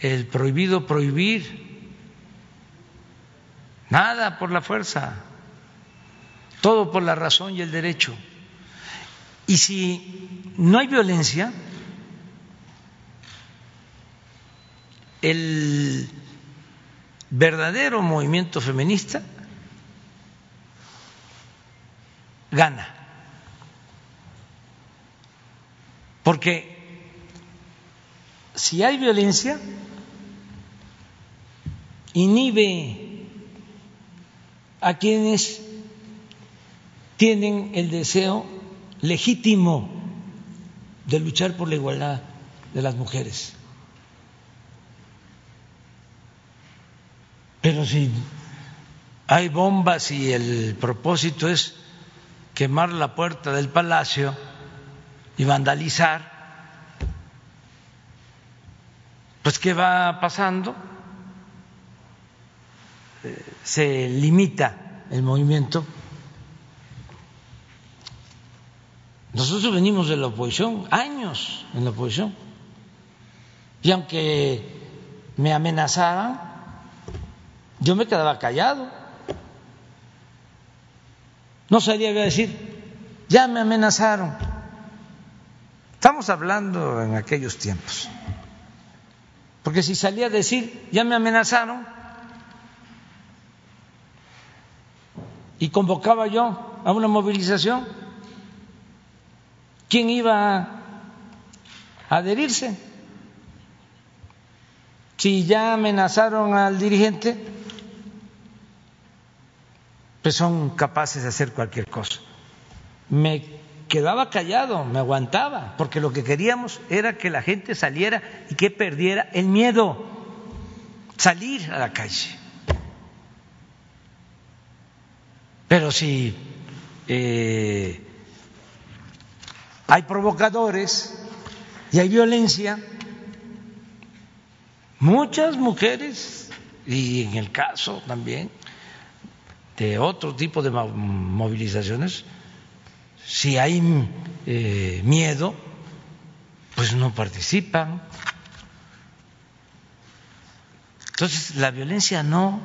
el prohibido prohibir, nada por la fuerza, todo por la razón y el derecho. Y si no hay violencia, el verdadero movimiento feminista gana. Porque si hay violencia, inhibe a quienes tienen el deseo legítimo de luchar por la igualdad de las mujeres. Pero si hay bombas y el propósito es quemar la puerta del palacio y vandalizar, pues ¿qué va pasando? Eh, se limita el movimiento Nosotros venimos de la oposición, años en la oposición. Y aunque me amenazaban, yo me quedaba callado. No salía a decir, ya me amenazaron. Estamos hablando en aquellos tiempos. Porque si salía a decir, ya me amenazaron, y convocaba yo a una movilización, ¿quién iba a adherirse? Si ya amenazaron al dirigente, pues son capaces de hacer cualquier cosa. Me quedaba callado, me aguantaba, porque lo que queríamos era que la gente saliera y que perdiera el miedo, salir a la calle. Pero si eh, hay provocadores y hay violencia. Muchas mujeres, y en el caso también de otro tipo de movilizaciones, si hay eh, miedo, pues no participan. Entonces, la violencia no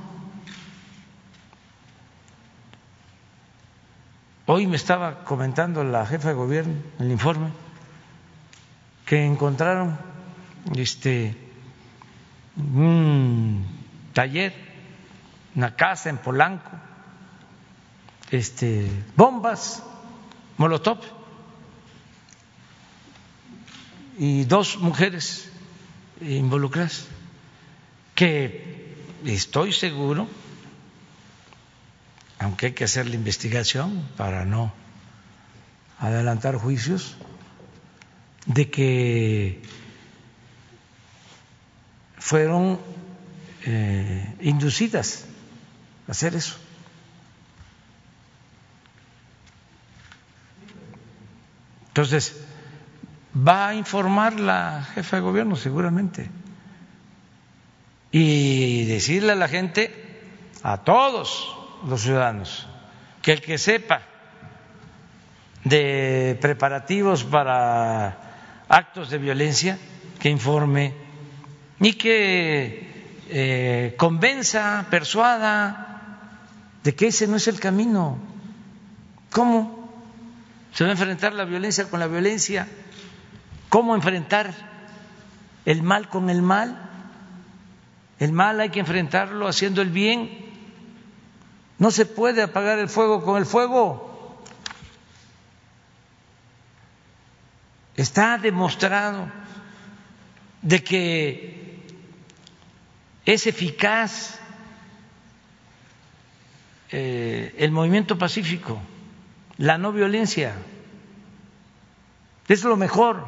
Hoy me estaba comentando la jefa de gobierno en el informe que encontraron este un taller, una casa en Polanco, este bombas molotov y dos mujeres involucradas que estoy seguro aunque hay que hacer la investigación para no adelantar juicios, de que fueron eh, inducidas a hacer eso. Entonces, va a informar la jefa de gobierno seguramente y decirle a la gente, a todos, los ciudadanos, que el que sepa de preparativos para actos de violencia, que informe y que eh, convenza, persuada de que ese no es el camino. ¿Cómo se va a enfrentar la violencia con la violencia? ¿Cómo enfrentar el mal con el mal? El mal hay que enfrentarlo haciendo el bien no se puede apagar el fuego con el fuego. Está demostrado de que es eficaz eh, el movimiento pacífico, la no violencia. Es lo mejor.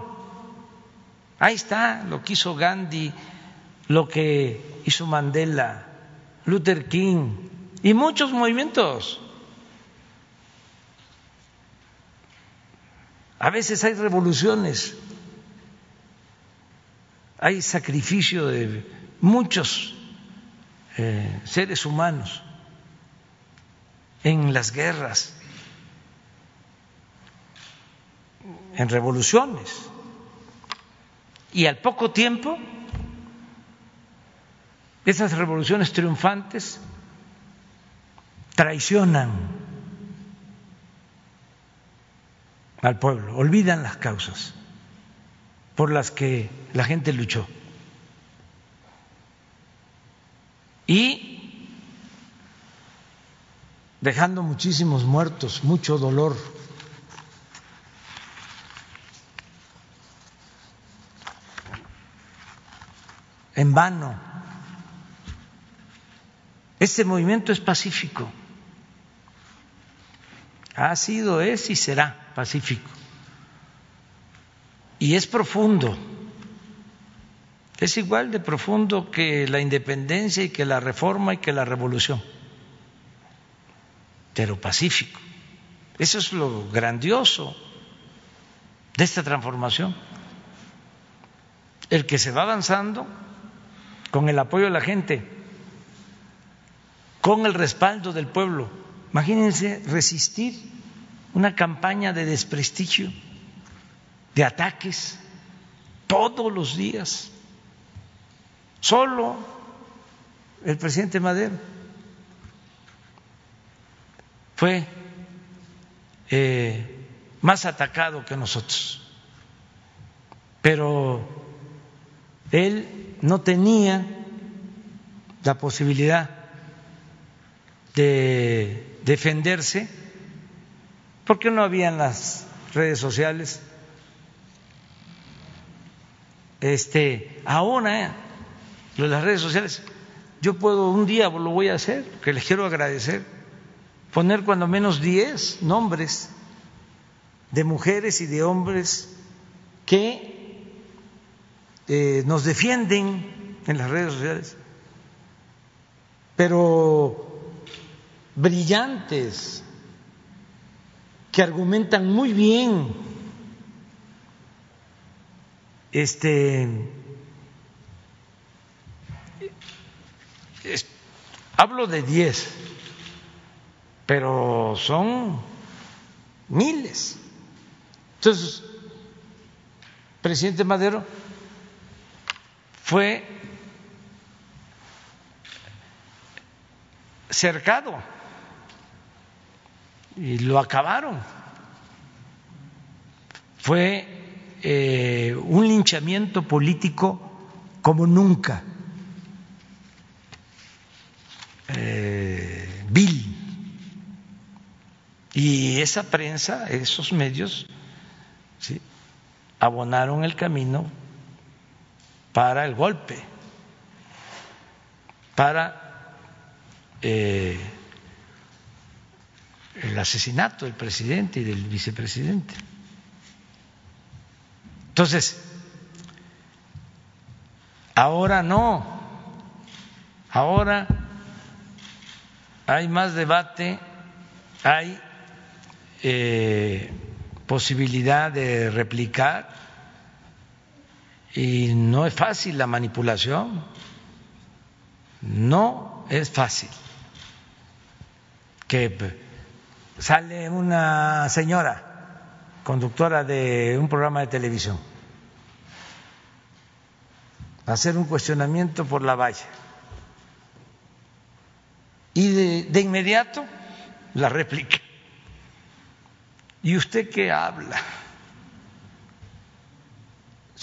Ahí está lo que hizo Gandhi, lo que hizo Mandela, Luther King y muchos movimientos. A veces hay revoluciones, hay sacrificio de muchos eh, seres humanos en las guerras, en revoluciones. Y al poco tiempo, esas revoluciones triunfantes traicionan al pueblo, olvidan las causas por las que la gente luchó. Y dejando muchísimos muertos, mucho dolor. En vano. Este movimiento es pacífico. Ha sido, es y será pacífico. Y es profundo. Es igual de profundo que la independencia y que la reforma y que la revolución pero pacífico. Eso es lo grandioso de esta transformación. El que se va avanzando con el apoyo de la gente, con el respaldo del pueblo. Imagínense resistir una campaña de desprestigio, de ataques, todos los días. Solo el presidente Madero fue eh, más atacado que nosotros. Pero él no tenía la posibilidad de defenderse porque no habían las redes sociales. Este, ahora, eh, las redes sociales, yo puedo un día lo voy a hacer, que les quiero agradecer poner cuando menos diez nombres de mujeres y de hombres que eh, nos defienden en las redes sociales, pero brillantes, que argumentan muy bien. Este hablo de diez pero son miles. Entonces, presidente Madero fue cercado y lo acabaron. Fue eh, un linchamiento político como nunca. Eh, y esa prensa, esos medios, ¿sí? abonaron el camino para el golpe, para eh, el asesinato del presidente y del vicepresidente. Entonces, ahora no, ahora hay más debate, hay eh, posibilidad de replicar y no es fácil la manipulación, no es fácil. Que sale una señora conductora de un programa de televisión a hacer un cuestionamiento por la valla y de, de inmediato la réplica ¿Y usted qué habla?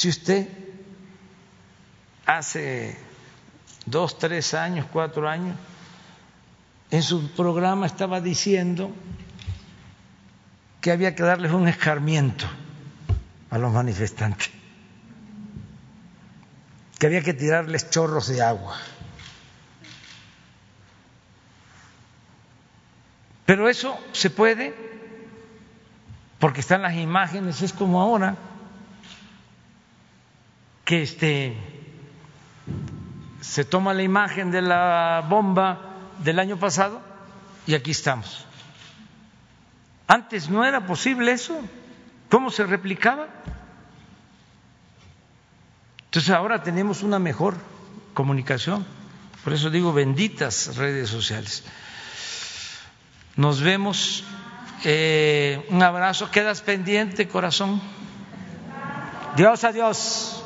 Si usted hace dos, tres años, cuatro años, en su programa estaba diciendo que había que darles un escarmiento a los manifestantes, que había que tirarles chorros de agua. Pero eso se puede porque están las imágenes, es como ahora, que este se toma la imagen de la bomba del año pasado y aquí estamos. Antes no era posible eso. ¿Cómo se replicaba? Entonces ahora tenemos una mejor comunicación. Por eso digo benditas redes sociales. Nos vemos. Eh, un abrazo. Quedas pendiente, corazón. Dios, adiós.